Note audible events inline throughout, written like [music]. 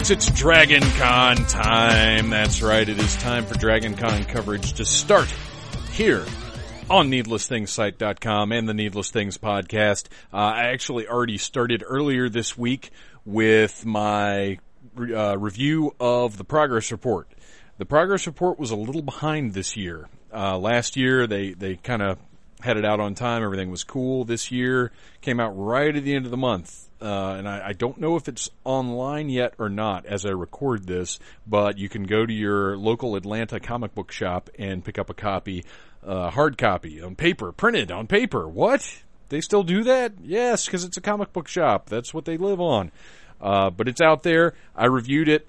It's Dragon Con time. That's right, it is time for Dragon Con coverage to start here on needlessthingssite.com and the Needless Things podcast. Uh, I actually already started earlier this week with my uh, review of the progress report. The progress report was a little behind this year. Uh, last year, they, they kind of had it out on time. Everything was cool. This year came out right at the end of the month. Uh, and I, I don't know if it's online yet or not as I record this, but you can go to your local Atlanta comic book shop and pick up a copy, uh, hard copy on paper, printed on paper. What? They still do that? Yes, because it's a comic book shop. That's what they live on. Uh, but it's out there. I reviewed it.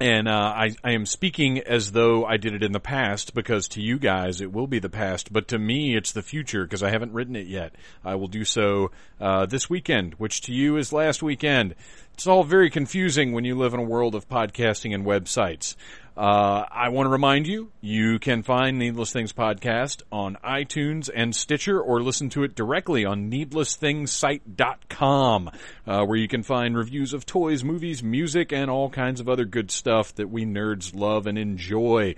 And uh, I, I am speaking as though I did it in the past because to you guys it will be the past, but to me it's the future because I haven't written it yet. I will do so uh, this weekend, which to you is last weekend. It's all very confusing when you live in a world of podcasting and websites. Uh, I want to remind you, you can find Needless Things podcast on iTunes and Stitcher or listen to it directly on needlessthingssite.com, uh, where you can find reviews of toys, movies, music, and all kinds of other good stuff that we nerds love and enjoy.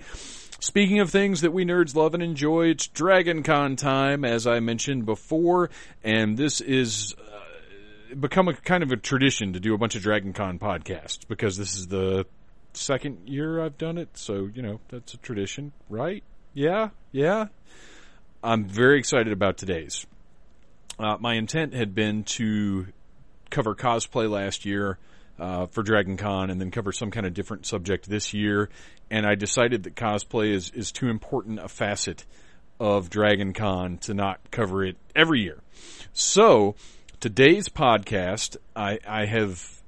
Speaking of things that we nerds love and enjoy, it's Dragon Con time, as I mentioned before, and this is uh, become a kind of a tradition to do a bunch of Dragon Con podcasts because this is the second year I've done it, so you know that's a tradition, right? Yeah, yeah. I'm very excited about today's. Uh, my intent had been to cover cosplay last year uh, for Dragon Con, and then cover some kind of different subject this year. And I decided that cosplay is is too important a facet of Dragon Con to not cover it every year. So today's podcast, I, I have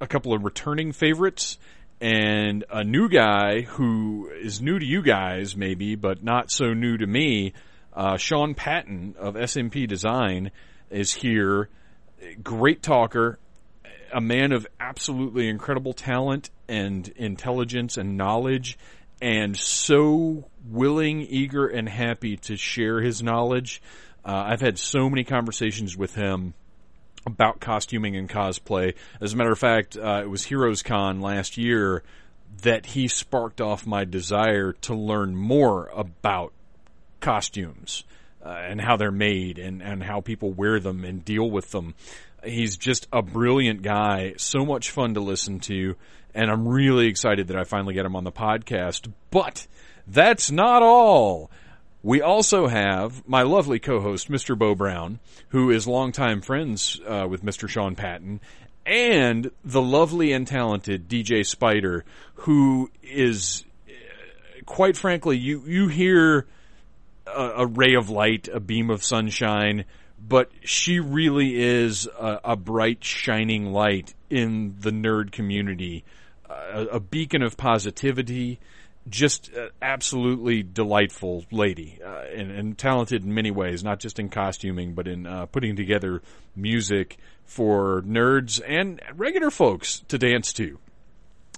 a couple of returning favorites and a new guy who is new to you guys, maybe, but not so new to me. Uh, Sean Patton of SMP Design is here. Great talker, a man of absolutely incredible talent and intelligence and knowledge, and so willing, eager, and happy to share his knowledge. Uh, I've had so many conversations with him about costuming and cosplay. As a matter of fact, uh, it was Heroes Con last year that he sparked off my desire to learn more about costumes uh, and how they're made and, and how people wear them and deal with them. He's just a brilliant guy, so much fun to listen to, and I'm really excited that I finally get him on the podcast. But that's not all. We also have my lovely co-host, Mr. Bo Brown, who is longtime friends uh, with Mr. Sean Patton, and the lovely and talented DJ Spider, who is, quite frankly, you you hear a, a ray of light, a beam of sunshine, but she really is a, a bright, shining light in the nerd community, a, a beacon of positivity just uh, absolutely delightful lady uh, and, and, talented in many ways, not just in costuming, but in uh, putting together music for nerds and regular folks to dance to.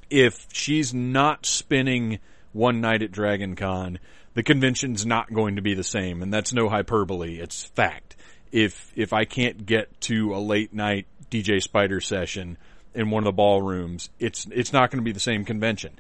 If she's not spinning one night at Dragon Con, the convention's not going to be the same, and that's no hyperbole. It's fact. If if I can't get to a late night DJ Spider session in one of the ballrooms, it's it's not going to be the same convention.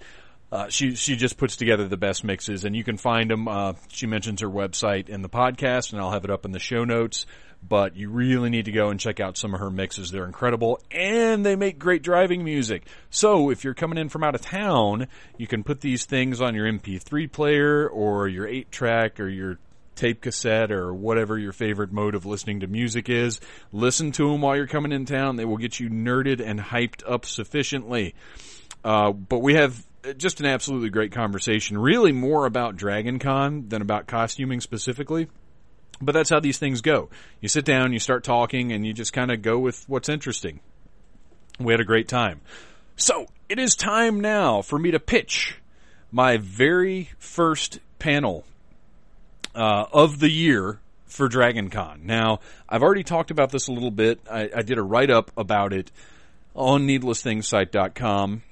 Uh, she she just puts together the best mixes, and you can find them. Uh, she mentions her website in the podcast, and I'll have it up in the show notes. But you really need to go and check out some of her mixes; they're incredible, and they make great driving music. So if you're coming in from out of town, you can put these things on your MP3 player or your eight track or your tape cassette or whatever your favorite mode of listening to music is. Listen to them while you're coming in town. They will get you nerded and hyped up sufficiently. Uh, but we have just an absolutely great conversation, really more about Dragon Con than about costuming specifically. But that's how these things go. You sit down, you start talking, and you just kind of go with what's interesting. We had a great time. So, it is time now for me to pitch my very first panel uh, of the year for Dragon Con. Now, I've already talked about this a little bit. I, I did a write up about it on needlessthingssite.com.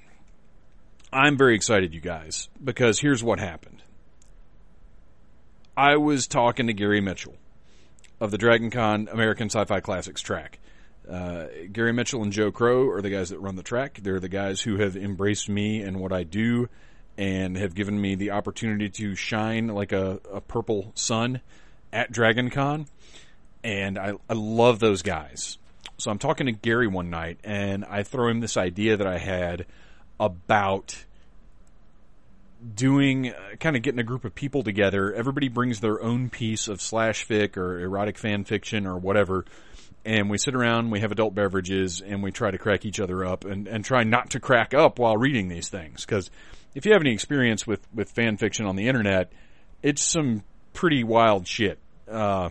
I'm very excited, you guys, because here's what happened. I was talking to Gary Mitchell of the Dragon Con American Sci-Fi Classics track. Uh, Gary Mitchell and Joe Crow are the guys that run the track. They're the guys who have embraced me and what I do and have given me the opportunity to shine like a, a purple sun at Dragon Con. And I, I love those guys. So I'm talking to Gary one night and I throw him this idea that I had about doing uh, kind of getting a group of people together. Everybody brings their own piece of slash fic or erotic fan fiction or whatever. And we sit around, we have adult beverages, and we try to crack each other up and, and try not to crack up while reading these things. Because if you have any experience with, with fan fiction on the internet, it's some pretty wild shit. Uh,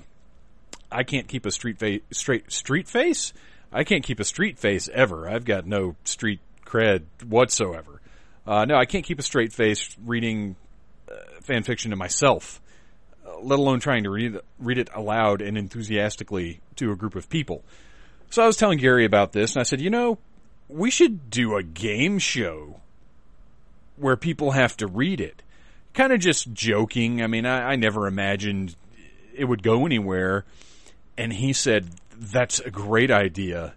I can't keep a street face, straight, street face? I can't keep a street face ever. I've got no street cred whatsoever. Uh, no, I can't keep a straight face reading uh, fan fiction to myself, uh, let alone trying to read read it aloud and enthusiastically to a group of people. So I was telling Gary about this, and I said, you know, we should do a game show where people have to read it. Kind of just joking. I mean, I, I never imagined it would go anywhere. And he said, that's a great idea.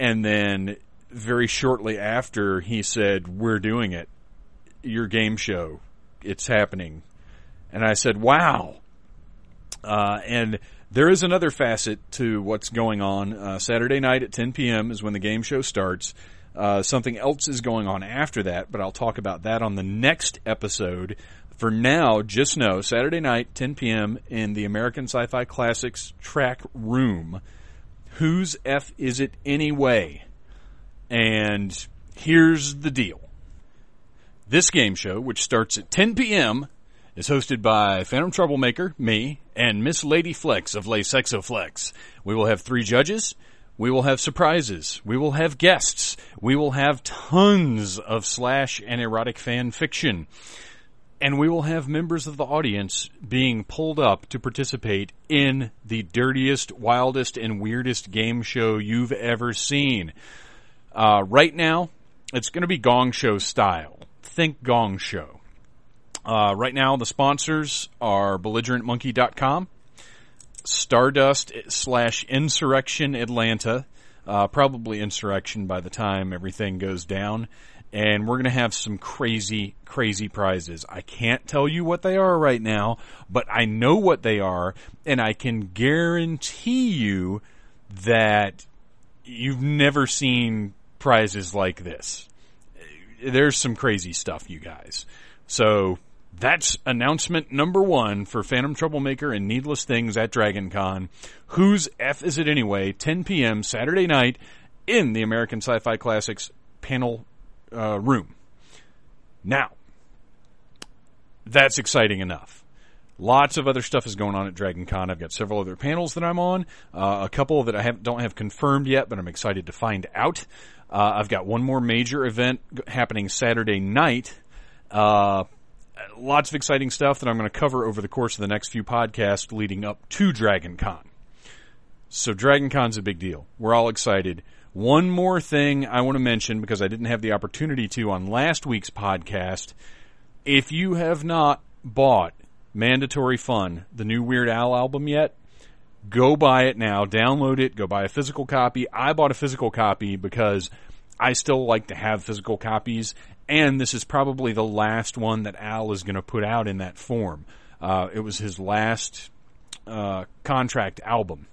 And then very shortly after, he said, we're doing it. Your game show. It's happening. And I said, wow. Uh, and there is another facet to what's going on. Uh, Saturday night at 10 p.m. is when the game show starts. Uh, something else is going on after that, but I'll talk about that on the next episode. For now, just know Saturday night, 10 p.m. in the American Sci Fi Classics track room. Whose F is it anyway? And here's the deal. This game show, which starts at 10 p.m., is hosted by Phantom Troublemaker, me, and Miss Lady Flex of Lay Sexoflex. We will have three judges. We will have surprises. We will have guests. We will have tons of slash and erotic fan fiction. And we will have members of the audience being pulled up to participate in the dirtiest, wildest, and weirdest game show you've ever seen. Uh, right now, it's going to be Gong Show style. Think Gong Show. Uh, right now, the sponsors are belligerentmonkey.com, Stardust slash Insurrection Atlanta, uh, probably Insurrection by the time everything goes down. And we're going to have some crazy, crazy prizes. I can't tell you what they are right now, but I know what they are, and I can guarantee you that you've never seen prizes like this. There's some crazy stuff, you guys. So that's announcement number one for Phantom Troublemaker and Needless Things at Dragon Con. Whose F is it anyway? 10 p.m. Saturday night in the American Sci Fi Classics panel uh, room. Now, that's exciting enough. Lots of other stuff is going on at Dragon Con. I've got several other panels that I'm on, uh, a couple that I have, don't have confirmed yet, but I'm excited to find out. Uh, I've got one more major event happening Saturday night. Uh, lots of exciting stuff that I'm going to cover over the course of the next few podcasts leading up to Dragon Con. So Dragon Con's a big deal. We're all excited. One more thing I want to mention because I didn't have the opportunity to on last week's podcast. If you have not bought Mandatory Fun, the new Weird Al album yet, go buy it now, download it, go buy a physical copy. I bought a physical copy because I still like to have physical copies and this is probably the last one that Al is going to put out in that form. Uh, it was his last uh, contract album.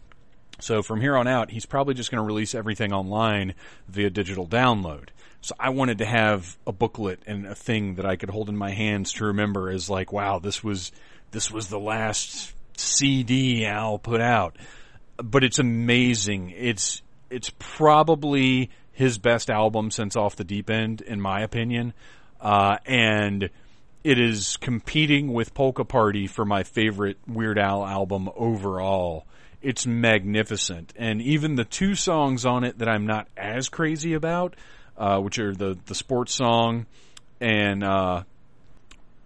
So from here on out, he's probably just going to release everything online via digital download. So I wanted to have a booklet and a thing that I could hold in my hands to remember as like, wow, this was this was the last CD Al put out. But it's amazing. It's it's probably his best album since Off the Deep End, in my opinion. Uh, and it is competing with Polka Party for my favorite Weird Al album overall. It's magnificent. And even the two songs on it that I'm not as crazy about, uh, which are the, the sports song and uh,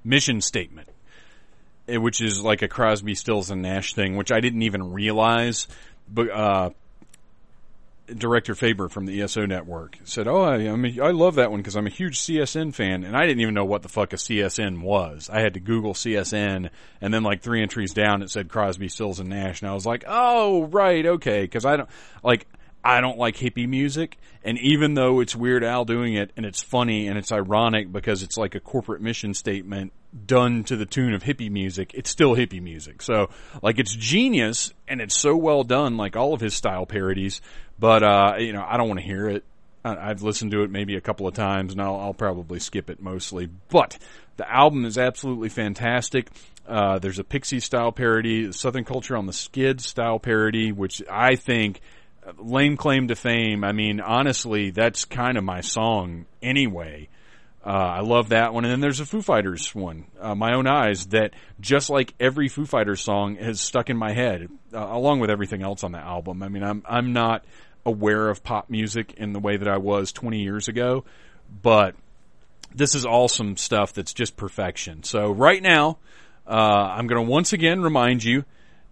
Mission Statement, which is like a Crosby, Stills, and Nash thing, which I didn't even realize. But uh, director Faber from the ESO network said, "Oh, I, I, mean, I love that one because I'm a huge CSN fan, and I didn't even know what the fuck a CSN was. I had to Google CSN, and then like three entries down, it said Crosby, Stills, and Nash, and I was like, oh, right, okay, because I don't like." I don't like hippie music, and even though it's Weird Al doing it, and it's funny and it's ironic because it's like a corporate mission statement done to the tune of hippie music, it's still hippie music. So, like, it's genius and it's so well done, like all of his style parodies. But uh, you know, I don't want to hear it. I've listened to it maybe a couple of times, and I'll, I'll probably skip it mostly. But the album is absolutely fantastic. Uh, there's a Pixie style parody, Southern Culture on the Skid style parody, which I think lame claim to fame. I mean, honestly, that's kind of my song anyway. Uh, I love that one. And then there's a Foo Fighters one, uh, My Own Eyes, that just like every Foo Fighters song has stuck in my head, uh, along with everything else on the album. I mean, I'm, I'm not aware of pop music in the way that I was 20 years ago, but this is awesome stuff that's just perfection. So right now, uh, I'm going to once again remind you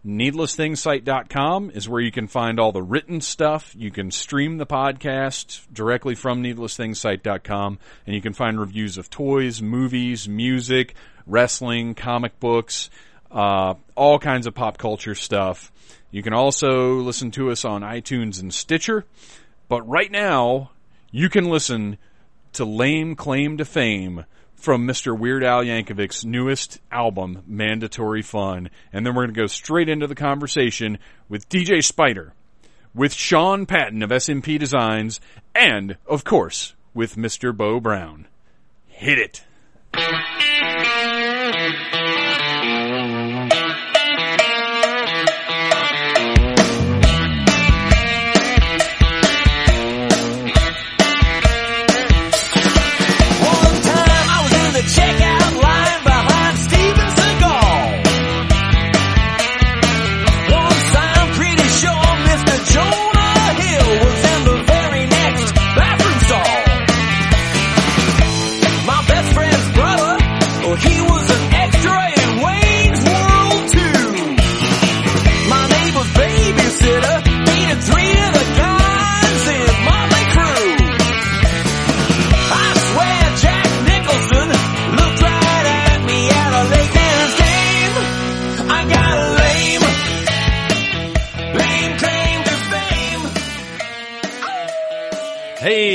needlessthingssite.com is where you can find all the written stuff. You can stream the podcast directly from needlessthingssite.com and you can find reviews of toys, movies, music, wrestling, comic books, uh, all kinds of pop culture stuff. You can also listen to us on iTunes and Stitcher. But right now, you can listen to Lame Claim to Fame from Mr. Weird Al Yankovic's newest album, Mandatory Fun. And then we're going to go straight into the conversation with DJ Spider, with Sean Patton of SMP Designs, and, of course, with Mr. Bo Brown. Hit it!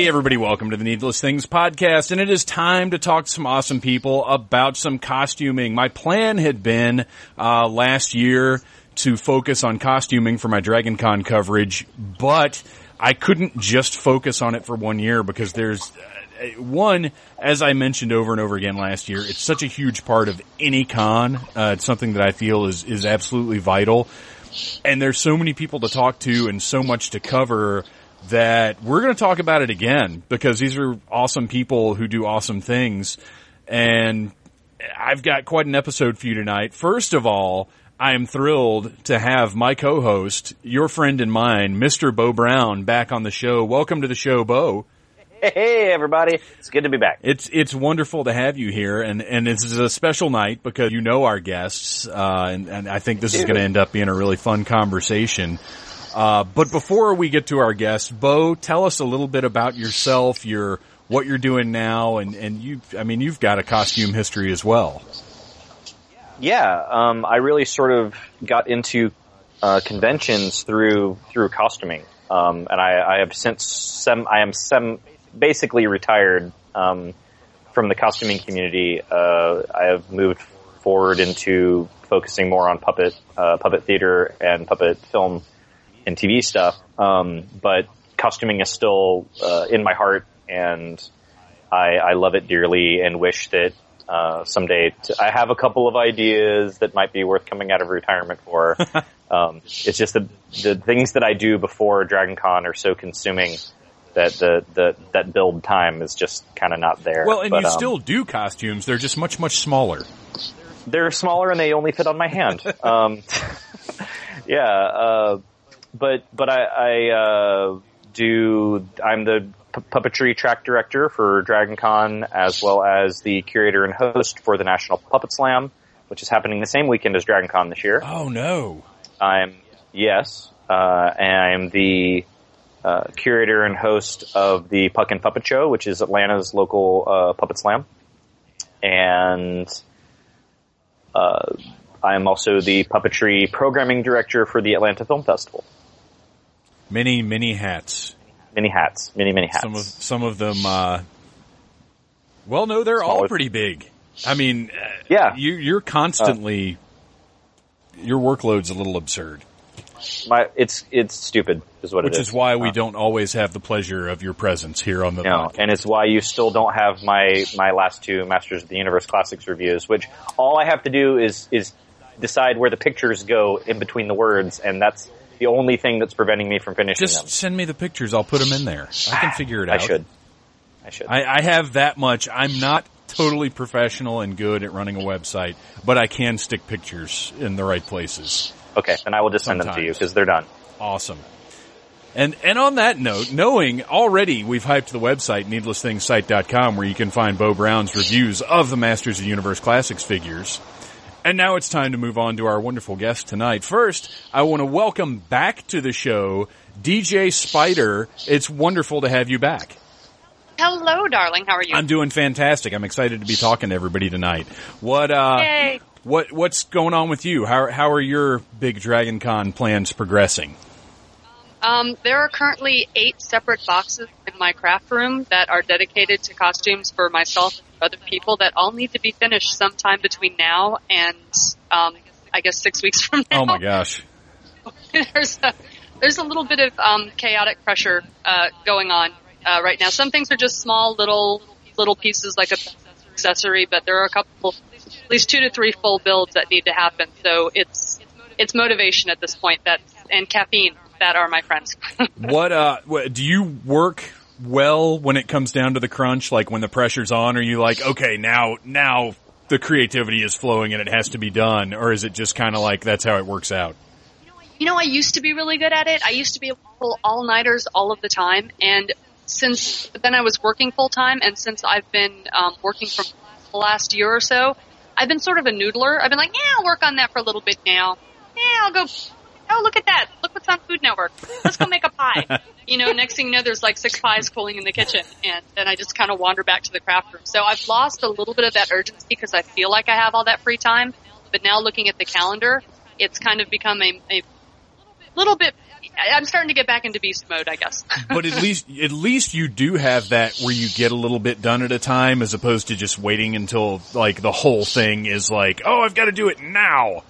Everybody. Welcome to the Needless Things podcast. And it is time to talk to some awesome people about some costuming. My plan had been, uh, last year to focus on costuming for my Dragon Con coverage, but I couldn't just focus on it for one year because there's, uh, one, as I mentioned over and over again last year, it's such a huge part of any con. Uh, it's something that I feel is, is absolutely vital. And there's so many people to talk to and so much to cover that we're going to talk about it again because these are awesome people who do awesome things. And I've got quite an episode for you tonight. First of all, I am thrilled to have my co-host, your friend and mine, Mr. Bo Brown, back on the show. Welcome to the show, Bo. Hey everybody, it's good to be back. It's it's wonderful to have you here, and and this is a special night because you know our guests, uh, and, and I think this is going to end up being a really fun conversation. Uh, but before we get to our guest, Bo, tell us a little bit about yourself, your what you're doing now, and and you. I mean, you've got a costume history as well. Yeah, um, I really sort of got into uh, conventions through through costuming, um, and I, I, have since sem I am sem basically retired um, from the costuming community. Uh, I have moved forward into focusing more on puppet uh, puppet theater and puppet film and TV stuff. Um, but costuming is still uh, in my heart, and I, I, love it dearly, and wish that uh, someday. To, I have a couple of ideas that might be worth coming out of retirement for. [laughs] um, it's just the the things that I do before Dragon Con are so consuming that the, the that build time is just kind of not there. Well, and But, you um, still do costumes. They're just much much smaller. they're smaller and they only fit on my hand. [laughs] um, [laughs] yeah, uh, but but I, I uh, do. I'm the pu- puppetry track director for Dragon Con as well as the curator and host for the National Puppet Slam, which is happening the same weekend as Dragon Con this year. Oh no. I'm yes, uh, and I'm the uh, curator and host of the Puck and Puppet Show, which is Atlanta's local uh, puppet slam, and uh, I am also the puppetry programming director for the Atlanta Film Festival. Many many hats. Many hats, many many hats. Some of some of them. Uh, well, no, they're all pretty big. I mean, uh, Yeah. you, you're constantly. your workload's a little absurd, My, it's it's stupid, is what which it is is. why we Uh, don't always have the pleasure of your presence here on the. No, podcast. and it's why you still don't have my my last two Masters of the Universe Classics reviews, which all I have to do is is decide where the pictures go in between the words, and that's the only thing that's preventing me from finishing Just them. send me the pictures. I'll put them in there. I can figure it out. I should. I should. I, I have that much. I'm not totally professional and good at running a website, but I can stick pictures in the right places. okay, then I will just send them to you because they're done. Awesome. And and on that note, knowing already we've hyped the website needlessthingssite.com where you can find Bo Brown's reviews of the Masters of Universe Classics figures. And now it's time to move on to our wonderful guest tonight. First, I want to welcome back to the show DJ Spider. It's wonderful to have you back. Hello, darling. How are you? I'm doing fantastic. I'm excited to be talking to everybody tonight. What uh Yay. what what's going on with you? How how are your big Dragon Con plans progressing? Um, there are currently eight separate boxes in my craft room that are dedicated to costumes for myself other people that all need to be finished sometime between now and, um, I guess six weeks [laughs] from now. Oh my gosh. [laughs] there's a, there's a little bit of um, chaotic pressure uh, going on uh, right now. Some things are just small little little pieces like a accessory, but there are a couple, at least two to three full builds that need to happen. So it's it's motivation at this point that and caffeine that are my friends. [laughs] What uh do you work well when it comes down to the crunch like when the pressure's on are you like okay now now the creativity is flowing and it has to be done or is it just kind of like that's how it works out? You know, I used to be really good at it. I used to be able to pull all nighters all of the time, and since then I was working full time, and since I've been um, working from the last year or so, I've been sort of a noodler. I've been like, yeah, I'll work on that for a little bit now. Yeah, I'll go. Oh, look at that! Look what's on Food Network. Let's go make a pie. [laughs] you know, next thing you know, there's like six pies cooling in the kitchen, and then I just kind of wander back to the craft room. So I've lost a little bit of that urgency because I feel like I have all that free time. But now looking at the calendar, it's kind of become a, a little bit. I'm starting to get back into beast mode, I guess. [laughs] But at least at least you do have that where you get a little bit done at a time as opposed to just waiting until like the whole thing is like, "Oh, I've got to do it now."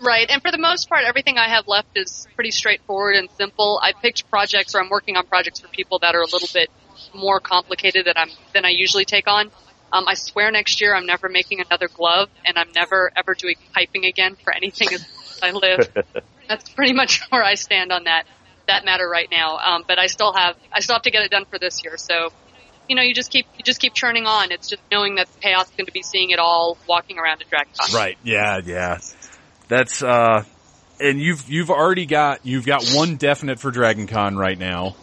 Right, and for the most part, everything I have left is pretty straightforward and simple. I picked projects, or I'm working on projects for people that are a little bit more complicated than I'm than I usually take on. Um, I swear next year I'm never making another glove, and I'm never ever doing piping again for anything as long as I live. [laughs] That's pretty much [laughs] where I stand on that that matter right now. Um, but I still have I still have to get it done for this year. So, you know, you just keep you just keep churning on. It's just knowing that Chaos is going to be seeing it all walking around at DragonCon. Right. Yeah, yeah. That's uh and you've you've already got you've got one definite for Dragon Con right now.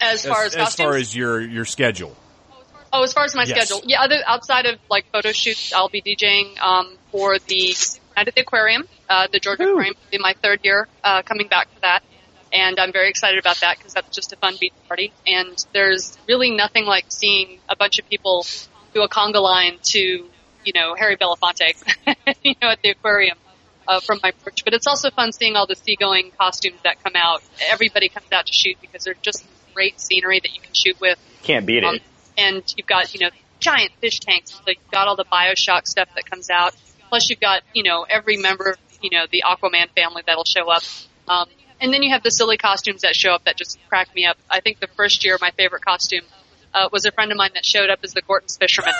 As far as, as costumes, far as your your schedule. oh, as far as my Yes. schedule, yeah. Other outside of like photo shoots, I'll be DJing um, for the Night at the Aquarium. Uh, the Georgia Aquarium will be my third year uh, coming back for that, and I'm very excited about that because that's just a fun beach party. And there's really nothing like seeing a bunch of people do a conga line to, you know, Harry Belafonte, [laughs] you know, at the aquarium. Uh, from my perch, but it's also fun seeing all the seagoing costumes that come out. Everybody comes out to shoot because they're just great scenery that you can shoot with. Can't beat Um, it. and you've got, you know, giant fish tanks. So you've got all the Bioshock stuff that comes out. Plus you've got, you know, every member of, you know, the Aquaman family that'll show up. Um, and then you have the silly costumes that show up that just crack me up. I think the first year, my favorite costume, uh, was a friend of mine that showed up as the Gorton's fisherman,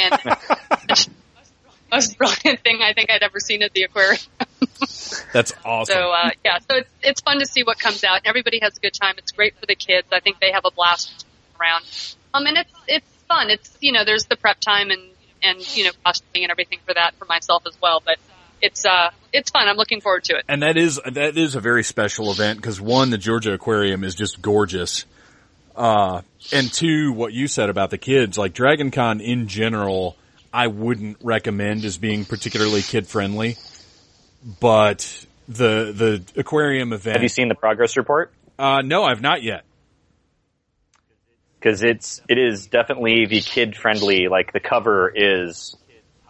and [laughs] the most brilliant thing I think I'd ever seen at the aquarium. [laughs] That's awesome. So uh, yeah, so it's it's fun to see what comes out. Everybody has a good time. It's great for the kids. I think they have a blast around. Um, and it's it's fun. It's you know there's the prep time and and you know costuming and everything for that for myself as well. But it's uh it's fun. I'm looking forward to it. and that is that is a very special event because one, the Georgia Aquarium is just gorgeous, uh, and two, what you said about the kids, like Dragon Con in general, I wouldn't recommend as being particularly kid friendly, but the the aquarium event. Have you seen the progress report? Uh, no, I've not yet. Because it's it is definitely the kid friendly. Like the cover is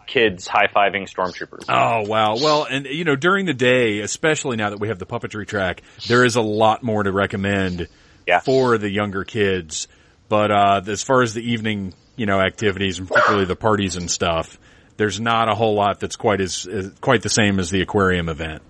kids high fiving stormtroopers. Oh wow! Well, and you know, during the day, especially now that we have the puppetry track, there is a lot more to recommend Yeah. for the younger kids. But uh, as far as the evening, you know, activities and particularly the parties and stuff, there's not a whole lot that's quite as, as quite the same as the aquarium event.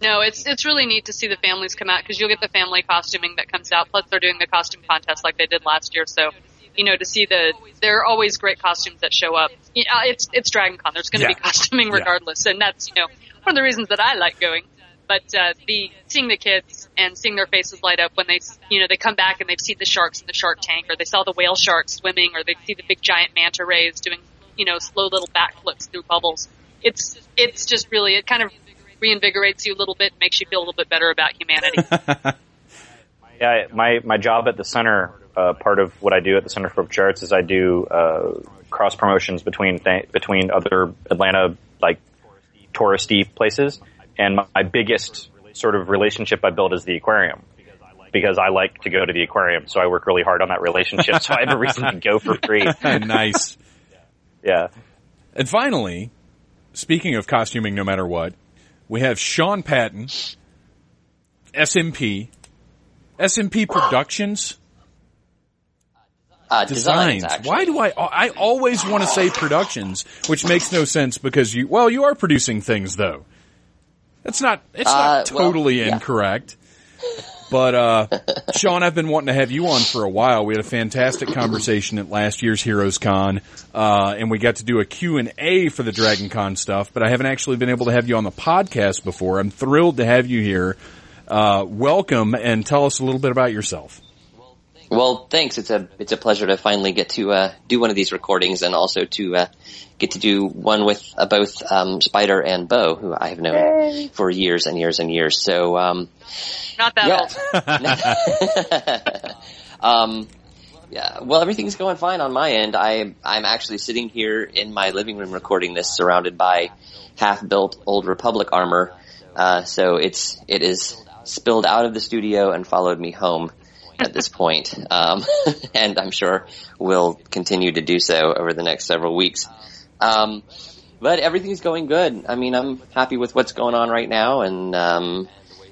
No, it's it's really neat to see the families come out because you'll get the family costuming that comes out. Plus, they're doing the costume contest like they did last year. So, you know, to see the there are always great costumes that show up. Yeah, it's it's Dragon Con. There's going to Yeah. be costuming Yeah. regardless, and that's you know one of the reasons that I like going. But uh, the seeing the kids and seeing their faces light up when they you know they come back and they've seen the sharks in the shark tank, or they saw the whale sharks swimming, or they see the big giant manta rays doing you know slow little backflips through bubbles. It's it's just really it kind of reinvigorates you a little bit, makes you feel a little bit better about humanity. [laughs] Yeah, my my job at the center, uh, part of what I do at the Center for Performing Arts is I do uh, cross promotions between th- between other Atlanta like touristy places, and my, my biggest sort of relationship I build is the aquarium because I like to go to the aquarium, so I work really hard on that relationship, so I have a reason to go for free. [laughs] nice. Yeah. And finally, speaking of costuming, no matter what, we have Sean Patton, SMP, SMP Productions. Uh, designs, designs. Why do I? I always want to say productions, which makes no sense because you. Well, you are producing things though. That's not. It's Uh, not well, totally yeah. incorrect. But uh, Sean, I've been wanting to have you on for a while. We had a fantastic conversation at last year's Heroes Con, uh, and we got to do a Q and A for the Dragon Con stuff. But I haven't actually been able to have you on the podcast before. I'm thrilled to have you here. Uh, welcome, and tell us a little bit about yourself. Well, thanks. It's a it's a pleasure to finally get to uh, do one of these recordings, and also to uh, get to do one with uh, both um, Spider and Bo, who I have known for years and years and years. So, um, Not that yeah. old. [laughs] um, yeah. Well, everything's going fine on my end. I I'm actually sitting here in my living room recording this, surrounded by half-built Old Republic armor. Uh, so it's it is spilled out of the studio and followed me home at this point, um, [laughs] and I'm sure will continue to do so over the next several weeks. Um, but everything's going good. I mean, I'm happy with what's going on right now, and um,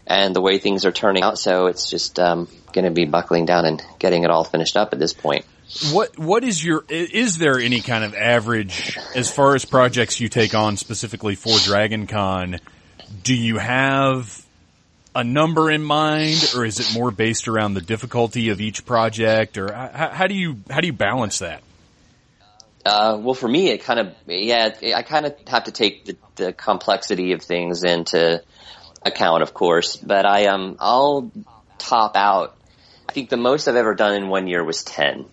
and the way things are turning out. So it's just um, going to be buckling down and getting it all finished up at this point. What what is your is there any kind of average as far as projects you take on specifically for Dragon Con? Do you have a number in mind, or is it more based around the difficulty of each project, or how, how do you how do you balance that? Uh, well, for me, it kind of, yeah, I kind of have to take the, the complexity of things into account, of course, but I, um, I'll top out. I think the most I've ever done in one year was 10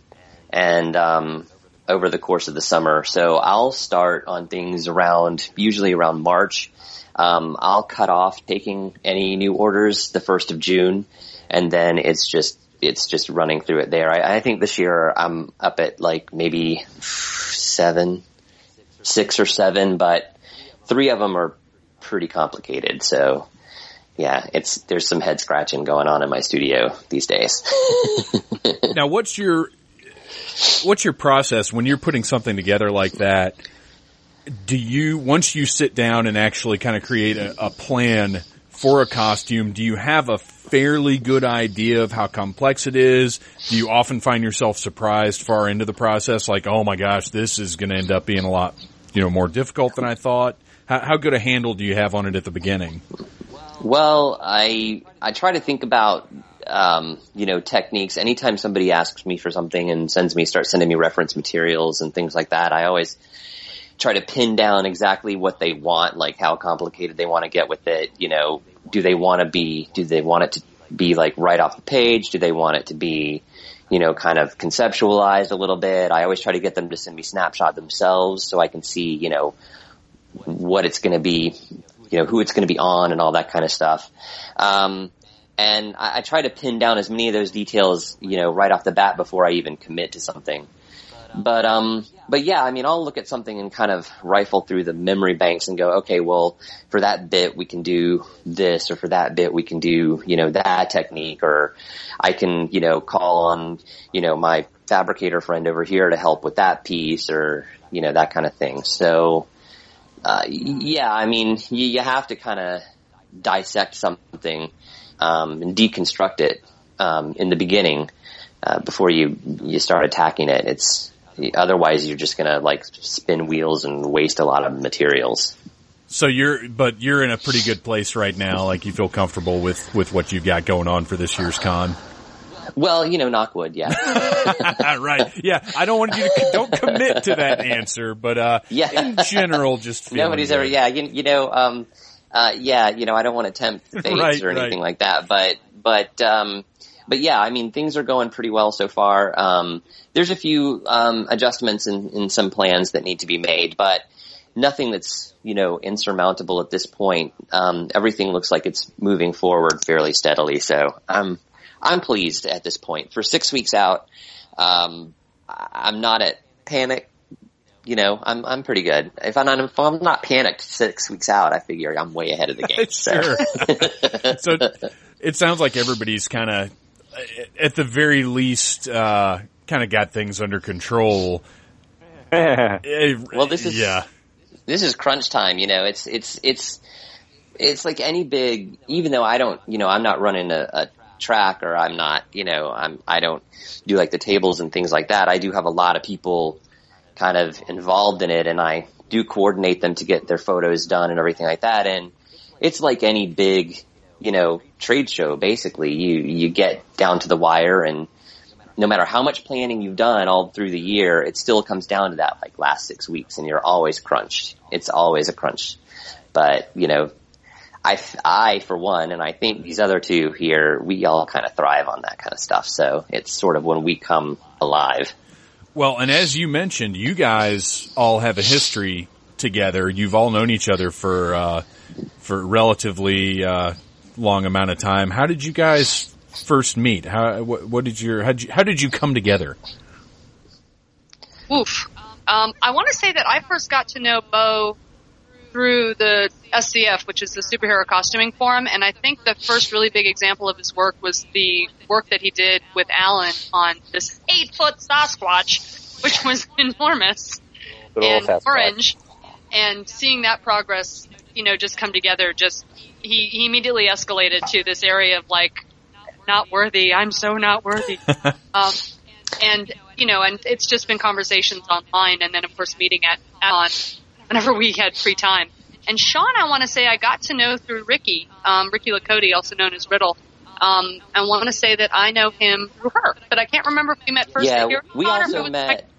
and, um, over the course of the summer. So I'll start on things around, usually around March. Um, I'll cut off taking any new orders the first of June and then it's just, it's just running through it there. I, I think this year I'm up at like maybe seven, six or seven, but three of them are pretty complicated. So yeah, it's, there's some head scratching going on in my studio these days. [laughs] Now, what's your what's your process when you're putting something together like that? Do you once you sit down and actually kind of create a, a plan for a costume? Do you have a fairly good idea of how complex it is? Do you often find yourself surprised far into the process, like, oh my gosh, this is going to end up being a lot, you know, more difficult than I thought? How, how good a handle do you have on it at the beginning? Well, I I try to think about um, you know, techniques. Anytime somebody asks me for something and sends me, start sending me reference materials and things like that, I always try to pin down exactly what they want, like how complicated they want to get with it. You know, do they want to be, do they want it to be like right off the page? Do they want it to be, you know, kind of conceptualized a little bit? I always try to get them to send me snapshot themselves so I can see, you know, what it's going to be, you know, who it's going to be on and all that kind of stuff. Um, and I, I try to pin down as many of those details, you know, right off the bat before I even commit to something. But um, but yeah, I mean, I'll look at something and kind of rifle through the memory banks and go, okay, well, for that bit we can do this, or for that bit we can do, you know, that technique, or I can, you know, call on, you know, my fabricator friend over here to help with that piece, or you know, that kind of thing. So, uh, yeah, I mean, you, you have to kind of dissect something um, and deconstruct it um, in the beginning uh, before you you start attacking it. It's otherwise you're just gonna like spin wheels and waste a lot of materials. So you're, but you're in a pretty good place right now. Like you feel comfortable with with what you've got going on for this year's con. Well, you know, knockwood, yeah. [laughs] right. Yeah. I don't want you to, don't commit to that answer, but, uh, [laughs] yeah. in general, just feel. Nobody's good. ever, yeah, you, you know, um, uh, yeah, you know, I don't want to tempt fate [laughs] Right, or anything right. like that, but, but, um, but yeah, I mean, things are going pretty well so far. Um, there's a few, um, adjustments in, in some plans that need to be made, but nothing that's, you know, insurmountable at this point. Um, everything looks like it's moving forward fairly steadily, so I'm, I'm pleased at this point. For six weeks out, um, I'm not at panic. You know, I'm I'm pretty good. If I'm not if I'm not panicked six weeks out, I figure I'm way ahead of the game. [laughs] So. Sure. [laughs] so it sounds like everybody's kind of, at the very least, uh, kind of got things under control. [laughs] Well, this is- yeah, this is crunch time. You know, it's it's it's it's like any big. Even though I don't, you know, I'm not running a, a track or I'm not, you know, I'm I don't do like the tables and things like that. I do have a lot of people kind of involved in it, and I do coordinate them to get their photos done and everything like that. And it's like any big, you know, trade show. Basically, you you get down to the wire and. No matter how much planning you've done all through the year, it still comes down to that like last six weeks and you're always crunched. It's always a crunch. But, you know, I, I for one, and I think these other two here, we all kind of thrive on that kind of stuff. So it's sort of when we come alive. Well, and as you mentioned, you guys all have a history together. You've all known each other for uh, for relatively uh, long amount of time. How did you guys first meet? How what, what did your how did you, how did you come together? Oof. Um, I want to say that I first got to know Bo through the SCF, which is the Superhero Costuming Forum, and I think the first really big example of his work was the work that he did with Alan on this eight foot Sasquatch, which was [laughs] enormous Good old and orange, and seeing that progress, you know, just come together, just he, he immediately escalated to this area of like, not worthy. I'm so not worthy. [laughs] um, and you know, and it's just been conversations online, and then of course meeting at on whenever we had free time. And Sean, I want to say I got to know through Ricky, um, Riki LeCotey, also known as Riddle. Um, I want to say that I know him through her, but I can't remember if we met first yeah, at we con or if it also met.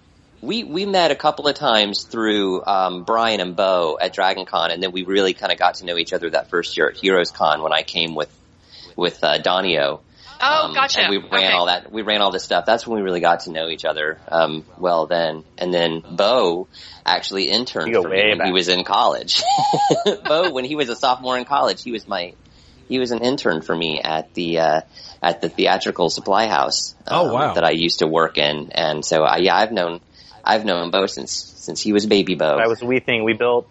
We we met a couple of times through um, Brian and Bo at Dragon Con, and then we really kind of got to know each other that first year at Heroes Con when I came with with uh, Donio. Oh, Um, gotcha. And we ran Okay. all that. We ran all this stuff. That's when we really got to know each other um, well. Then and then Bo actually interned for me way when he was in college. [laughs] Bo, when he was a sophomore in college, he was my he was an intern for me at the uh, at the theatrical supply house. Oh, um, wow. That I used to work in, and so I, yeah, I've known I've known Bo since since he was baby Bo. That was a wee thing. We built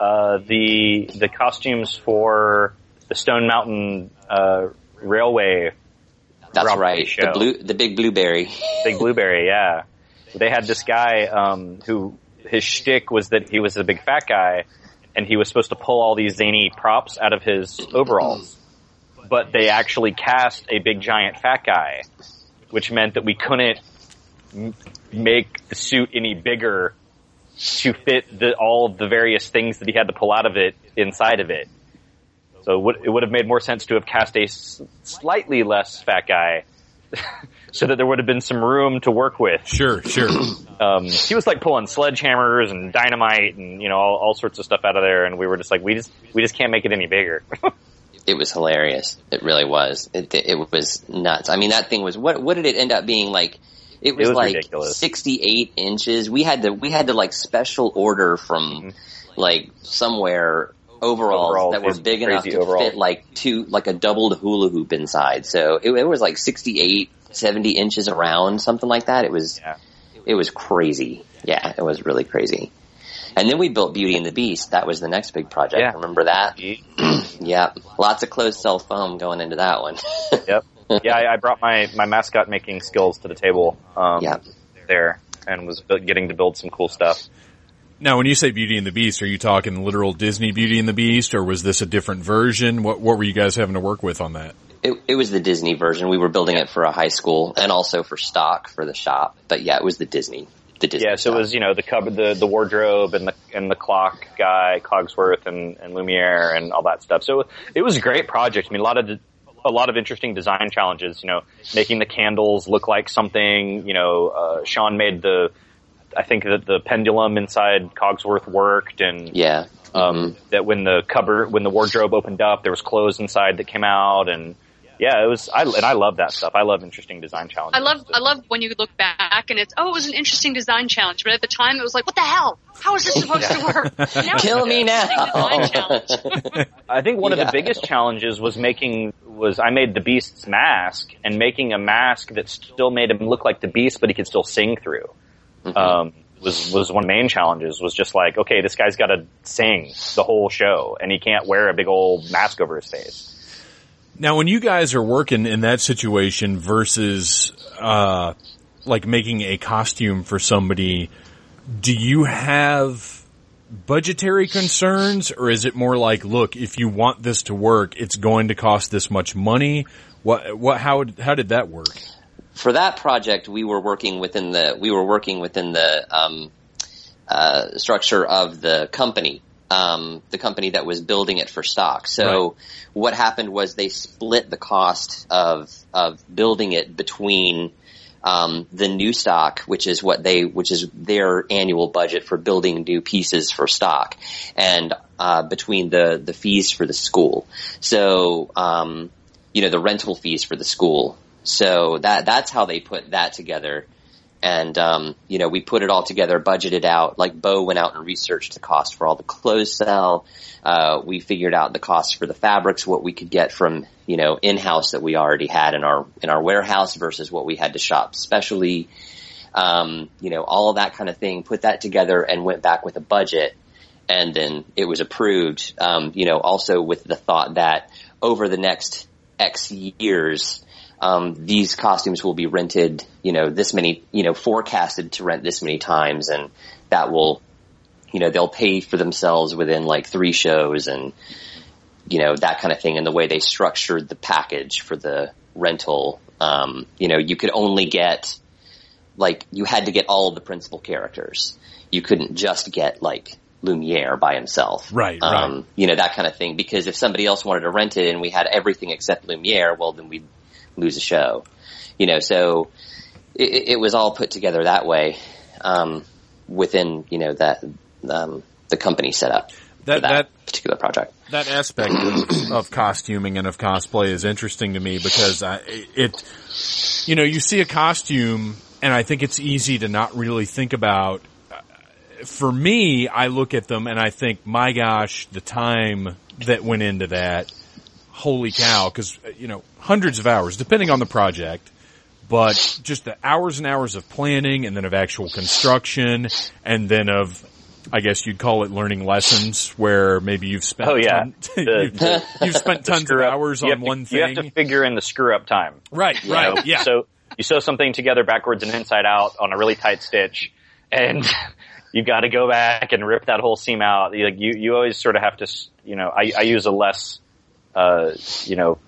uh, the the costumes for the Stone Mountain uh, Railway That's right. show. The blue the big blueberry. [laughs] Big Blueberry. Yeah, they had this guy um, who his shtick was that he was a big fat guy, and he was supposed to pull all these zany props out of his overalls. But they actually cast a big giant fat guy, which meant that we couldn't make the suit any bigger to fit the, all of the various things that he had to pull out of it inside of it. So it would, it would have made more sense to have cast a s- slightly less fat guy, [laughs] so that there would have been some room to work with. Sure, sure. [clears throat] Um, he was like pulling sledgehammers and dynamite and you know all, all sorts of stuff out of there, and we were just like, we just we just can't make it any bigger. [laughs] It was hilarious. It really was. It, it was nuts. I mean, that thing was what? What did it end up being like? It was, was like ridiculous. 68 inches. We had to we had to like special order from mm-hmm. like somewhere overalls, that were big enough to overalls. fit like two like a doubled hula hoop inside. So it, it was like 68, 70 inches around, something like that. It was Yeah. it was crazy. Yeah, it was really crazy. And then we built Beauty and the Beast. That was the next big project. Yeah. Remember that? [clears throat] yeah. Lots of closed cell foam going into that one. [laughs] yep. Yeah, I, I brought my my mascot making skills to the table. Um, Yeah. There and was getting to build some cool stuff. Now, when you say Beauty and the Beast, are you talking literal Disney Beauty and the Beast, or was this a different version? What What were you guys having to work with on that? It, it was the Disney version. We were building it for a high school and also for stock for the shop. But yeah, it was the Disney. The Disney. Yeah, so it was you know the cupboard, the the wardrobe, and the and the clock guy, Cogsworth, and and Lumiere, and all that stuff. So it was a great project. I mean, a lot of de- a lot of interesting design challenges. You know, making the candles look like something. You know, uh, Sean made the. I think that the pendulum inside Cogsworth worked, and Yeah. um, that when the cupboard, when the wardrobe opened up, there was clothes inside that came out, and yeah, it was. I and I love that stuff. I love interesting design challenges. I love I love when you look back and it's oh it was an interesting design challenge, but at the time it was like what the hell? How is this supposed to work? [laughs] Now Kill me now. [laughs] I think one of the biggest challenges was making was I made the Beast's mask and making a mask that still made him look like the Beast, but he could still sing through. Um, was was one of the main challenges. Was just like, okay, this guy's got to sing the whole show, and he can't wear a big old mask over his face. Now, when you guys are working in that situation versus, uh, like making a costume for somebody, do you have budgetary concerns or is it more like, look, if you want this to work, it's going to cost this much money? What, what, how, how did that work? for that project, we were working within the we were working within the um, uh, structure of the company, um, the company that was building it for stock. So what happened was they split the cost of of building it between um, the new stock, which is what they, which is their annual budget for building new pieces for stock, and uh, between the the fees for the school. So um, you know the rental fees for the school. So that that's how they put that together. And um, you know, we put it all together, budgeted out. Like Bo went out and researched the cost for all the closed cell. Uh, we figured out the cost for the fabrics, what we could get from you know in house that we already had in our in our warehouse versus what we had to shop specially. Um, you know, all that kind of thing. Put that together and went back with a budget, and then it was approved. Um, you know, also with the thought that over the next X years, um, these costumes will be rented, you know, this many, you know, forecasted to rent this many times and that will, you know, they'll pay for themselves within like three shows and, you know, that kind of thing. And the way they structured the package for the rental, um, you know, you could only get, like, you had to get all of the principal characters. You couldn't just get like Lumiere by himself. Right, Um, right. you know, that kind of thing. Because if somebody else wanted to rent it and we had everything except Lumiere, well, then we'd lose a show. You know, so it, it was all put together that way, um, within, you know, that, um, the company setup That, that, that, particular project. that aspect of, [clears throat] of costuming and of cosplay is interesting to me because I, it, you know, you see a costume and I think it's easy to not really think about. For me, I look at them and I think, my gosh, the time that went into that, holy cow, cause, uh, you know, hundreds of hours, depending on the project, but just the hours and hours of planning and then of actual construction and then of, I guess you'd call it learning lessons where maybe you've spent, Oh, yeah. ton- [laughs] The- you've, you've spent tons of up- hours on to- one You have to figure in the screw up time. right, right, know? yeah. So you sew something together backwards and inside out on a really tight stitch, and [laughs] you've got to go back and rip that whole seam out. You, like you, you always sort of have to, you know. I, I use a less, uh, you know,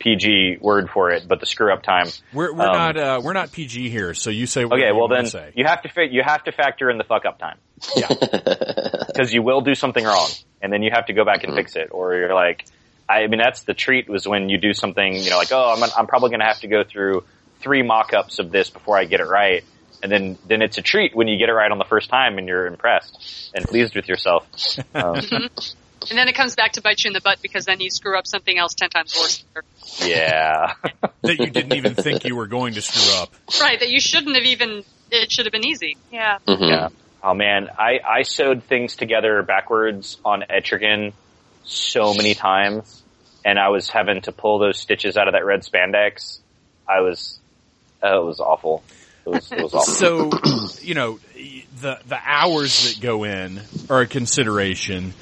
PG word for it, but the screw up time. we're we're um, not uh, we're not PG here, so you say. Okay, whatever well you then say. you have to fi- you have to factor in the fuck up time yeah, [laughs] because you will do something wrong, and then you have to go back and fix it, or you're like, I mean, that's the treat was when you do something, you know, like, oh, I'm, I'm probably going to have to go through three mock-ups of this before I get it right. And then, then it's a treat when you get it right on the first time and you're impressed and pleased with yourself. [laughs] Um, And then it comes back to bite you in the butt because then you screw up something else ten times worse. yeah. [laughs] that you didn't even think you were going to screw up. Right, that you shouldn't have even, it should have been easy. Yeah. Mhm. Yeah. Oh man, I, I sewed things together backwards on Etrigan so many times and I was having to pull those stitches out of that red spandex. I was, uh, it was awful. It was, it was awful. So, you know, the the hours that go in are a consideration,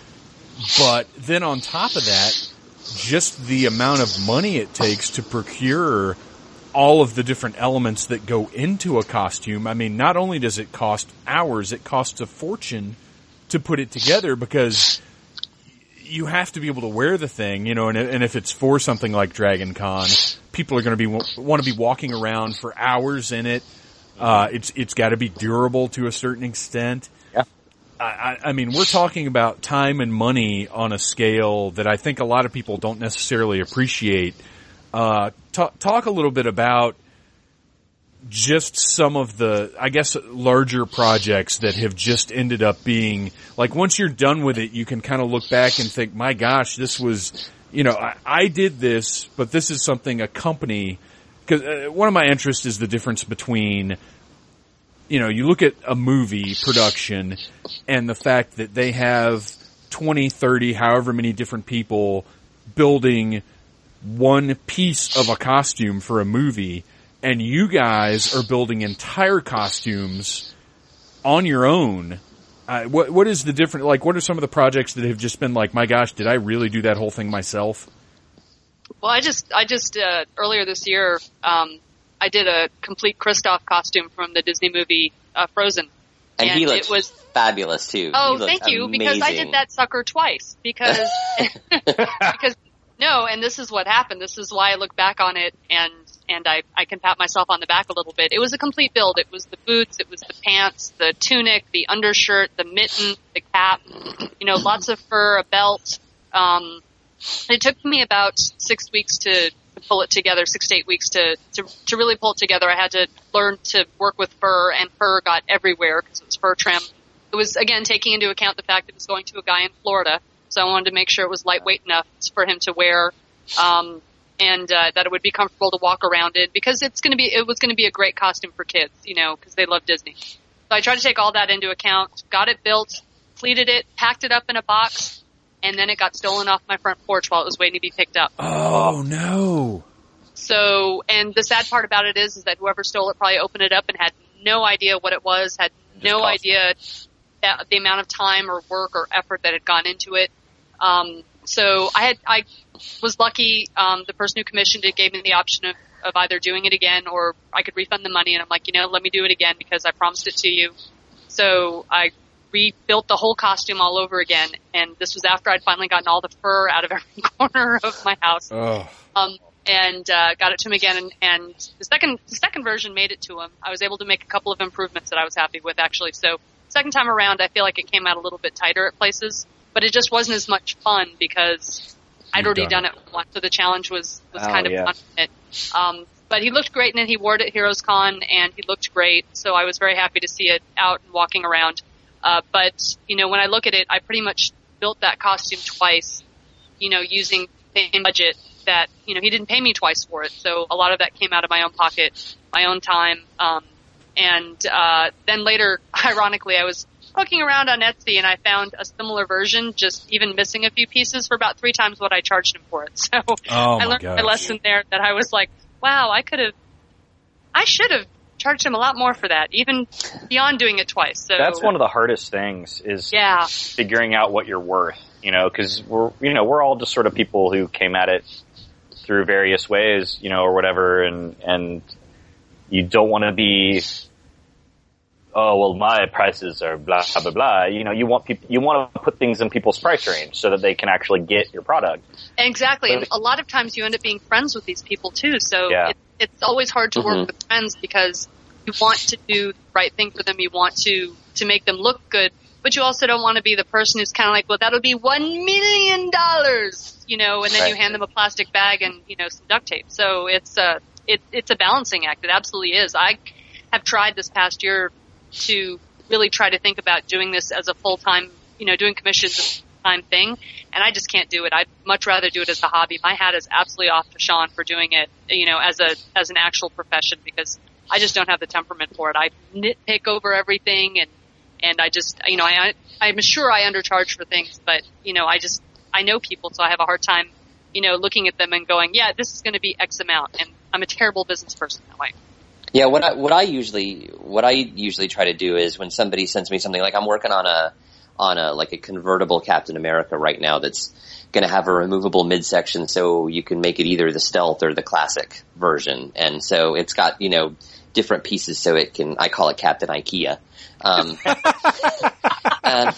but then on top of that, just the amount of money it takes to procure all of the different elements that go into a costume. I mean, not only does it cost hours, it costs a fortune to put it together because you have to be able to wear the thing, you know, and, and if it's for something like Dragon Con, people are going to be, want to be walking around for hours in it. Uh, it's, it's got to be durable to a certain extent. I, I mean, we're talking about time and money on a scale that I think a lot of people don't necessarily appreciate. Uh, talk, talk a little bit about just some of the, I guess, larger projects that have just ended up being like once you're done with it, you can kind of look back and think, my gosh, this was, you know, I, I did this, but this is something a company, because uh, one of my interests is the difference between, you know, you look at a movie production and the fact that they have 20, 30, however many different people building one piece of a costume for a movie and you guys are building entire costumes on your own. Uh, what what is the different? Like, what are some of the projects that have just been like, my gosh, did I really do that whole thing myself? Well, I just, I just, uh, earlier this year, um, I did a complete Kristoff costume from the Disney movie, uh, Frozen. And, he And looks it was- fabulous too. Oh, He looked thank you, because I did that sucker twice. Because, [laughs] [laughs] because, no, and this is what happened. This is why I look back on it and, and I, I can pat myself on the back a little bit. It was a complete build. It was the boots, it was the pants, the tunic, the undershirt, the mitten, the cap, you know, lots of fur, a belt. Um, it took me about six weeks to pull it together, six to eight weeks to, to, to really pull it together. I had to learn to work with fur and fur got everywhere because it was fur trim. It was again taking into account the fact that it was going to a guy in Florida. So I wanted to make sure it was lightweight enough for him to wear, um, and uh, that it would be comfortable to walk around in because it's going to be it was going to be a great costume for kids, you know, because they love Disney. So I tried to take all that into account, got it built, pleated it, packed it up in a box, and then it got stolen off my front porch while it was waiting to be picked up. Oh no! So, and the sad part about it is, is that whoever stole it probably opened it up and had no idea what it was, had no idea that, the amount of time or work or effort that had gone into it. Um, so I had, I was lucky, um, the person who commissioned it gave me the option of, of either doing it again or I could refund the money and I'm like, you know, let me do it again because I promised it to you. So I rebuilt the whole costume all over again and this was after I'd finally gotten all the fur out of every [laughs] corner of my house Oh, um, and uh, got it to him again. And, and the second the second version made it to him. I was able to make a couple of improvements that I was happy with actually. So second time around, I feel like it came out a little bit tighter at places, but it just wasn't as much fun because I'd You've already done done it once. So the challenge was was Oh, kind of yeah. fun. It. Um, but he looked great in it. He wore it at Heroes Con and he looked great. So I was very happy to see it out and walking around. Uh, but you know, when I look at it, I pretty much built that costume twice. You know, using the same budget that you know he didn't pay me twice for it. So a lot of that came out of my own pocket, my own time. Um, and uh, then later, [laughs] ironically, I was looking around on Etsy and I found a similar version, just even missing a few pieces for about three times what I charged him for it. [laughs] So Oh, I learned gosh. my lesson there that I was like, wow, I could have, I should have charged him a lot more for that, even beyond doing it twice. So That's one of the hardest things is yeah, figuring out what you're worth, you know, cause we're, you know, we're all just sort of people who came at it through various ways, you know, or whatever, and, and you don't want to be, oh, well, my prices are blah, blah, blah. You know, you want people, you want to put things in people's price range so that they can actually get your product. exactly. And a lot of times you end up being friends with these people too. So Yeah. It's always hard to work mm-hmm. with friends because you want to do the right thing for them. You want to to make them look good, but you also don't want to be the person who's kind of like, well, that'll be one million dollars, you know, and then Right. you hand them a plastic bag and you know some duct tape. So it's a it, it's a balancing act. It absolutely is. I have tried this past year to really try to think about doing this as a full time, you know, doing commissions time thing, and I just can't do it. I'd much rather do it as a hobby. My hat is absolutely off to Sean for doing it, you know, as a as an actual profession because I just don't have the temperament for it. I nitpick over everything and and I just, you know, I, I'm sure I undercharge for things, but, you know, I just, I know people, so I have a hard time, you know, looking at them and going, yeah, this is going to be X amount. And I'm a terrible business person that way. Yeah, what I what I usually what I usually try to do is when somebody sends me something like I'm working on a on a like a convertible Captain America right now that's going to have a removable midsection so you can make it either the stealth or the classic version. And so it's got, you know, different pieces so it can I call it Captain IKEA. Um [laughs] uh,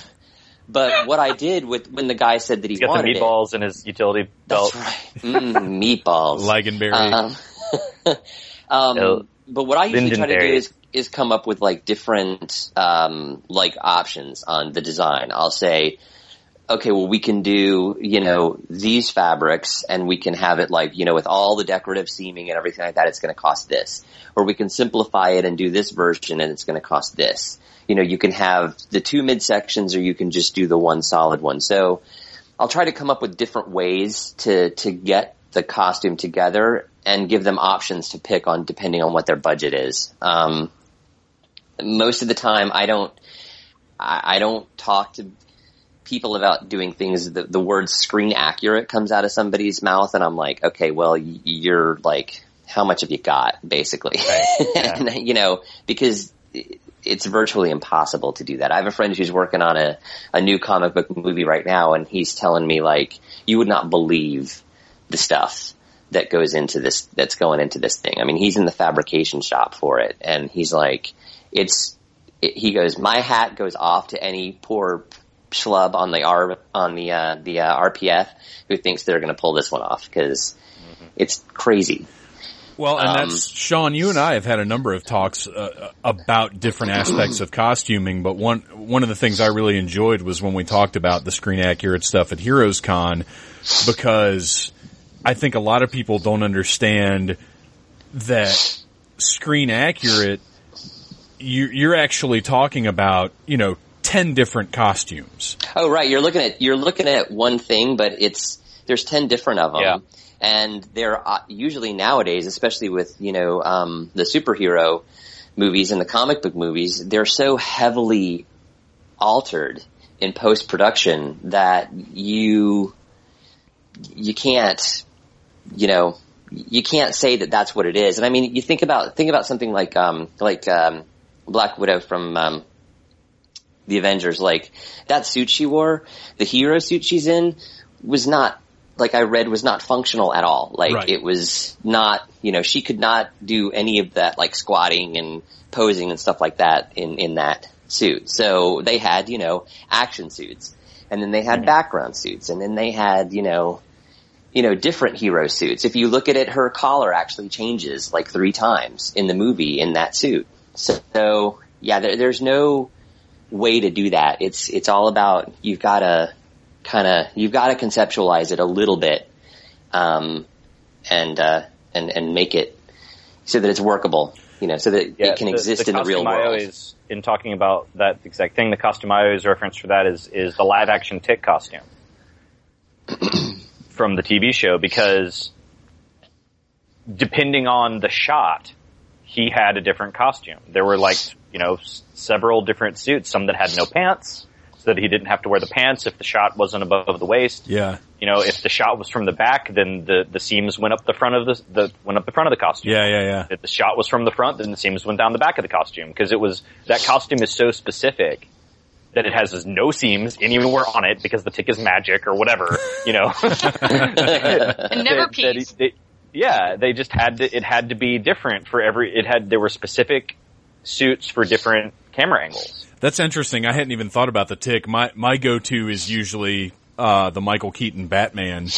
but what I did with when the guy said that he He's got the wanted it, meatballs in his utility belt. that's right. Mm, meatballs. [laughs] Lingonberry. Um, [laughs] um, Oh, but what I usually try to do is is come up with like different um, like options on the design. I'll say, okay, well we can do you know these fabrics, and we can have it like you know with all the decorative seaming and everything like that. It's going to cost this, or we can simplify it and do this version, and it's going to cost this. You know, you can have the two midsections, or you can just do the one solid one. So I'll try to come up with different ways to to get the costume together and give them options to pick on depending on what their budget is. Um, most of the time, I don't I, I don't talk to people about doing things. The, the word screen accurate comes out of somebody's mouth, and I'm like, okay, well, you're like, how much have you got, basically? [laughs] and you know, because it's virtually impossible to do that. I have a friend who's working on a, a new comic book movie right now and he's telling me like, you would not believe the stuff that goes into this, that's going into this thing. I mean, he's in the fabrication shop for it and he's like, it's, it, he goes, my hat goes off to any poor schlub on the R, on the, uh, the, uh, RPF who thinks they're going to pull this one off because it's crazy. Well, and Um, that's Sean. You and I have had a number of talks uh, about different aspects of costuming, but one one of the things I really enjoyed was when we talked about the screen accurate stuff at Heroes Con, because I think a lot of people don't understand that screen accurate. You, you're actually talking about you know ten different costumes. Oh, right. You're looking at you're looking at one thing, but it's there's ten different of them, Yeah. and they're uh, usually nowadays, especially with you know um, the superhero movies and the comic book movies, they're so heavily altered in post production that you you can't you know you can't say that that's what it is. And I mean, you think about think about something like um, like um, Black Widow from um, the Avengers, like that suit she wore, the hero suit she's in, was not like I read was not functional at all. Like Right. it was not, you know, she could not do any of that like squatting and posing and stuff like that in in that suit. So they had, you know, action suits, and then they had background suits, and then they had, you know. You know, different hero suits. If you look at it, her collar actually changes like three times in the movie in that suit. So, yeah, there, there's no, way to do that. It's it's all about you've got to kind of you've got to conceptualize it a little bit, um, and uh, and and make it so that it's workable. You know, so that it can exist in the real costume I world. always, in talking about that exact thing, the costume I always reference for that is is the live action Tick costume [clears throat] from the TV show because depending on the shot, he had a different costume. There were like you know s- several different suits, some that had no pants, so that he didn't have to wear the pants if the shot wasn't above the waist Yeah, you know, if the shot was from the back, then the, the seams went up the front of the, the went up the front of the costume. yeah, yeah, yeah. If the shot was from the front, then the seams went down the back of the costume because it was that costume is so specific that it has no seams anywhere on it because the tick is magic or whatever, you know. [laughs] [laughs] And never That- that pees. Yeah, they just had to. It had to be different for every. It had there were specific suits for different camera angles. That's interesting. I hadn't even thought about the tick. My my go to is usually uh, the Michael Keaton Batman,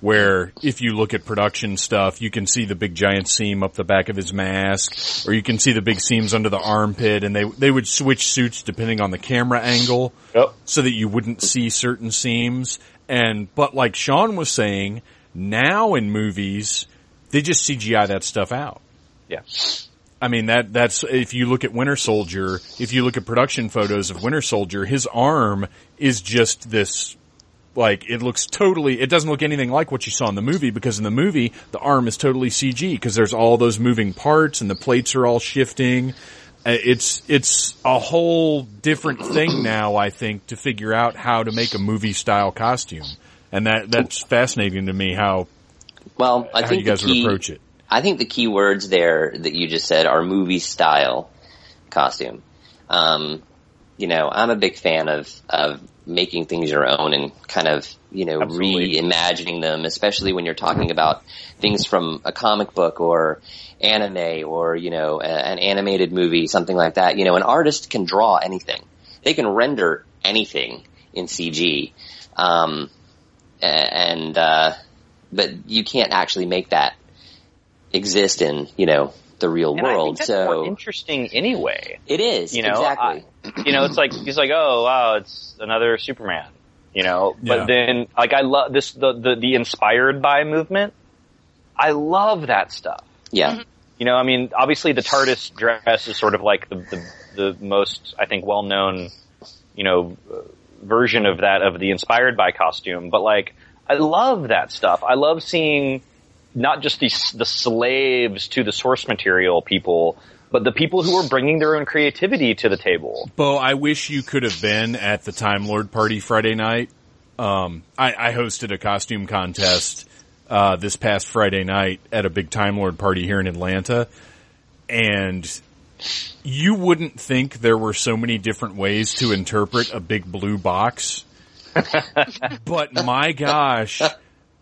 where if you look at production stuff, you can see the big giant seam up the back of his mask, or you can see the big seams under the armpit, and they they would switch suits depending on the camera angle, Yep. so that you wouldn't see certain seams. And but like Sean was saying, now in movies, they just CGI that stuff out. Yeah. I mean that that's if you look at Winter Soldier, if you look at production photos of Winter Soldier, his arm is just this like it looks totally it doesn't look anything like what you saw in the movie because in the movie the arm is totally CG because there's all those moving parts and the plates are all shifting. Uh, It's it's a whole different thing now I think to figure out how to make a movie style costume. And that that's fascinating to me how Well, I how think you guys key, would approach it. I think the key words there that you just said are movie style costume. Um, you know, I'm a big fan of, of making things your own and kind of, you know, Absolutely. reimagining them, especially when you're talking about things from a comic book or anime or, you know, a, an animated movie, something like that. You know, an artist can draw anything. They can render anything in CG. Um, and, uh, but you can't actually make that exist in, you know, the real And I think world. that's so more interesting anyway. it is You know, exactly. you know, it's like he's like, oh wow, it's another Superman. You know, but Yeah. then like I love this the, the the inspired by movement. I love that stuff. yeah, You know, I mean, obviously the TARDIS dress is sort of like the the, the most I think well known, you know, uh, version of that of the inspired by costume. But like, I love that stuff. I love seeing not just the the slaves to the source material people, but the people who are bringing their own creativity to the table. Bo, I wish you could have been at the Time Lord party Friday night. Um, I, I hosted a costume contest uh, this past Friday night at a big Time Lord party here in Atlanta, and you wouldn't think there were so many different ways to interpret a big blue box. [laughs] but my gosh,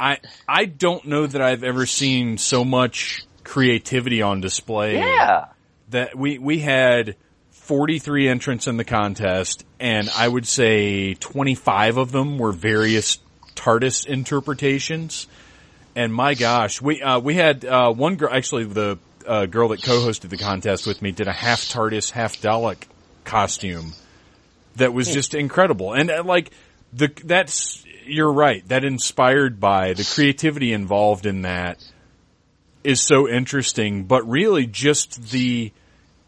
I I don't know that I've ever seen so much creativity on display Yeah. that we we had 43 entrants in the contest and I would say 25 of them were various TARDIS interpretations. And my gosh, we uh, we had uh, one girl actually the uh, girl that co-hosted the contest with me did a half TARDIS half Dalek costume that was just incredible. And uh, like the that's you're right. That inspired by the creativity involved in that is so interesting, but really just the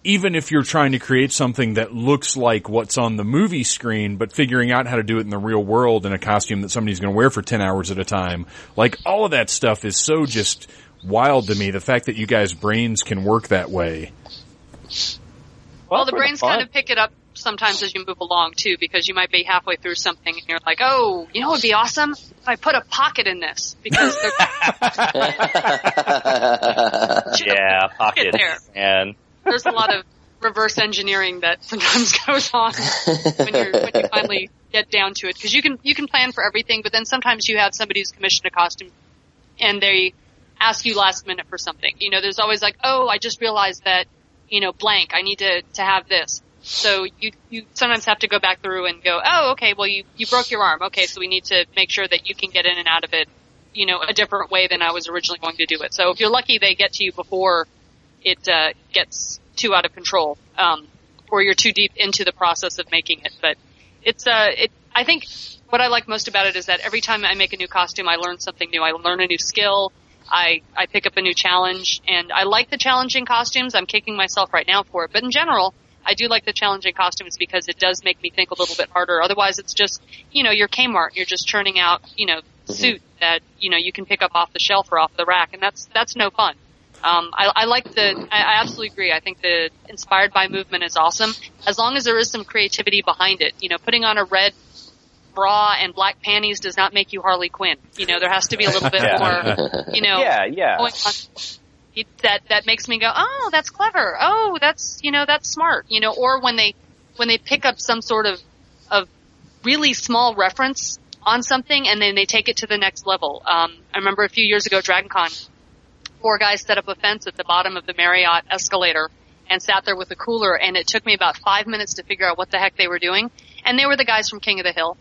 even if you're trying to create something that looks like what's on the movie screen, but figuring out how to do it in the real world in a costume that somebody's going to wear for 10 hours at a time, like all of that stuff is so just wild to me. The fact that you guys' brains can work that way. Well, the brains fun. kind of pick it up sometimes as you move along too, because you might be halfway through something and you're like, oh, you know what would be awesome? If I put a pocket in this because they're [laughs] [laughs] Yeah, pocket. there. And there's a lot of reverse engineering that sometimes [laughs] goes on when you're when you finally get down to it because you can you can plan for everything, but then sometimes you have somebody who's commissioned a costume and they ask you last minute for something. You know, there's always like, oh, I just realized that you know blank. I need to to have this. So you you sometimes have to go back through and go, oh, okay, well you you broke your arm. Okay, so we need to make sure that you can get in and out of it, you know, a different way than I was originally going to do it. So if you're lucky, they get to you before it uh, gets too out of control, um, or you're too deep into the process of making it. But it's uh, it. I think what I like most about it is that every time I make a new costume, I learn something new. I learn a new skill. I I pick up a new challenge, and I like the challenging costumes. I'm kicking myself right now for it, but in general. I do like the challenging costumes because it does make me think a little bit harder. Otherwise, it's just, you know, your Kmart. You're just churning out, you know, suit that, you know, you can pick up off the shelf or off the rack, and that's, that's no fun. Um, I, I like the, I, I absolutely agree. I think the inspired by movement is awesome. As long as there is some creativity behind it. You know, putting on a red bra and black panties does not make you Harley Quinn. You know, there has to be a little bit [laughs] Yeah. more, you know, yeah, yeah. going on. It, that that makes me go, oh, that's clever. Oh, that's you know that's smart. You know, or when they when they pick up some sort of of really small reference on something and then they take it to the next level. Um, I remember a few years ago, Dragon Con, four guys set up a fence at the bottom of the Marriott escalator and sat there with a cooler, and it took me about five minutes to figure out what the heck they were doing. And they were the guys from King of the Hill.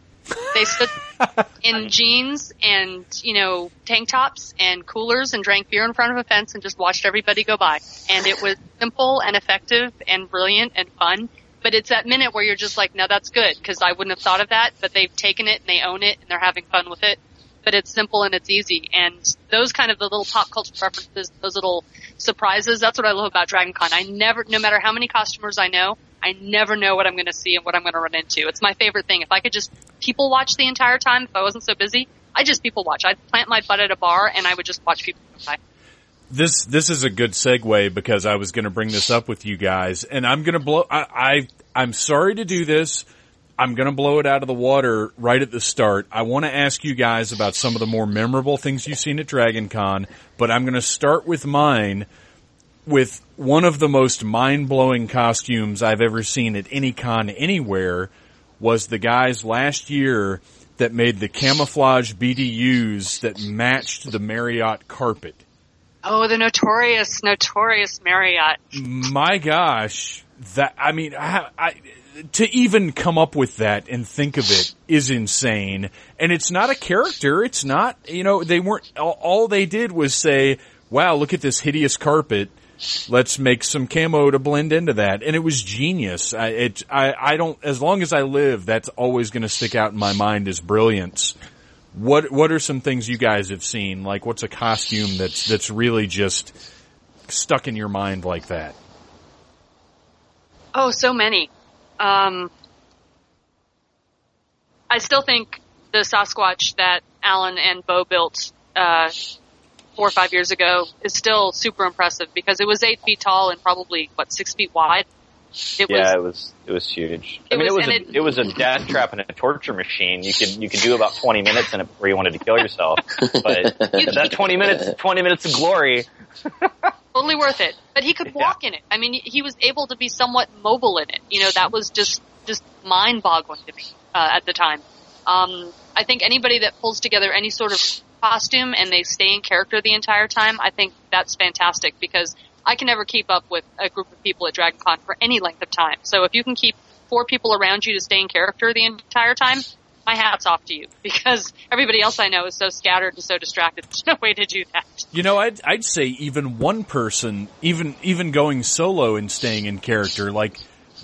They stood [laughs] in jeans and, you know, tank tops and coolers and drank beer in front of a fence and just watched everybody go by. And it was simple and effective and brilliant and fun. But it's that minute where you're just like, no, that's good because I wouldn't have thought of that, but they've taken it and they own it and they're having fun with it. But it's simple and it's easy. And those kind of the little pop culture references, those little surprises, that's what I love about Dragon Con. I never, no matter how many customers I know, I never know what I'm going to see and what I'm going to run into. It's my favorite thing. If I could just people watch the entire time, if I wasn't so busy, I just people watch. I'd plant my butt at a bar and I would just watch people. This this is a good segue because I was going to bring this up with you guys, and I'm going to blow. I, I I'm sorry to do this. I'm going to blow it out of the water right at the start. I want to ask you guys about some of the more memorable things you've seen at Dragon Con, but I'm going to start with mine with one of the most mind-blowing costumes I've ever seen at any con anywhere was the guys last year that made the camouflage BDUs that matched the Marriott carpet. Oh, the notorious, notorious Marriott. My gosh, that, I mean, I, I, to even come up with that and think of it is insane. And it's not a character. It's not, you know, they weren't, all, all they did was say, wow, look at this hideous carpet let's make some camo to blend into that. And it was genius. I, it, I, I don't, as long as I live, that's always going to stick out in my mind as brilliance. What, what are some things you guys have seen? Like what's a costume that's, that's really just stuck in your mind like that? Oh, so many. Um, I still think the Sasquatch that Alan and Bo built, uh, four or five years ago is still super impressive because it was eight feet tall and probably what six feet wide. It yeah, was, it was it was huge. I mean, was, it was a, it, it, was a death trap and a torture machine. You could you could do about twenty minutes in it before you wanted to kill yourself. But [laughs] that twenty minutes twenty minutes of glory. [laughs] totally worth it. But he could walk yeah. in it. I mean, he was able to be somewhat mobile in it. You know, that was just just mind boggling to me uh, at the time. Um, I think anybody that pulls together any sort of costume and they stay in character the entire time, I think that's fantastic because I can never keep up with a group of people at Dragon Con for any length of time. So if you can keep four people around you to stay in character the entire time, my hat's off to you [laughs] because everybody else I know is so scattered and so distracted. There's no [laughs] way to do that. You know, I'd, I'd say even one person, even, even going solo and staying in character, like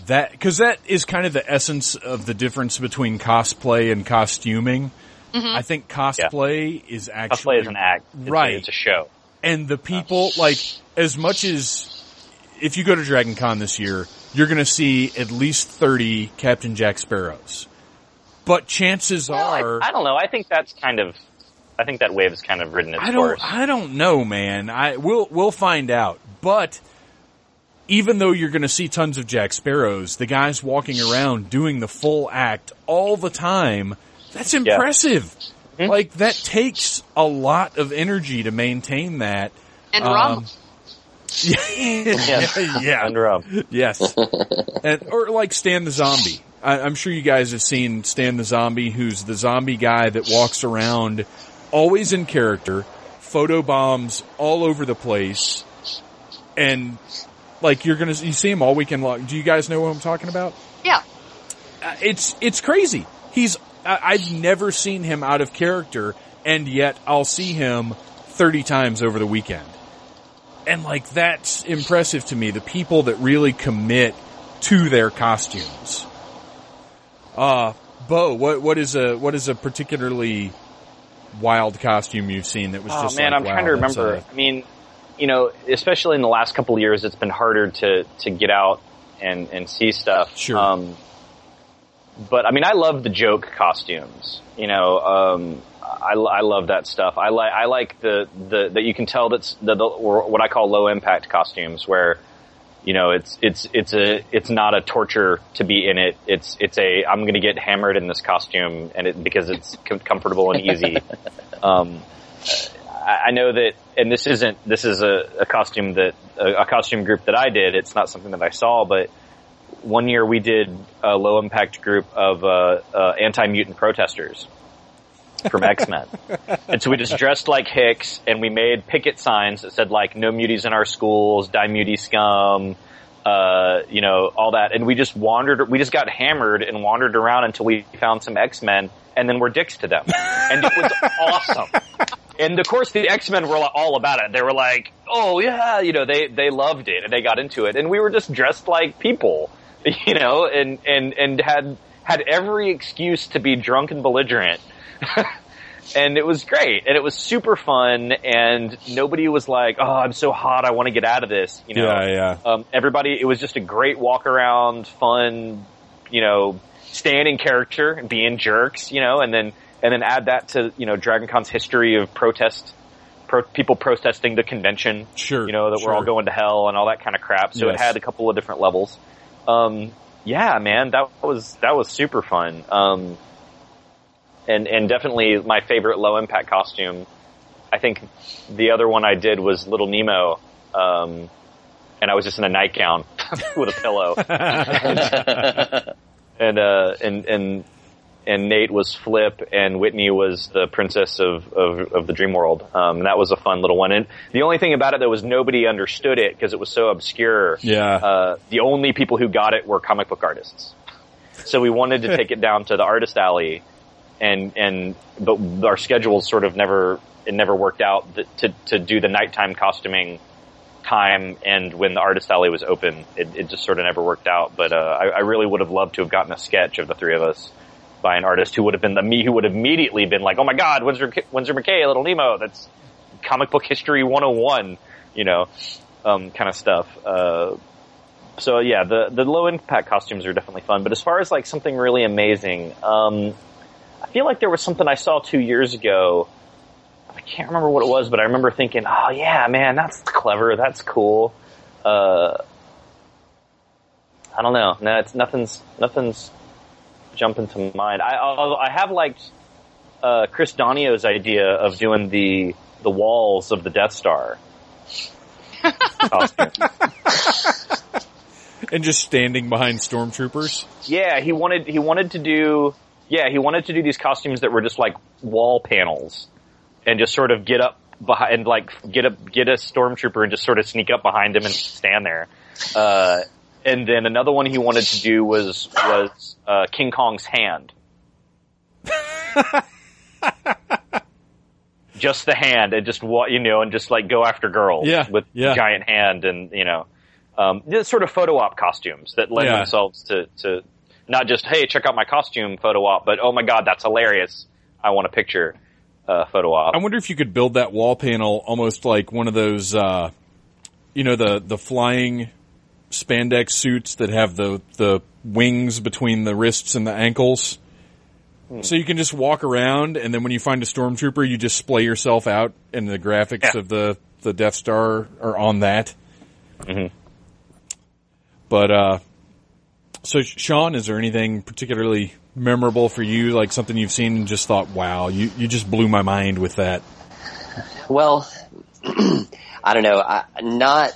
that, cause that is kind of the essence of the difference between cosplay and costuming. Mm-hmm. I think cosplay yeah. is actually cosplay is an act, it's right? A, it's a show, and the people like as much as if you go to Dragon Con this year, you're going to see at least thirty Captain Jack Sparrows. But chances well, are, I, I, don't know. I think that's kind of, I think that wave has kind of ridden its I don't, course. I don't know, man. I we'll we'll find out. But even though you're going to see tons of Jack Sparrows, the guys walking around doing the full act all the time that's impressive. Yeah. Mm-hmm. Like that takes a lot of energy to maintain that. And um, [laughs] rum. yeah, yeah, and rum. Yes, [laughs] and or like Stan the Zombie. I, I'm sure you guys have seen Stan the Zombie, who's the zombie guy that walks around, always in character, photo bombs all over the place, and like you're gonna you see him all weekend long. Do you guys know what I'm talking about? Yeah. Uh, it's it's crazy. He's I, have never seen him out of character, and yet I'll see him 30 times over the weekend. And like, that's impressive to me. The people that really commit to their costumes. Uh, Bo, what, what is a, what is a particularly wild costume you've seen that was oh, just man, like, I'm wow, trying to remember. A... I mean, you know, especially in the last couple of years, it's been harder to, to get out and, and see stuff. Sure. Um, but I mean, I love the joke costumes. You know, um, I, I love that stuff. I like I like the the that you can tell that's the, the or what I call low impact costumes where you know it's it's it's a it's not a torture to be in it. It's it's a I'm going to get hammered in this costume and it because it's com- comfortable and easy. [laughs] um, I, I know that, and this isn't this is a, a costume that a, a costume group that I did. It's not something that I saw, but one year we did a low impact group of uh, uh, anti mutant protesters from [laughs] X Men, and so we just dressed like Hicks and we made picket signs that said like "No muties in our schools," "Die mutie scum," uh, you know, all that, and we just wandered. We just got hammered and wandered around until we found some X Men. and then we're dicks to them, and it was [laughs] awesome. And of course, the X Men were all about it. They were like, "Oh yeah," you know, they they loved it and they got into it, and we were just dressed like people, [laughs] you know, and and and had had every excuse to be drunk and belligerent. [laughs] and it was great and it was super fun and nobody was like, "Oh, I'm so hot, I want to get out of this." You know, Yeah, yeah. Um, everybody, it was just a great walk around, fun, you know, staying in character and being jerks, you know, and then and then add that to you know Dragon Con's history of protest, pro- people protesting the convention, Sure, you know, that we're all going to hell and all that kind of crap. So Yes. it had a couple of different levels. Um, yeah, man, that was that was super fun. Um, and and definitely my favorite low impact costume. I think the other one I did was Little Nemo, um, and I was just in a nightgown [laughs] with a pillow, [laughs] [laughs] and uh, and and and Nate was Flip, and Whitney was the princess of of, of the Dream World. Um, and that was a fun little one. And the only thing about it that was nobody understood it because it was so obscure. Yeah. Uh, the only people who got it were comic book artists. So we wanted to [laughs] take it down to the artist alley, and and but our schedules sort of never it never worked out th- to to do the nighttime costuming time and when the artist alley was open it, it just sort of never worked out but uh, I, I really would have loved to have gotten a sketch of the three of us by an artist who would have been the me who would have immediately been like oh my god Winsor, Winsor McCay Little Nemo that's comic book history 101 you know um, kind of stuff uh, so yeah the the low impact costumes are definitely fun but as far as like something really amazing um, I feel like there was something I saw two years ago I can't remember what it was, but I remember thinking, "Oh yeah, man, that's clever. That's cool." Uh, I don't know. No, it's nothing's nothing's jumping to mind. I although I have liked uh, Chris Donio's idea of doing the the walls of the Death Star. [laughs] and just standing behind stormtroopers. Yeah, he wanted he wanted to do yeah, he wanted to do these costumes that were just like wall panels and just sort of get up behind like get a get a stormtrooper and just sort of sneak up behind him and stand there. Uh and then another one he wanted to do was was uh King Kong's hand. [laughs] just the hand and just what you know and just like go after girls Yeah, with yeah. giant hand and you know um, sort of photo op costumes that lend Yeah. themselves to, to not just hey check out my costume photo op but oh my god that's hilarious I want a picture uh, photo op I wonder if you could build that wall panel almost like one of those, uh, you know, the the flying spandex suits that have the the wings between the wrists and the ankles. So you can just walk around, and then when you find a stormtrooper, you just splay yourself out, and the graphics Yeah. of the the Death Star are on that. Mhm. But uh, so Sean, is there anything particularly memorable for you, like something you've seen and just thought, "Wow, you you just blew my mind with that"? Well, [clears throat] I don't know. I, not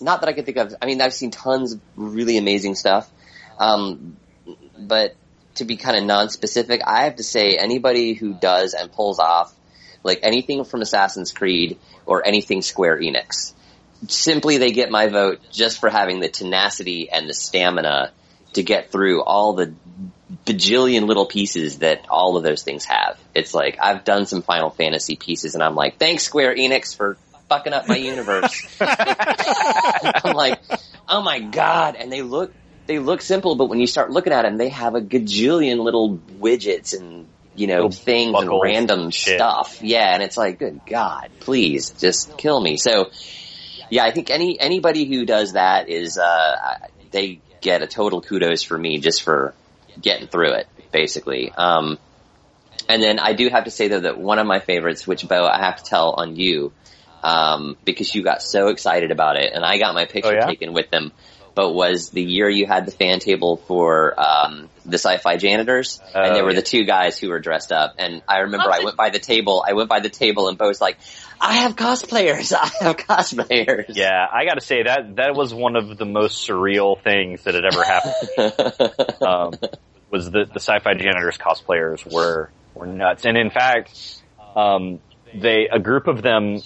not that I can think of. I mean, I've seen tons of really amazing stuff, um, but to be kind of non-specific, I have to say anybody who does and pulls off like anything from Assassin's Creed or anything Square Enix, simply they get my vote just for having the tenacity and the stamina to get through all the bajillion little pieces that all of those things have. It's like I've done some Final Fantasy pieces and I'm like, thanks Square Enix for fucking up my universe. [laughs] I'm like, oh my god, and they look they look simple, but when you start looking at them, they have a gajillion little widgets and you know Little things and random shit. stuff. Yeah, and it's like, good god, please just kill me. So yeah, I think any anybody who does that is uh they get a total kudos for me just for getting through it, basically. Um, and then I do have to say though that one of my favorites, which Bo, I have to tell on you, um, because you got so excited about it, and I got my picture Oh, yeah? taken with them. But was the year you had the fan table for um, the sci-fi janitors, and Oh, there were yeah. the two guys who were dressed up. And I remember Lots I went by the table. I went by the table, and Bo's like, "I have cosplayers. [laughs] I have cosplayers." yeah I got to say that that was one of the most surreal things that had ever happened [laughs] um, was the, the sci-fi janitors cosplayers were were nuts, and in fact, um, they a group of them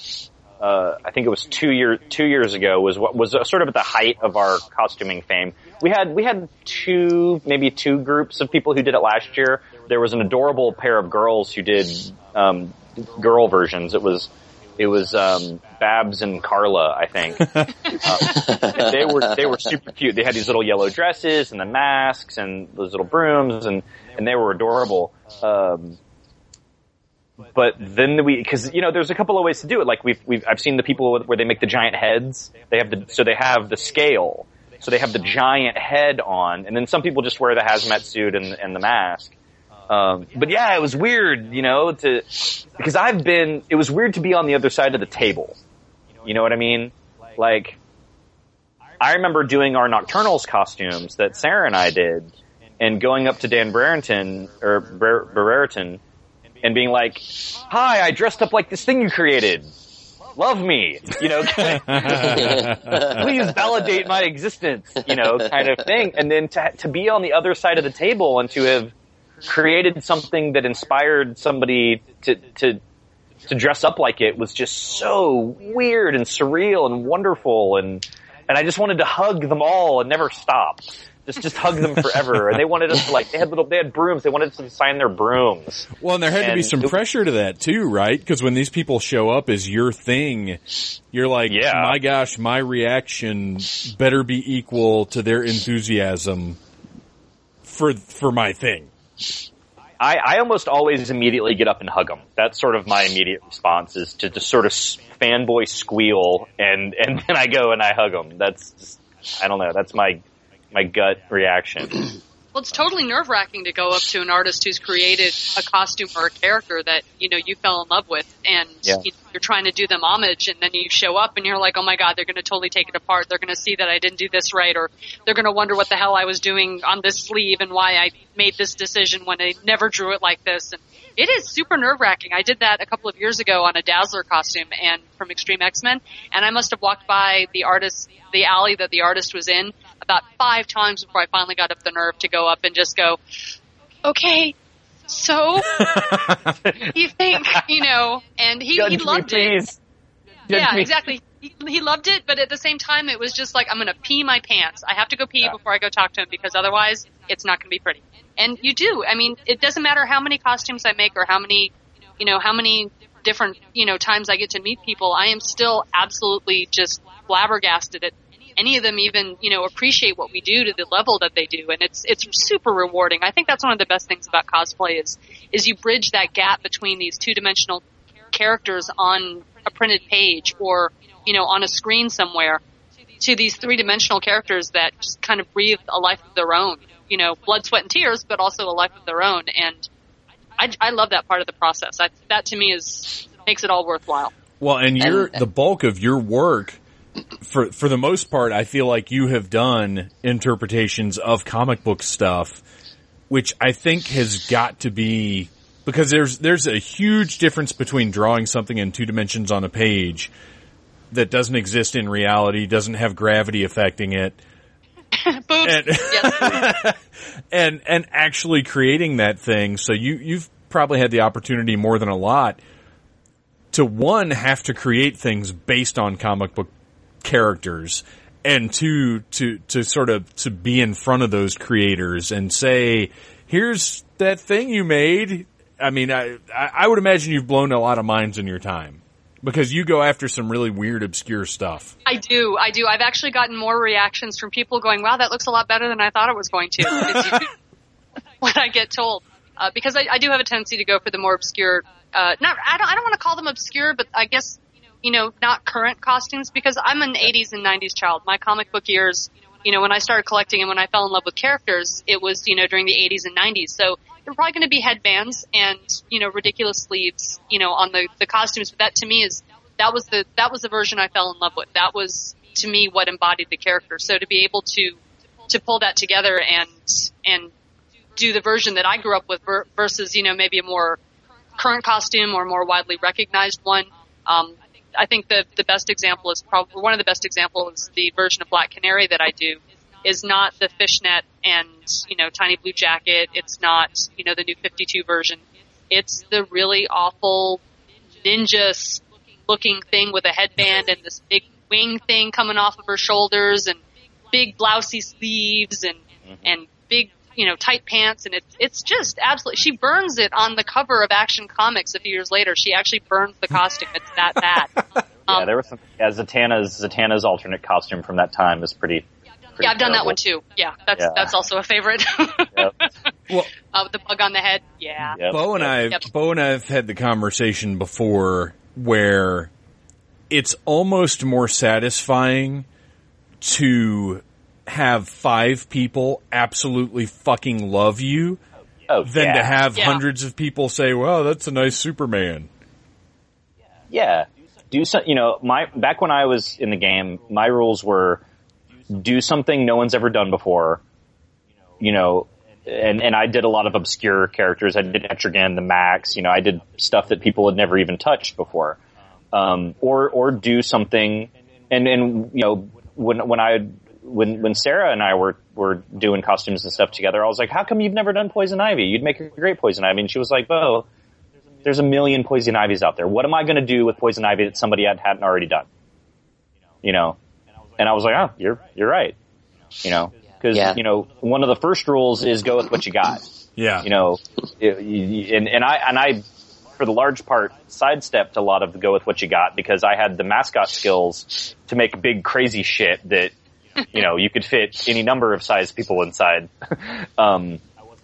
uh, I think it was two year two years ago was what was sort of at the height of our costuming fame. We had we had two maybe two groups of people who did it last year. There was an adorable pair of girls who did um, girl versions. It was it was um, Babs and Carla, I think. [laughs] uh, they were they were super cute. They had these little yellow dresses and the masks and those little brooms, and and they were adorable. Um, but then we, because you know, there's a couple of ways to do it. Like we've, we've, I've seen the people where they make the giant heads. They have the, so they have the scale. So they have the giant head on, and then some people just wear the hazmat suit and, and the mask. Um, but yeah, it was weird, you know, to because I've been. It was weird to be on the other side of the table. You know what I mean? Like, I remember doing our Nocturnals costumes that Sarah and I did, and going up to Dan Brereton or Brereton and being like, "Hi, I dressed up like this thing you created. Love me, you know. [laughs] please validate my existence, you know, kind of thing." And then to to be on the other side of the table and to have created something that inspired somebody to to to dress up like it was just so weird and surreal and wonderful and and I just wanted to hug them all and never stop just just hug them forever. and they wanted us to like they had little they had brooms. They wanted us to sign their brooms. Well, and there had and to be some it, pressure to that too, right? Because when these people show up as your thing, you're like, yeah. my gosh, my reaction better be equal to their enthusiasm for for my thing. I, I almost always immediately get up and hug them. That's sort of my immediate response is to just sort of fanboy squeal and and then I go and I hug them. That's just I don't know. That's my my gut reaction. [clears throat] Well, it's totally nerve wracking to go up to an artist who's created a costume or a character that you know you fell in love with, and yeah. you, are trying to do them homage, and then you show up and you're like, oh my god, they're going to totally take it apart. They're going to see that I didn't do this right, or they're going to wonder what the hell I was doing on this sleeve and why I made this decision when I never drew it like this. And it is super nerve wracking. I did that a couple of years ago on a Dazzler costume and from Extreme X Men, and I must have walked by the artist, the alley that the artist was in about five times before I finally got up the nerve to go up and just go, okay, so [laughs] you think, you know, and he, he loved me, it. Yeah, exactly. He, he loved it, but at the same time, it was just like, I'm going to pee my pants. I have to go pee Yeah. before I go talk to him because otherwise it's not going to be pretty. And you do. I mean, it doesn't matter how many costumes I make or how many, you know, how many different, you know, times I get to meet people. I am still absolutely just flabbergasted at any of them even, you know, appreciate what we do to the level that they do. And it's, it's super rewarding. I think that's one of the best things about cosplay is, is you bridge that gap between these two dimensional characters on a printed page or, you know, on a screen somewhere to these three dimensional characters that just kind of breathe a life of their own. You know, blood, sweat, and tears, but also a life of their own. And I, I love that part of the process. I, that to me is makes it all worthwhile. Well, and your And- the bulk of your work for for the most part, I feel like you have done interpretations of comic book stuff, which I think has got to be because there's there's a huge difference between drawing something in two dimensions on a page that doesn't exist in reality, doesn't have gravity affecting it, [laughs] and [laughs] and and actually creating that thing. So you you've probably had the opportunity more than a lot to one have to create things based on comic book characters and two to to sort of to be in front of those creators and say here's that thing you made i mean i i I would imagine you've blown a lot of minds in your time because you go after some really weird obscure stuff I do, I do. I've actually gotten more reactions from people going, "Wow, that looks a lot better than I thought it was going to." [laughs] [laughs] when I get told, uh, because I, I do have a tendency to go for the more obscure. Uh, not, I don't, I don't want to call them obscure, but I guess you know, not current costumes because I'm an 80s and 90s child. My comic book years, you know, when I started collecting and when I fell in love with characters, it was you know during the 80s and 90s. So they're probably going to be headbands and you know ridiculous sleeves, you know, on the the costumes. But that to me is that was the that was the version I fell in love with. That was to me what embodied the character. So to be able to to pull that together and and do the version that I grew up with versus you know maybe a more current costume or more widely recognized one. Um, I think the the best example is probably one of the best examples is the version of Black Canary that I do is not the fishnet and you know tiny blue jacket. It's not you know the new 52 version. It's the really awful ninja looking thing with a headband and this big wing thing coming off of her shoulders and big blousey sleeves and mm-hmm. and big you know tight pants and it's it's just absolutely she burns it on the cover of Action Comics a few years later. She actually burns the costume. It's that bad. [laughs] yeah, Um, there was some. Yeah, Zatanna's Zatanna's alternate costume from that time is pretty. pretty yeah, I've done that one too. Yeah, that's Yeah. that's also a favorite. [laughs] Yep. Well- uh, with the bug on the head. Yeah. Yep. Bo and I, Yep. Bo and I have had the conversation before where it's almost more satisfying to have five people absolutely fucking love you Oh, than yeah. to have Yeah. hundreds of people say, "Wow, that's a nice Superman." Yeah. Do some, you know, my, back when I was in the game, my rules were do something no one's ever done before, you know, and, and I did a lot of obscure characters. I did Etrigan, the Maxx, you know, I did stuff that people had never even touched before. Um, or, or do something, and, and, you know, when, when I, when, when Sarah and I were, were doing costumes and stuff together, I was like, how come you've never done Poison Ivy? You'd make a great Poison Ivy. And she was like, Bo, there's a million poison ivies out there. What am I going to do with poison ivy that somebody had, hadn't already done? You know, and I was like, oh, you're you're right. You know, because Yeah. you know one of the first rules is go with what you got. Yeah, You know, it- you- and and I and I for the large part sidestepped a lot of the go with what you got because I had the mascot skills to make big crazy shit that you know you could fit any number of size people inside. um,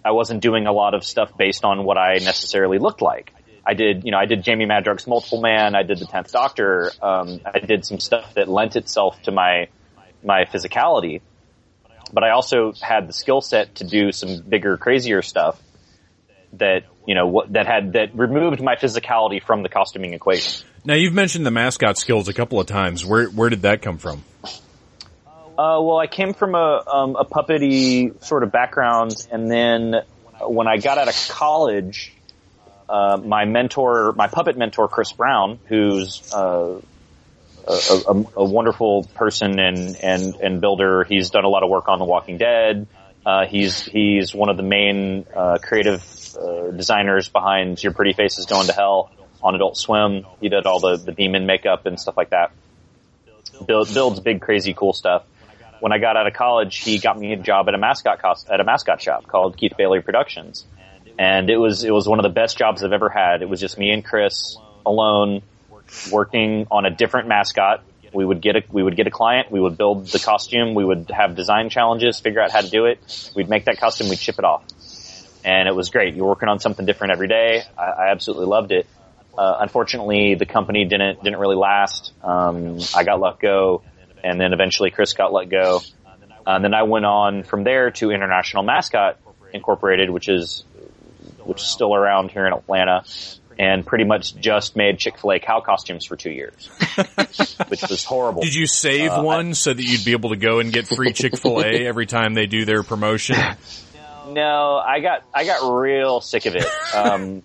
I wasn't doing a lot of stuff based on what I necessarily looked like. I did, you know, I did Jamie Madrox's Multiple Man. I did the Tenth Doctor. Um, I did some stuff that lent itself to my my physicality, but I also had the skill set to do some bigger, crazier stuff that you know what that had that removed my physicality from the costuming equation. Now you've mentioned the mascot skills a couple of times. Where where did that come from? Uh, well, I came from a um, a puppety sort of background, and then when I got out of college, uh, my mentor, my puppet mentor, Chris Brown, who's uh, a, a, a wonderful person and and and builder. He's done a lot of work on The Walking Dead. Uh, he's he's one of the main uh, creative uh, designers behind Your Pretty Face is Going to Hell on Adult Swim. He did all the the demon makeup and stuff like that. Build, builds big, crazy, cool stuff. When I got out of college, he got me a job at a mascot cost, at a mascot shop called Keith Bailey Productions, and it was it was one of the best jobs I've ever had. It was just me and Chris alone working on a different mascot. We would get a we would get a client, we would build the costume, we would have design challenges, figure out how to do it. We'd make that costume, we'd ship it off, and it was great. You're working on something different every day. I, I absolutely loved it. Uh, unfortunately, the company didn't didn't really last. Um, I got let go, and then eventually Chris got let go. Uh, and then I went on from there to International Mascot Incorporated, which is which is still around here in Atlanta, and pretty much just made Chick Fil A cow costumes for two years, [laughs] which was horrible. Did you save Uh, one so that you'd be able to go and get free Chick Fil A [laughs] every time they do their promotion? No, I got I got real sick of it. Um,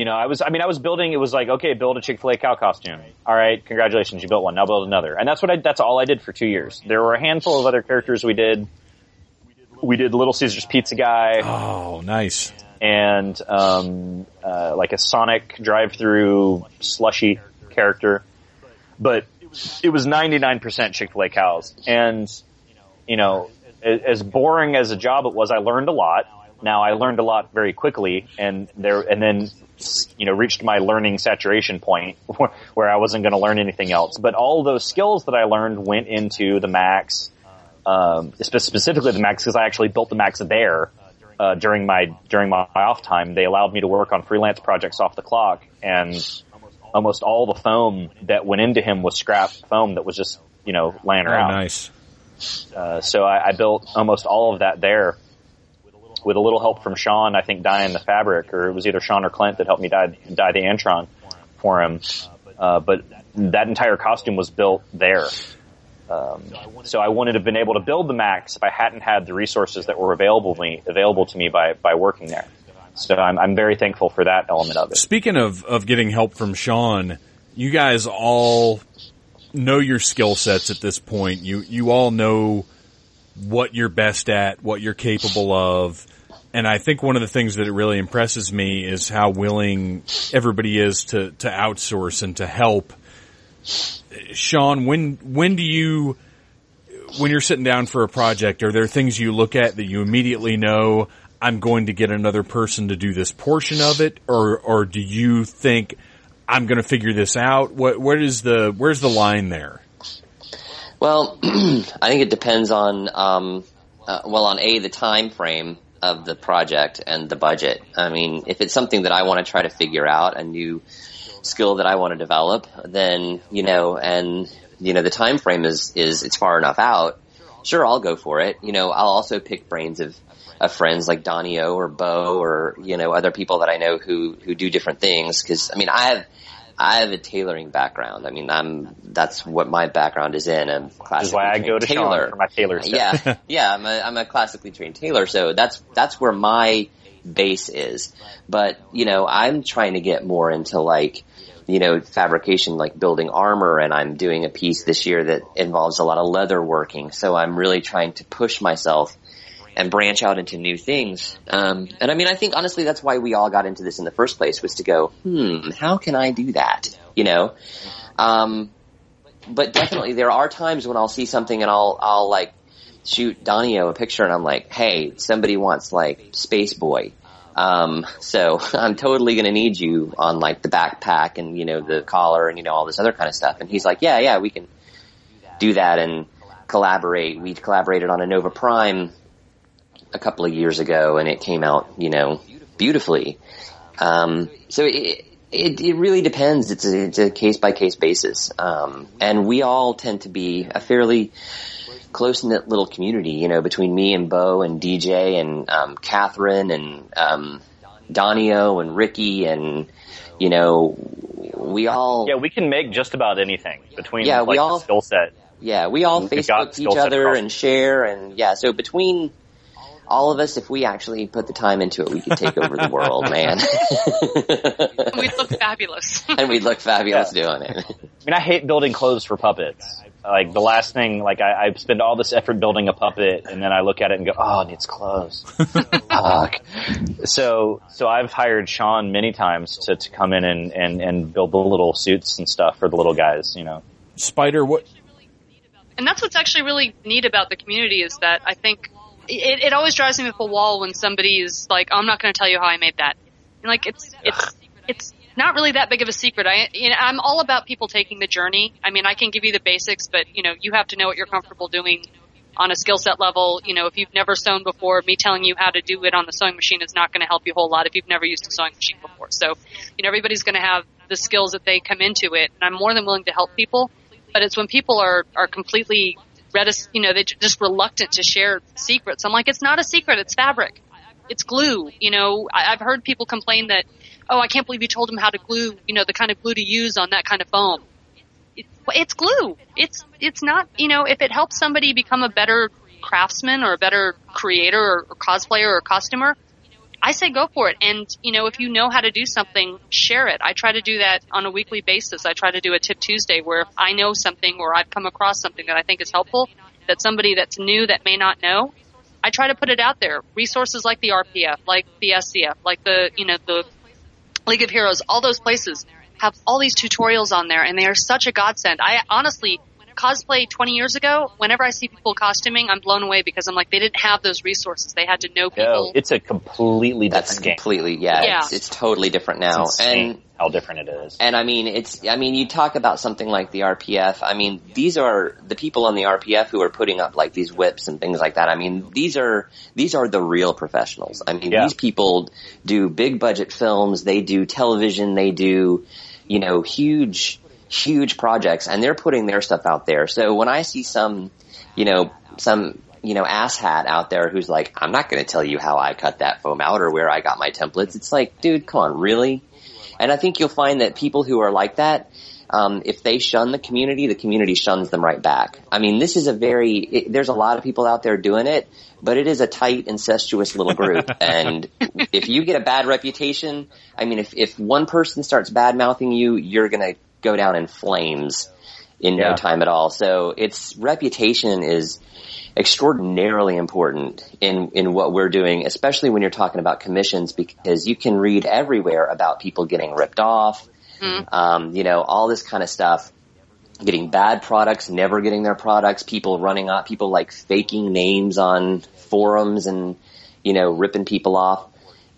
you know, I was I mean I was building. It was like okay, build a Chick Fil A cow costume. All right, congratulations, you built one. Now build another. And that's what I that's all I did for two years. There were a handful of other characters we did. We did Little Caesars Pizza Guy Oh, nice. and um, uh, like a Sonic drive-through slushy character, but it was 99% Chick-fil-A cows. And you know, as boring as a job it was, I learned a lot. Now I learned a lot very quickly, and there, and then you know, reached my learning saturation point [laughs] where I wasn't going to learn anything else. But all those skills that I learned went into the Maxx, um, specifically the Maxx because I actually built the Maxx there uh, during my during my off time. They allowed me to work on freelance projects off the clock, and almost all the foam that went into him was scrap foam that was just you know laying Oh, around. nice. Uh, so I, I built almost all of that there with a little help from Sean, I think dyeing the fabric, or it was either Sean or Clint that helped me dye, dye the Antron for him. Uh, but that entire costume was built there. Um, so I wouldn't have been able to build the Maxx if I hadn't had the resources that were available to me, available to me by, by working there. So I'm, I'm very thankful for that element of it. Speaking of, of getting help from Sean, you guys all know your skill sets at this point. You, you all know what you're best at, what you're capable of. and I think one of the things that it really impresses me is how willing everybody is to to outsource and to help. Sean, when when do you when you're sitting down for a project, are there things you look at that you immediately know I'm going to get another person to do this portion of it, or or do you think I'm going to figure this out? What what is the where's the line there? Well, [clears throat] I think it depends on um, uh, well on a the time frame of the project and the budget. I mean, if it's something that I want to try to figure out, a new skill that I want to develop, then you know, and you know, the time frame is is it's far enough out. Sure, I'll go for it. You know, I'll also pick brains of of friends like Donnie O or Bo or you know other people that I know who who do different things. Because I mean, I have I have a tailoring background. I mean, I'm that's what my background is in. I'm is why I go to tailor. Sean for my tailor stuff. Yeah, [laughs] yeah. I'm a I'm a classically trained tailor, so that's that's where my base is. But you know, I'm trying to get more into like you know, fabrication like building armor and I'm doing a piece this year that involves a lot of leather working. So I'm really trying to push myself and branch out into new things. Um, and I mean, I think honestly that's why we all got into this in the first place was to go, hmm, how can I do that? You know? Um, but definitely there are times when I'll see something and I'll, I'll like shoot Donnie O a picture and I'm like, hey, somebody wants like Space Boy. Um, so [laughs] I'm totally going to need you on like the backpack and, you know, the collar and, you know, all this other kind of stuff. And he's like, yeah, yeah, we can do that and collaborate. We collaborated on a Nova Prime a couple of years ago and it came out, you know, beautifully. Um, so it, it, it really depends. It's a, it's a case by case basis. Um, and we all tend to be a fairly, close knit little community, you know, between me and Bo and DJ and um, Catherine and um, Donnie O and Riki and you know, we all Yeah, we can make just about anything between Yeah, like, we the all- skill set. yeah, we all Facebook each other and share and yeah, so between all of us, if we actually put the time into it, we could take over the world, man. [laughs] We'd look fabulous. [laughs] and we'd look fabulous doing it. I mean, I hate building clothes for puppets. Like the last thing, like I, I spend all this effort building a puppet, and then I look at it and go, "Oh, it needs clothes." [laughs] Fuck. So, so I've hired Sean many times to, to come in and, and, and build the little suits and stuff for the little guys. You know, Spider, what and that's what's actually really neat about the community is that I think it, it always drives me up a wall when somebody is like, "I'm not going to tell you how I made that." And like it's it's it's not really that big of a secret. I you know, I'm all about people taking the journey. I mean, I can give you the basics, but you know, you have to know what you're comfortable doing on a skill set level. You know, if you've never sewn before, me telling you how to do it on the sewing machine is not going to help you a whole lot if you've never used a sewing machine before. So, you know, everybody's going to have the skills that they come into it, and I'm more than willing to help people. But it's when people are are completely retic- you know, they're just reluctant to share secrets. I'm like, it's not a secret. It's fabric. It's glue. You know, I've heard people complain that, oh, I can't believe you told them how to glue, you know, the kind of glue to use on that kind of foam. It, it's glue. It's, it's not, you know, if it helps somebody become a better craftsman or a better creator or, or cosplayer or costumer, I say go for it. And, you know, if you know how to do something, share it. I try to do that on a weekly basis. I try to do a tip Tuesday where if I know something or I've come across something that I think is helpful, that somebody that's new that may not know, I try to put it out there. Resources like the RPF, like the SCF, like the, you know, the League of Heroes, all those places have all these tutorials on there and they are such a godsend. I honestly, cosplay 20 years ago, whenever I see people costuming, I'm blown away because I'm like, they didn't have those resources. They had to know no, people. it's a completely That's different game. completely, yeah, Yeah. It's, it's totally different now. It's and how different it is. And I mean, it's, I mean, you talk about something like the RPF. I mean, these are the people on the RPF who are putting up like these whips and things like that. I mean, these are, these are the real professionals. I mean, Yeah. these people do big budget films, they do television, they do, you know, huge, huge projects and they're putting their stuff out there. So when I see some, you know, some, you know, asshat out there who's like, I'm not going to tell you how I cut that foam out or where I got my templates. It's like, dude, come on, really? And I think you'll find that people who are like that, um, if they shun the community, the community shuns them right back. I mean, this is a very, it, there's a lot of people out there doing it, but it is a tight, incestuous little group. [laughs] and if you get a bad reputation, I mean, if, if one person starts bad mouthing you, you're gonna go down in flames. in no Yeah. time at all. So its reputation is extraordinarily important in, in what we're doing, especially when you're talking about commissions because you can read everywhere about people getting ripped off, um, you know, all this kind of stuff. Getting bad products, never getting their products, people running off, people like faking names on forums and, you know, ripping people off.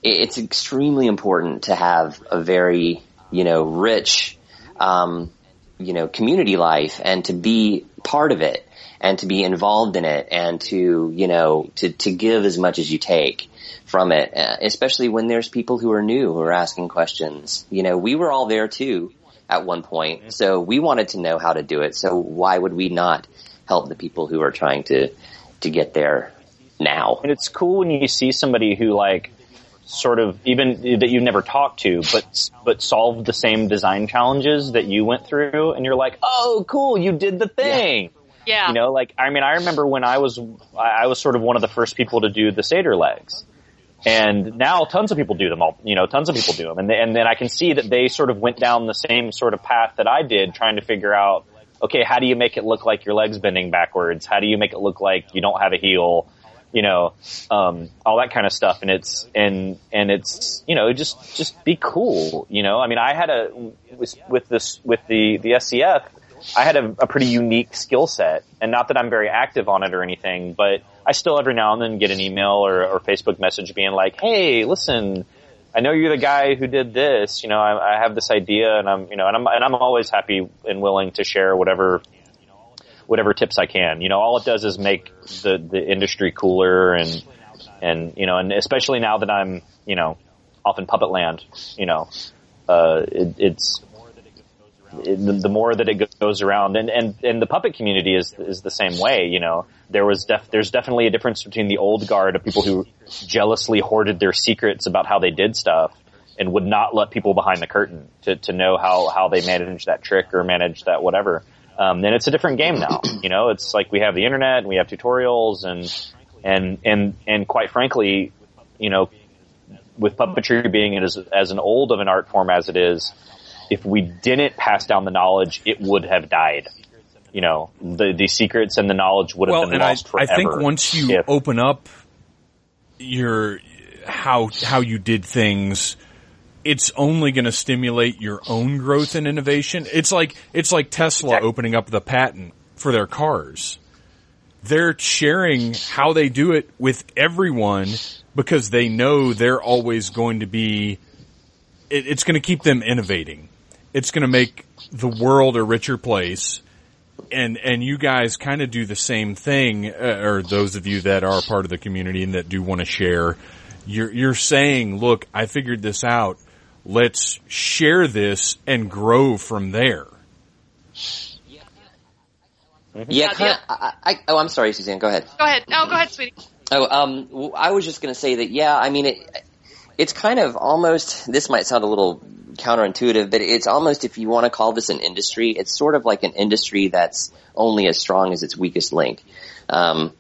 It's extremely important to have a very, you know, rich, um, you know, community life and to be part of it and to be involved in it and to, you know, to, to give as much as you take from it, uh, especially when there's people who are new who are asking questions. You know, we were all there too at one point, so we wanted to know how to do it. So why would we not help the people who are trying to, to get there now? And it's cool when you see somebody who like sort of even that you've never talked to, but but solved the same design challenges that you went through, and you're like, oh, cool, you did the thing. Yeah. You know, like I mean, I remember when I was I I was sort of one of the first people to do the satyr legs, and now tons of people do them all. You know, tons of people do them, and they, and then I can see that they sort of went down the same sort of path that I did, trying to figure out, okay, how do you make it look like your legs bending backwards? How do you make it look like you don't have a heel? You know, um, all that kind of stuff, and it's and and it's you know just just be cool. You know, I mean, I had a with, with this with the the SCF. I had a, a pretty unique skill set, and not that I'm very active on it or anything, but I still every now and then get an email or, or Facebook message being like, "Hey, listen, I know you're the guy who did this. You know, I, I have this idea, and I'm, you know, and I'm and I'm always happy and willing to share whatever whatever tips I can. You know, all it does is make the the industry cooler, and and you know, and especially now that I'm, you know, off in puppet land, you know, uh, it, it's it, the, the more that it goes around, and, and, and the puppet community is is the same way. You know, there was def, there's definitely a difference between the old guard of people who jealously hoarded their secrets about how they did stuff and would not let people behind the curtain to, to know how, how they managed that trick or managed that whatever. Um, and it's a different game now. You know, it's like we have the internet and we have tutorials and and and and quite frankly, you know, with puppetry being as as an old of an art form as it is, if we didn't pass down the knowledge, it would have died. You know, the the secrets and the knowledge would have well, been I, lost I forever. think once you if- open up your how how you did things, it's only going to stimulate your own growth and innovation. It's like it's like Tesla Exactly. opening up the patent for their cars. They're sharing how they do it with everyone because they know they're always going to be. It, it's going to keep them innovating. It's going to make the world a richer place and and you guys kind of do the same thing, uh, or those of you that are part of the community and that do want to share, you're you're saying, look, I figured this out. Let's share this and grow from there. Yeah, Yeah, kind of. I, I, oh, I'm sorry, Suzanne. Go ahead. Go ahead. No, go ahead, sweetie. Oh, um, w- I was just going to say that. Yeah, I mean, it, it's kind of almost. This might sound a little counterintuitive, but it's almost if you want to call this an industry, it's sort of like an industry that's only as strong as its weakest link. Um,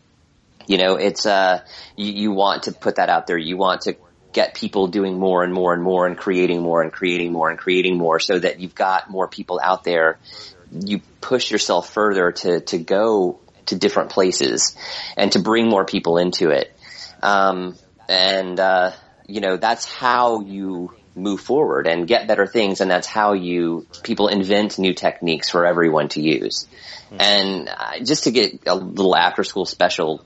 you know, it's uh, you, you want to put that out there. You want to get people doing more and more and more and creating more and creating more and creating more so that you've got more people out there. You push yourself further to, to go to different places and to bring more people into it. Um, and, uh, you know, that's how you move forward and get better things. And that's how you, people invent new techniques for everyone to use. And uh, just to get a little after school special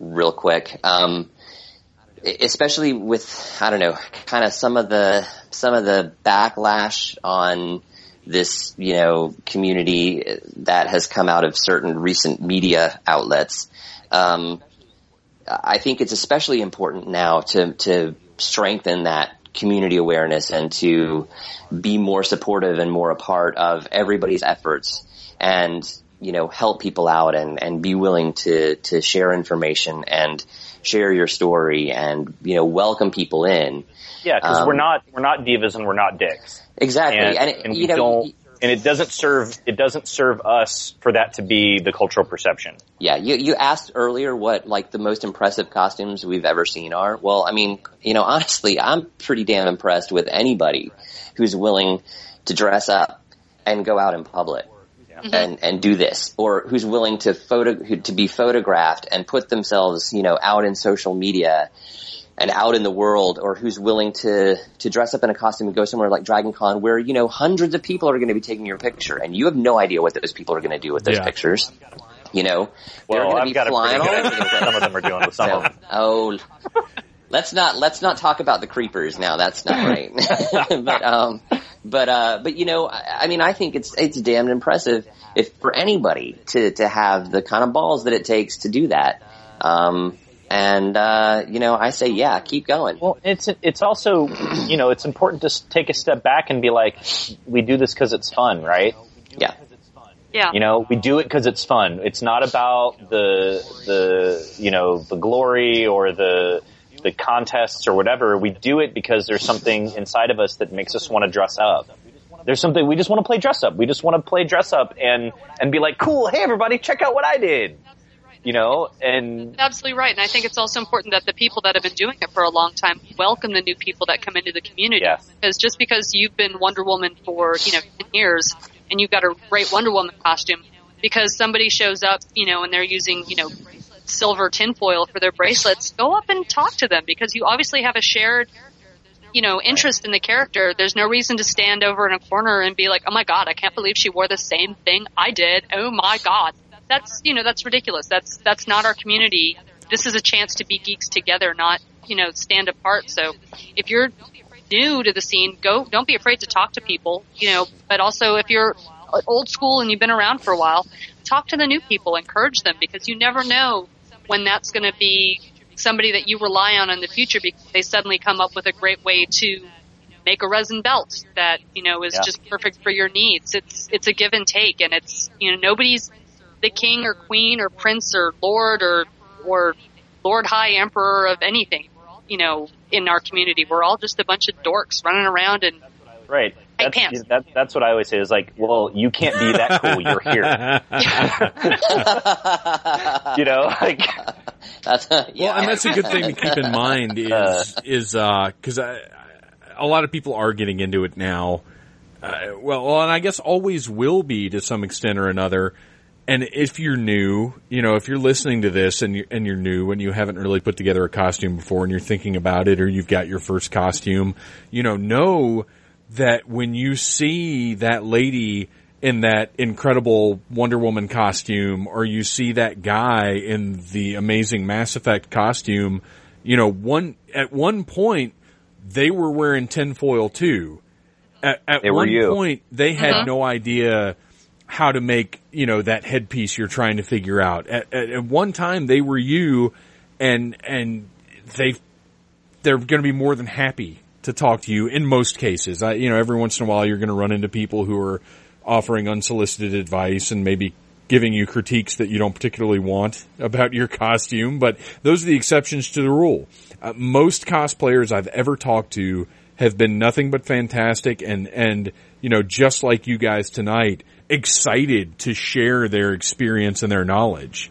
real quick, um, especially with I don't know, kind of some of the some of the backlash on this you know community that has come out of certain recent media outlets. Um, I think it's especially important now to to strengthen that community awareness and to be more supportive and more a part of everybody's efforts and you know help people out and and be willing to to share information and share your story and you know welcome people in Yeah, because Um, we're not we're not divas and we're not dicks, exactly and, and, it- and you we know don't. And it doesn't serve it doesn't serve us for that to be the cultural perception. yeah you you asked earlier what like the most impressive costumes we've ever seen are well i mean you know [laughs] honestly i'm pretty damn impressed with anybody who's willing to dress up and go out in public Mm-hmm. and and do this, or who's willing to photo to be photographed and put themselves, you know, out in social media and out in the world, or who's willing to to dress up in a costume and go somewhere like Dragon Con, where you know hundreds of people are going to be taking your picture, and you have no idea what those people are going to do with those Yeah. pictures. You know, they're Well, going to be got a flying pretty all over the idea what some of them are doing with some so, of them. oh, let's not let's not talk about the creepers now. That's not [laughs] right. [laughs] but um, but uh, but you know, I, I mean, I think it's it's damned impressive if for anybody to to have the kind of balls that it takes to do that. Um, and uh, you know, I say, yeah, keep going. Well, it's it's also you know it's important to take a step back and be like, we do this because it's fun, right? Yeah, Yeah. You know, we do it because it's fun. It's not about the the you know the glory or the the contests or whatever. We do it because there's something inside of us that makes us want to dress up. There's something we just want to play dress up. We just want to play dress up and and be like, cool. Hey, everybody, check out what I did. You know, and Absolutely right. And I think it's also important that the people that have been doing it for a long time welcome the new people that come into the community. Yes. Because just because you've been Wonder Woman for, you know, 10 years and you've got a great Wonder Woman costume, because somebody shows up, you know, and they're using, you know, silver tinfoil for their bracelets, go up and talk to them because you obviously have a shared you know, interest in the character, there's no reason to stand over in a corner and be like, oh my god, I can't believe she wore the same thing I did. Oh my god. That's, you know, that's ridiculous. That's, that's not our community. This is a chance to be geeks together, not, you know, stand apart. So if you're new to the scene, go, don't be afraid to talk to people, you know, but also if you're old school and you've been around for a while, talk to the new people, encourage them because you never know when that's going to be somebody that you rely on in the future because they suddenly come up with a great way to make a resin belt that you know is Yeah. just perfect for your needs. It's it's a give and take, and it's you know nobody's the king or queen or prince or lord or or lord high emperor of anything. You know, in our community, we're all just a bunch of dorks running around and right. Hey, That's, pants. that, that's what I always say is like, well, you can't be that cool. You're here. [laughs] You know, like, that's yeah. Well, and that's a good thing to keep in [laughs] mind is uh. is uh, because I a lot of people are getting into it now. Uh, well, well, and I guess always will be to some extent or another. And if you're new, you know, if you're listening to this and you're, and you're new and you haven't really put together a costume before and you're thinking about it or you've got your first costume, you know, know that when you see that lady in that incredible Wonder Woman costume or you see that guy in the amazing Mass Effect costume, you know, one, at one point they were wearing tinfoil too. At, at They were one you. point they had Mhm. no idea how to make, you know, that headpiece you're trying to figure out. At, at, at one time they were you and, and they, they're going to be more than happy to talk to you in most cases. I, you know, every once in a while you're going to run into people who are offering unsolicited advice and maybe giving you critiques that you don't particularly want about your costume, but those are the exceptions to the rule. Uh, most cosplayers I've ever talked to have been nothing but fantastic and, and, you know, just like you guys tonight, excited to share their experience and their knowledge.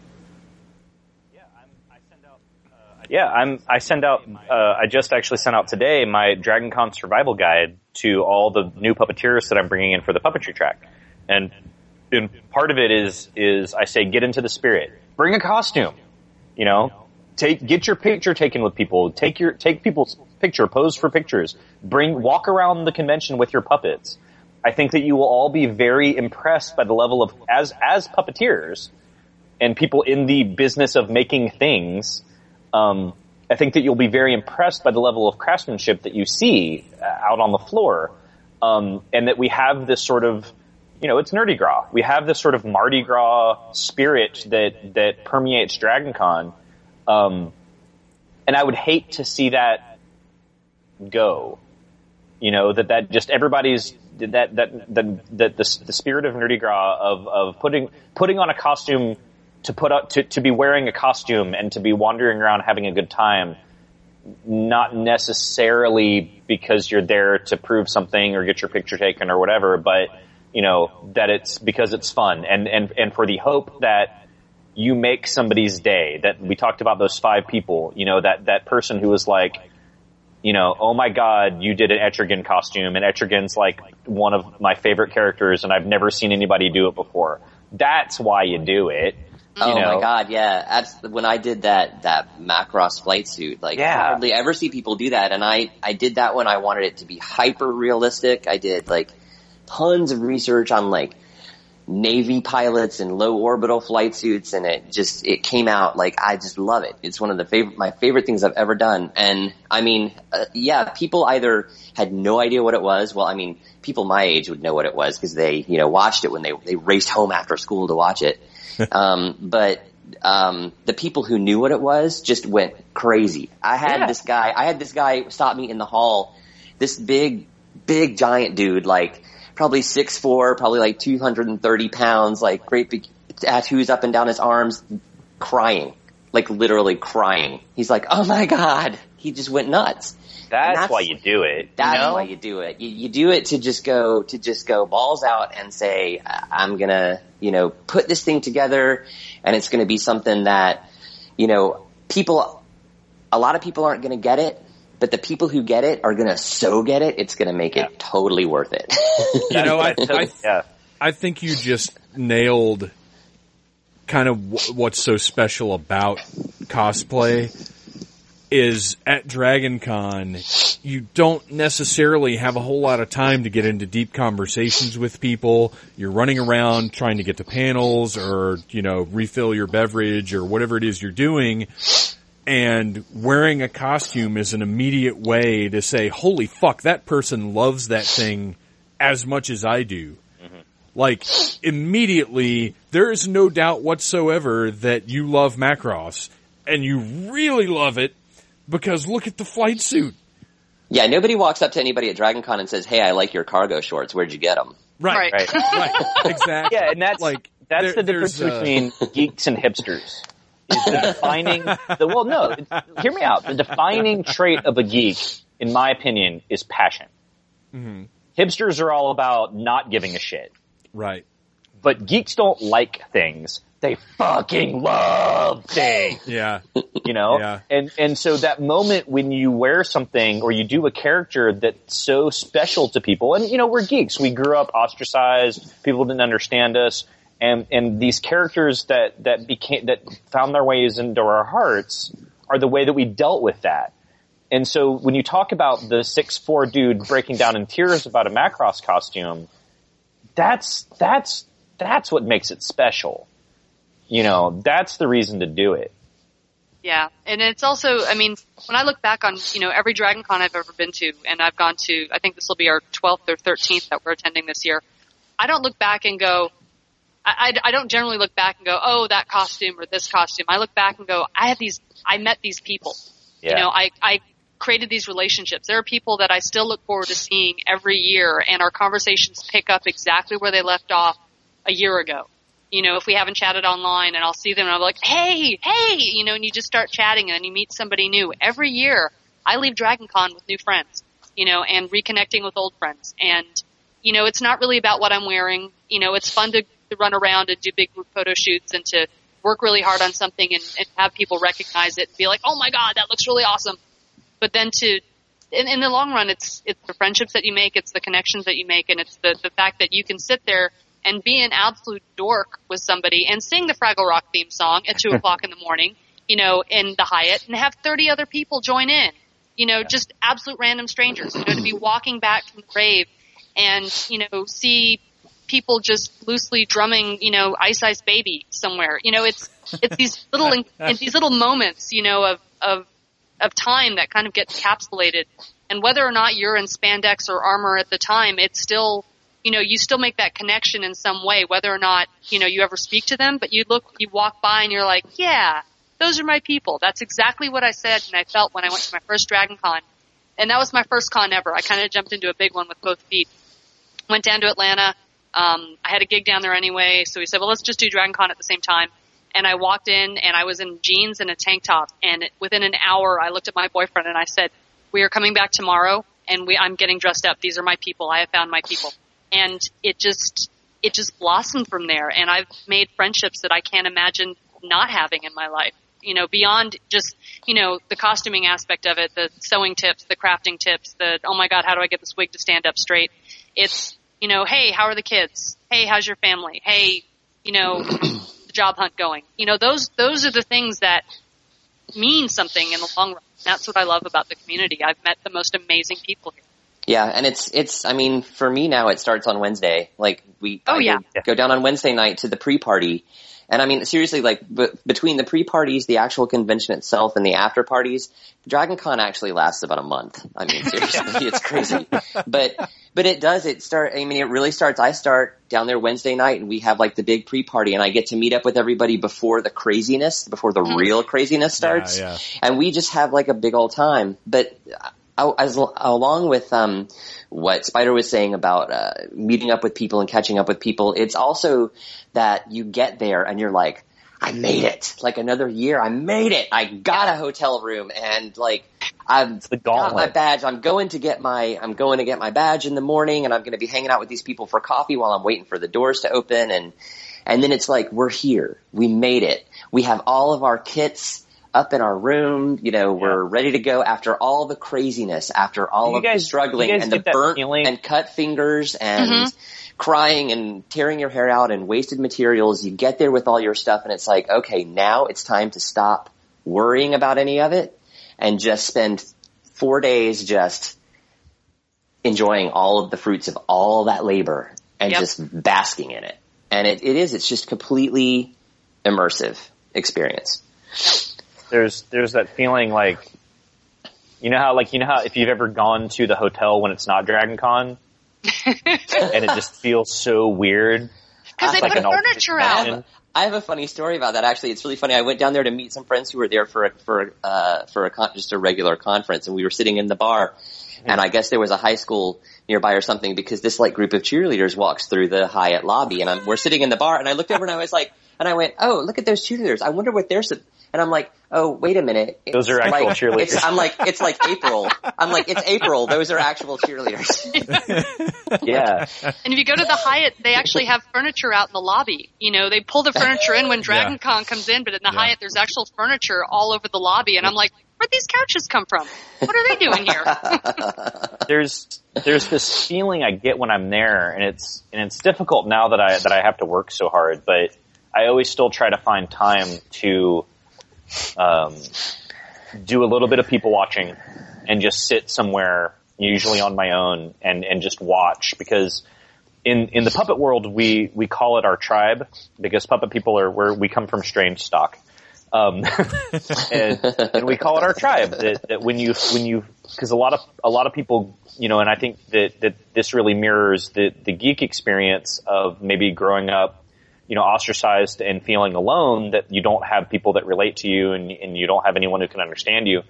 Yeah, I'm. I send out. Uh, I just actually sent out today my Dragon Con survival guide to all the new puppeteers that I'm bringing in for the puppetry track, and and part of it is is I say get into the spirit, bring a costume, you know, take get your picture taken with people, take your take people's picture, pose for pictures, bring walk around the convention with your puppets. I think that you will all be very impressed by the level of as as puppeteers and people in the business of making things um, I think that you'll be very impressed by the level of craftsmanship that you see uh, out on the floor, um, and that we have this sort of, you know, it's nerdy gras. We have this sort of Mardi Gras spirit that that permeates Dragon Con, um, and I would hate to see that go. You know that that just everybody's that that that that the, the spirit of nerdy gras of of putting putting on a costume to put up to, to be wearing a costume and to be wandering around having a good time not necessarily because you're there to prove something or get your picture taken or whatever but you know that it's because it's fun and and and for the hope that you make somebody's day that we talked about those five people you know that that person who was like you know, oh my god, you did an Etrigan costume, and Etrigan's like one of my favorite characters, and I've never seen anybody do it before. That's why you do it. Oh know? my god, yeah. That's when I did that that Macross flight suit. Like, Yeah. I hardly ever see people do that, and I I did that when I wanted it to be hyper realistic. I did like tons of research on like Navy pilots and low orbital flight suits, and it just it came out like I just love it. It's one of the favorite my favorite things I've ever done. And I mean, uh, yeah, people either had no idea what it was. Well, I mean, people my age would know what it was because they you know watched it when they they raced home after school to watch it. [laughs] um, but um, the people who knew what it was just went crazy. I had Yeah. this guy. I had this guy stop me in the hall. This big, big giant dude, like probably six four, probably like two hundred and thirty pounds, like great big tattoos up and down his arms, crying, like literally crying. He's like, "Oh my god!" He just went nuts. That's, that's- why you do it. That's you know? why you do it. You, you do it to just go to just go balls out and say, "I- "I'm gonna, you know, put this thing together, and it's gonna be something that, you know, people, a lot of people aren't gonna get it, but the people who get it are gonna so get it, it's gonna make Yeah. it totally worth it." [laughs] You know, I, I, [laughs] yeah. I think you just nailed kind of w- what's so special about cosplay is at Dragon Con, you don't necessarily have a whole lot of time to get into deep conversations with people. You're running around trying to get to panels or, you know, refill your beverage or whatever it is you're doing. And wearing a costume is an immediate way to say, holy fuck, that person loves that thing as much as I do. Mm-hmm. Like, immediately, there is no doubt whatsoever that you love Macross, and you really love it, because look at the flight suit. yeah, nobody walks up to anybody at Dragon Con and says, "Hey, I like your cargo shorts. Where'd you get them?" Right. Right. Right. Right. [laughs] Exactly. Yeah, and that's like, that's there- the difference uh, between geeks and hipsters. Is the defining the well, no, hear me out. The defining trait of a geek, in my opinion, is passion. Mm-hmm. Hipsters are all about not giving a shit, Right. but geeks don't like things. They fucking love things. Yeah. you know Yeah. and and so that moment when you wear something or you do a character that's so special to people and you know we're geeks we grew up ostracized people didn't understand us and and these characters that that became that found their ways into our hearts are the way that we dealt with that and so when you talk about the six four dude breaking down in tears about a macross costume that's that's that's what makes it special you know that's the reason to do it Yeah, and it's also, I mean, when I look back on, you know, every Dragon Con I've ever been to, and I've gone to, I think this will be our 12th or 13th that we're attending this year, I don't look back and go, I, I, I don't generally look back and go, oh, that costume or this costume. I look back and go, I have these, I met these people. yeah You know, I, I created these relationships. There are people that I still look forward to seeing every year, and our conversations pick up exactly where they left off a year ago. You know, if we haven't chatted online, and I'll see them, and I'm like, "Hey, hey!" You know, and you just start chatting, and you meet somebody new. Every year, I leave Dragon Con with new friends. You know, and reconnecting with old friends. And you know, it's not really about what I'm wearing. You know, it's fun to, to run around and do big group photo shoots and to work really hard on something and, and have people recognize it and be like, "Oh my god, that looks really awesome." But then to in, in the long run, it's it's the friendships that you make, it's the connections that you make, and it's the the fact that you can sit there and be an absolute dork with somebody and sing the Fraggle Rock theme song at two [laughs] o'clock in the morning, you know, in the Hyatt, and have thirty other people join in, you know, just absolute random strangers, you know, to be walking back from the rave and you know see people just loosely drumming, you know, Ice Ice Baby somewhere, you know, it's it's these little it's these little moments, you know, of of of time that kind of gets encapsulated. And whether or not you're in spandex or armor at the time, it's still, you know, you still make that connection in some way, whether or not, you know, you ever speak to them, but you look, you walk by and you're like, yeah, those are my people. That's exactly what I said and I felt when I went to my first Dragon Con. And that was my first con ever. I kind of jumped into a big one with both feet. Went down to Atlanta. Um, I had a gig down there anyway, so we said, well, let's just do Dragon Con at the same time and I walked in and I was in jeans and a tank top and within an hour I looked at my boyfriend and I said, we are coming back tomorrow and we, I'm getting dressed up. These are my people. I have found my people. And it just, it just blossomed from there and I've made friendships that I can't imagine not having in my life. You know, beyond just you know the costuming aspect of it, the sewing tips, the crafting tips, the oh my god, how do I get this wig to stand up straight? It's you know, hey, how are the kids? Hey, how's your family? Hey, you know, [clears throat] the job hunt going. You know, those those are the things that mean something in the long run. That's what I love about the community. I've met the most amazing people here. Yeah, and it's it's. I mean, for me now, it starts on Wednesday. Like we, Oh, I yeah. go, go down on Wednesday night to the pre-party, and I mean, seriously, like b- between the pre-parties, the actual convention itself, and the after parties, Dragon Con actually lasts about a month. I mean, [laughs] seriously, it's crazy. But but it does. It start. I mean, it really starts. I start down there Wednesday night, and we have like the big pre-party, and I get to meet up with everybody before the craziness, before the real craziness starts yeah. and we just have like a big old time. But uh, as along with um, what Spider was saying about uh, meeting up with people and catching up with people, it's also that you get there and you're like, I made it. Like another year, I made it. I got a hotel room and like I've the got my badge. I'm going to get my I'm going to get my badge in the morning and I'm going to be hanging out with these people for coffee while I'm waiting for the doors to open and and then it's like we're here. We made it. We have all of our kits up in our room. You know, we're ready to go after all the craziness, after all You of guys- the struggling and the get burnt feeling- and cut fingers and Mm-hmm. crying and tearing your hair out and wasted materials. You get there with all your stuff and it's like, okay, now it's time to stop worrying about any of it and just spend four days just enjoying all of the fruits of all that labor and Yep. just basking in it. And it, it is, it's just completely immersive experience. There's there's that feeling like you know how like you know how if you've ever gone to the hotel when it's not Dragon Con [laughs] and it just feels so weird. Because they Like put furniture out. have, I have a funny story about that. Actually, it's really funny. I went down there to meet some friends who were there for a, for uh, for a con- just a regular conference, and we were sitting in the bar. And I guess there was a high school nearby or something because this like group of cheerleaders walks through the Hyatt lobby, and I'm, we're sitting in the bar, and I looked over and I was like, and I went, oh, look at those cheerleaders. I wonder what they're. Sub-. And I'm like, oh, wait a minute. Those are actual like- cheerleaders. It's, I'm like, it's like April. I'm like, it's April. Those are actual cheerleaders. [laughs] Yeah, And if you go to the Hyatt, they actually have furniture out in the lobby. You know, they pull the furniture in when [laughs] Dragon Con comes in, but in the Hyatt, there's actual furniture all over the lobby. And I'm like, where'd these couches come from? What are they doing here? [laughs] there's there's this feeling I get when I'm there, and it's and it's difficult now that I that I have to work so hard, but I always still try to find time to um, do a little bit of people watching and just sit somewhere, usually on my own, and and just watch because. In, in the puppet world, we, we call it our tribe because puppet people are where we come from strange stock. Um, [laughs] and, and we call it our tribe. That, that when you when you because a lot of a lot of people you know, and I think that that this really mirrors the the geek experience of maybe growing up, you know, ostracized and feeling alone. That you don't have people that relate to you, and and you don't have anyone who can understand you.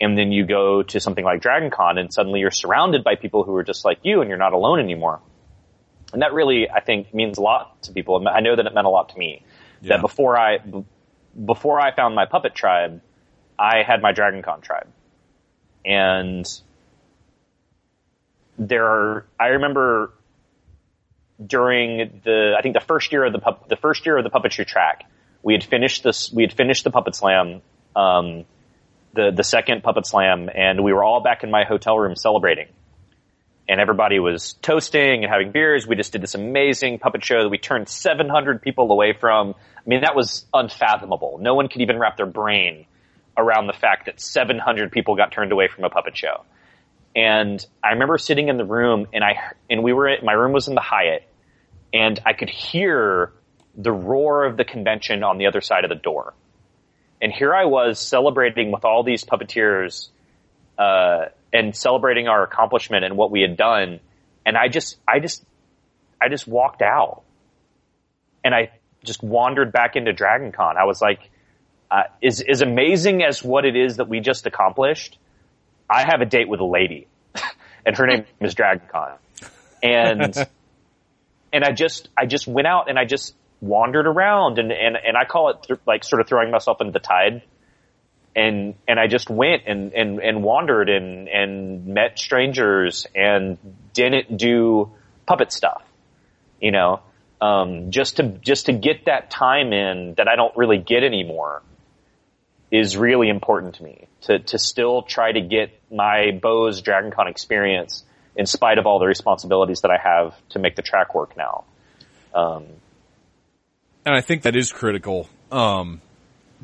And then you go to something like Dragon Con, and suddenly you're surrounded by people who are just like you, and you're not alone anymore. And that really, I think, means a lot to people. I know that it meant a lot to me. Yeah. That before I before I found my puppet tribe, I had my Dragon Con tribe. And there are, I remember during the, I think the first year of the pup, the first year of the puppetry track, we had finished this, we had finished the puppet slam, um, the, the second puppet slam, and we were all back in my hotel room celebrating. And everybody was toasting and having beers. We just did this amazing puppet show that we turned 700 people away from. I mean, that was unfathomable. No one could even wrap their brain around the fact that 700 people got turned away from a puppet show. And I remember sitting in the room and I, and we were at, my room was in the Hyatt and I could hear the roar of the convention on the other side of the door. And here I was celebrating with all these puppeteers, uh, and celebrating our accomplishment and what we had done. And I just, I just, I just walked out and I just wandered back into Dragon Con. I was like, uh, is, as amazing as what it is that we just accomplished, I have a date with a lady [laughs] and her name is Dragon Con. And, [laughs] and I just, I just went out and I just wandered around and, and, and I call it th- like sort of throwing myself into the tide. And, and I just went and, and, and wandered and, and met strangers and didn't do puppet stuff, you know, um, just to, just to get that time in that I don't really get anymore. is really important to me to, to still try to get my Bose DragonCon experience in spite of all the responsibilities that I have to make the track work now. Um, and I think that is critical, um,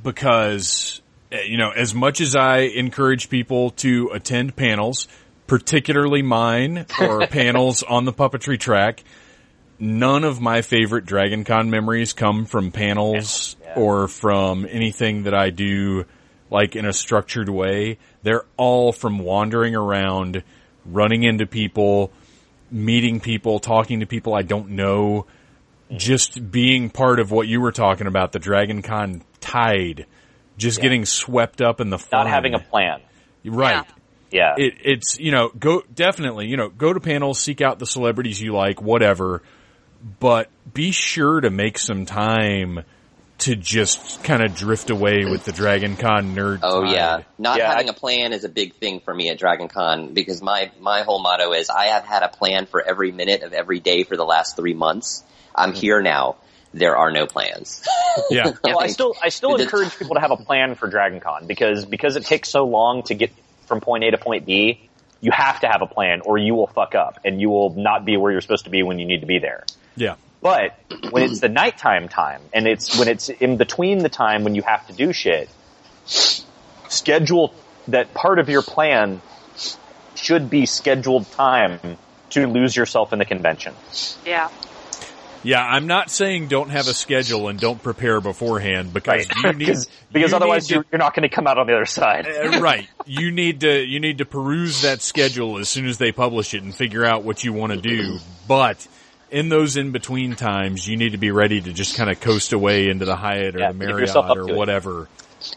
because, eh, you know, as much as I encourage people to attend panels, particularly mine or [laughs] panels on the puppetry track, none of my favorite Dragon Con memories come from panels Yeah. or from anything that I do like in a structured way. They're all from wandering around, running into people, meeting people, talking to people I don't know, just being part of what you were talking about, the Dragon Con tide, just getting swept up in the fun. not having a plan. right. Yeah. It, it's you know go definitely you know go to panels, seek out the celebrities you like, whatever, but be sure to make some time to just kind of drift away with the Dragon Con nerd. Oh tide. yeah, not Yeah, having I- a plan is a big thing for me at Dragon Con because my my whole motto is I have had a plan for every minute of every day for the last three months. I'm Hmm. here now. There are no plans. [laughs] yeah. well, I still I still encourage people to have a plan for Dragon Con because because it takes so long to get from point A to point B. You have to have a plan, or you will fuck up, and you will not be where you're supposed to be when you need to be there. yeah. But when it's the nighttime time, and it's when it's in between the time when you have to do shit, schedule that part of your plan should be scheduled time to lose yourself in the convention. Yeah. Yeah, I'm not saying don't have a schedule and don't prepare beforehand because [laughs] you need because because you otherwise need you're, you're not going to come out on the other side. [laughs] uh, right. You need to you need to peruse that schedule as soon as they publish it and figure out what you want to do. But in those in between times, you need to be ready to just kind of coast away into the Hyatt or Yeah, the Marriott or to it. whatever.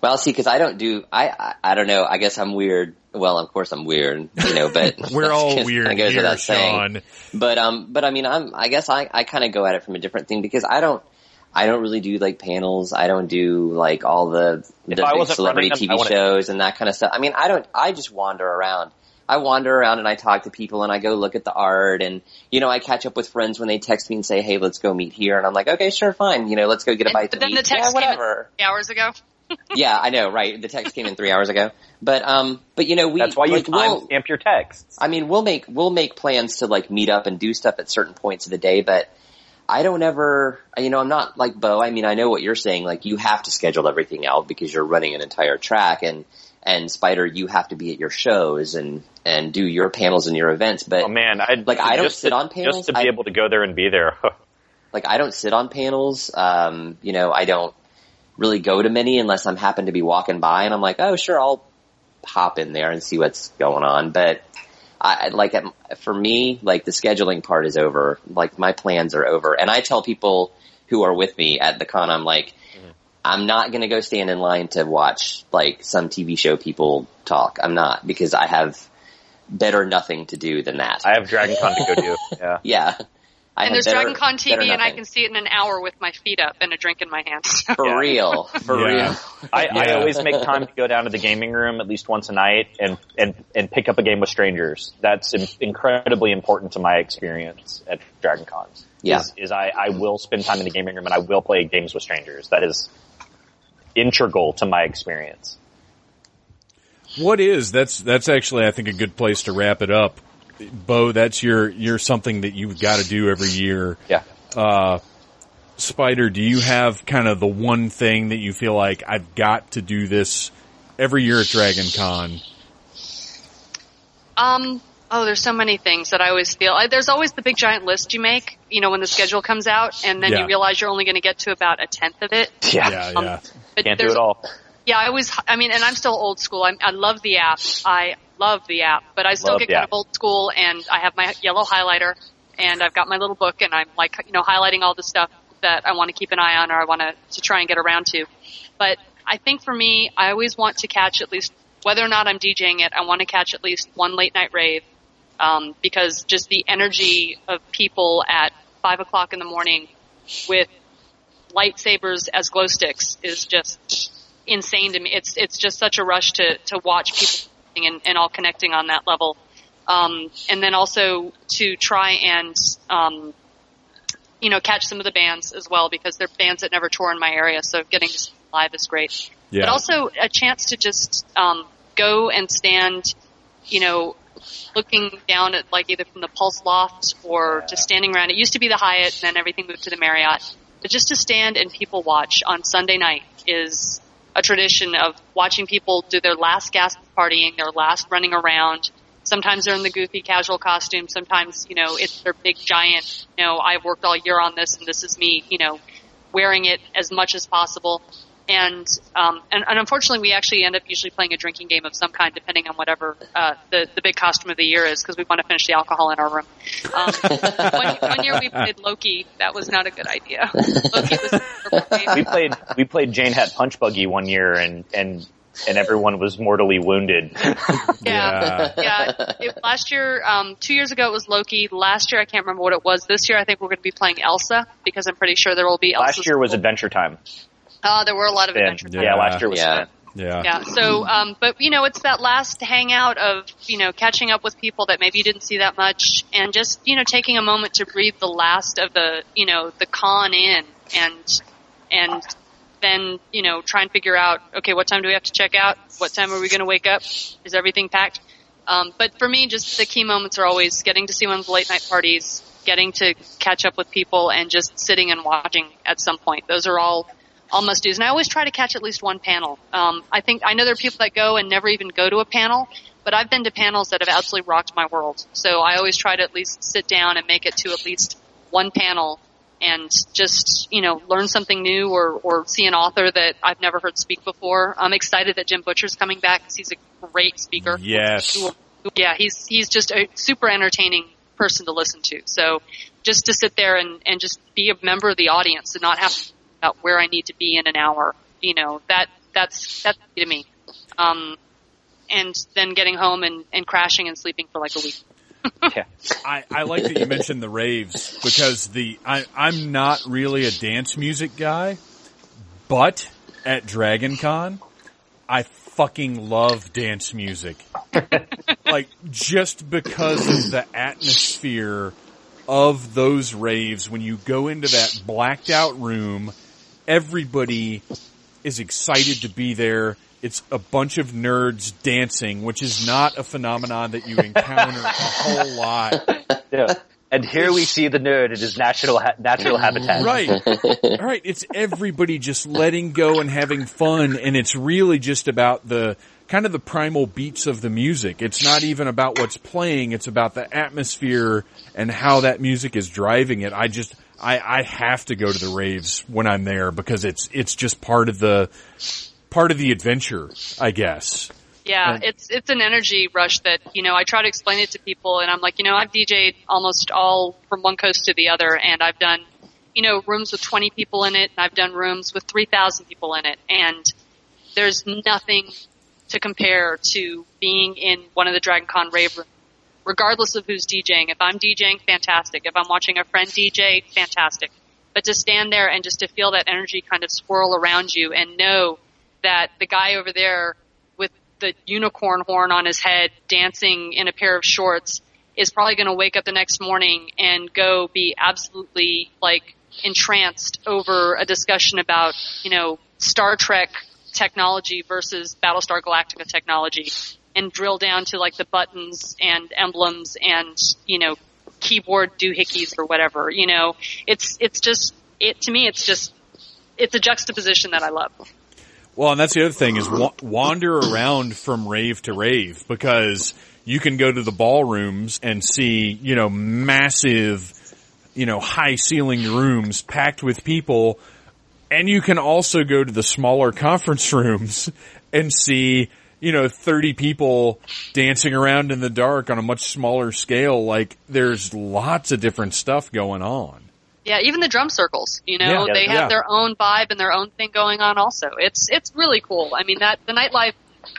well, see, because I don't do I, I I don't know. I guess I'm weird. Well, of course I'm weird, you know. But [laughs] We're all [laughs] kinda weird goes here, without saying. But um, but I mean, I'm I guess I I kind of go at it from a different thing because I don't. I don't really do like panels. I don't do like all the, the big celebrity them, TV shows and that kind of stuff. I mean, I don't, I just wander around. I wander around and I talk to people and I go look at the art and, you know, I catch up with friends when they text me and say, hey, let's go meet here. And I'm like, okay, sure, fine. You know, let's go get a bite But to then eat. the text yeah, came in whatever. three hours ago. [laughs] yeah, I know, right. The text came in three hours ago. But, um, but you know, we, That's why you like, we'll- timestamp your texts. I mean, we'll make we'll make plans to like meet up and do stuff at certain points of the day, but I don't ever, you know, I'm not like Bo. I mean, I know what you're saying. Like, you have to schedule everything out because you're running an entire track, and and Spider, you have to be at your shows and and do your panels and your events. But Oh man, I Like, I don't sit to, on panels. just to be I- able to go there and be there. [laughs] like, I don't sit on panels. Um, you know, I don't really go to many unless I'm happen to be walking by, and I'm like, oh, sure, I'll hop in there and see what's going on. But I I- like at, for me, like the scheduling part is over. Like my plans are over, and I tell people who are with me at the con, I'm like, I'm not going to go stand in line to watch like some TV show people talk. I'm not because I have better nothing to do than that. I have Dragon Con to go do. [laughs] Yeah. yeah. I and there's better- Dragon Con TV, and I can see it in an hour with my feet up and a drink in my hand. [laughs] for Yeah. real, [laughs] for Yeah. real. I, I always make time to go down to the gaming room at least once a night and, and, and pick up a game with strangers. That's in, incredibly important to my experience at Dragon Cons. Yeah. Is, is I, I will spend time in the gaming room and I will play games with strangers. That is integral to my experience. What is that's that's actually I think a good place to wrap it up. Bo, that's your you're something that you've got to do every year. Yeah. Uh, Spider, do you have kind of the one thing that you feel like I've got to do this every year at Dragon Con? Um, oh, there's so many things that I always feel. I, there's always the big giant list you make, you know, when the schedule comes out, and then Yeah. you realize you're only going to get to about a tenth of it. Yeah. Yeah, Um, yeah. But Can't do it all. Yeah, I always, I mean, and I'm still old school. I'm, I love the app. I love the app, but I still Love get kind app. of old school, and I have my yellow highlighter, and I've got my little book, and I'm like, you know, highlighting all the stuff that I want to keep an eye on or I want to to try and get around to. But I think for me, I always want to catch at least, whether or not I'm DJing it, I want to catch at least one late night rave, um, because just the energy of people at five o'clock in the morning with lightsabers as glow sticks is just insane to me. It's it's just such a rush to to watch people and, and all connecting on that level, um, and then also to try and um, you know catch some of the bands as well because they're bands that never tour in my area, so getting to see live is great. Yeah. but also a chance to just um, go and stand, you know, looking down at like either from the Pulse Loft or just standing around. It used to be the Hyatt, and then everything moved to the Marriott. But just to stand and people watch on Sunday night is a tradition of watching people do their last gasp of partying, their last running around. Sometimes they're in the goofy casual costume. Sometimes, you know, it's their big giant, you know, I've worked all year on this and this is me, you know, wearing it as much as possible. And, um, and, and unfortunately we actually end up usually playing a drinking game of some kind depending on whatever, uh, the, the big costume of the year is because we want to finish the alcohol in our room. Um, one, one year we played Loki. That was not a good idea. Loki was a terrible game. We played we played Jayne Hat Punch Buggy one year, and and and everyone was mortally wounded. [laughs] Yeah. Yeah. It, last year, um, two years ago it was Loki. Last year I can't remember what it was. This year I think we're going to be playing Elsa because I'm pretty sure there will be Elsa. Last year was Adventure Time. Uh, there were a lot of Yeah, adventure. yeah, last year was Yeah. Spin. Yeah. Yeah. So, um, but you know, it's that last hangout of you know catching up with people that maybe you didn't see that much, and just you know taking a moment to breathe the last of the you know the con in, and and then you know try and figure out okay what time do we have to check out? What time are we going to wake up? Is everything packed? Um, but for me, just the key moments are always getting to see one of the late night parties, getting to catch up with people, and just sitting and watching at some point. Those are all all must do's. And I always try to catch at least one panel. Um, I think I know there are people that go and never even go to a panel, but I've been to panels that have absolutely rocked my world. So I always try to at least sit down and make it to at least one panel and just you know learn something new or or see an author that I've never heard speak before. I'm excited that Jim Butcher's coming back because he's a great speaker. Yes. Yeah, he's he's just a super entertaining person to listen to. So just to sit there and and just be a member of the audience and not have to about where I need to be in an hour, you know, that that's that's key to me. Um, and then getting home and and crashing and sleeping for like a week. [laughs] Yeah. I, I like that you mentioned the raves because the I, I'm not really a dance music guy, but at Dragon Con, I fucking love dance music. [laughs] like just because of the atmosphere of those raves when you go into that blacked out room, everybody is excited to be there. It's a bunch of nerds dancing, which is not a phenomenon that you encounter a whole lot. [laughs] Yeah. And here we see the nerd in his natural ha- natural habitat. Right. [laughs] right. It's everybody just letting go and having fun and it's really just about the kind of the primal beats of the music. It's not even about what's playing, it's about the atmosphere and how that music is driving it. I just I, I have to go to the raves when I'm there because it's it's just part of the part of the adventure, I guess. Yeah, And- it's it's an energy rush that you know I try to explain it to people, and I'm like, you know, I've DJed almost all from one coast to the other, and I've done, you know, rooms with 20 people in it, and I've done rooms with 3,000 people in it, and there's nothing to compare to being in one of the Dragon Con rave rooms, regardless of who's DJing. If I'm DJing, fantastic. If I'm watching a friend DJ, fantastic. But to stand there and just to feel that energy kind of swirl around you and know that the guy over there with the unicorn horn on his head dancing in a pair of shorts is probably going to wake up the next morning and go be absolutely like entranced over a discussion about, you know, Star Trek technology versus Battlestar Galactica technology and drill down to like the buttons and emblems and, you know, keyboard doohickeys or whatever, you know, it's, it's just, it, to me, it's just, it's a juxtaposition that I love. Well, and that's the other thing is wa- wander around from rave to rave because you can go to the ballrooms and see, you know, massive, you know, high ceilinged rooms packed with people. And you can also go to the smaller [laughs] conference rooms and see, you know, 30 people dancing around in the dark on a much smaller scale. Like there's lots of different stuff going on. Yeah, even the drum circles, you know, Yeah. they have their own vibe and their own thing going on also. It's, it's really cool. I mean, that, the nightlife,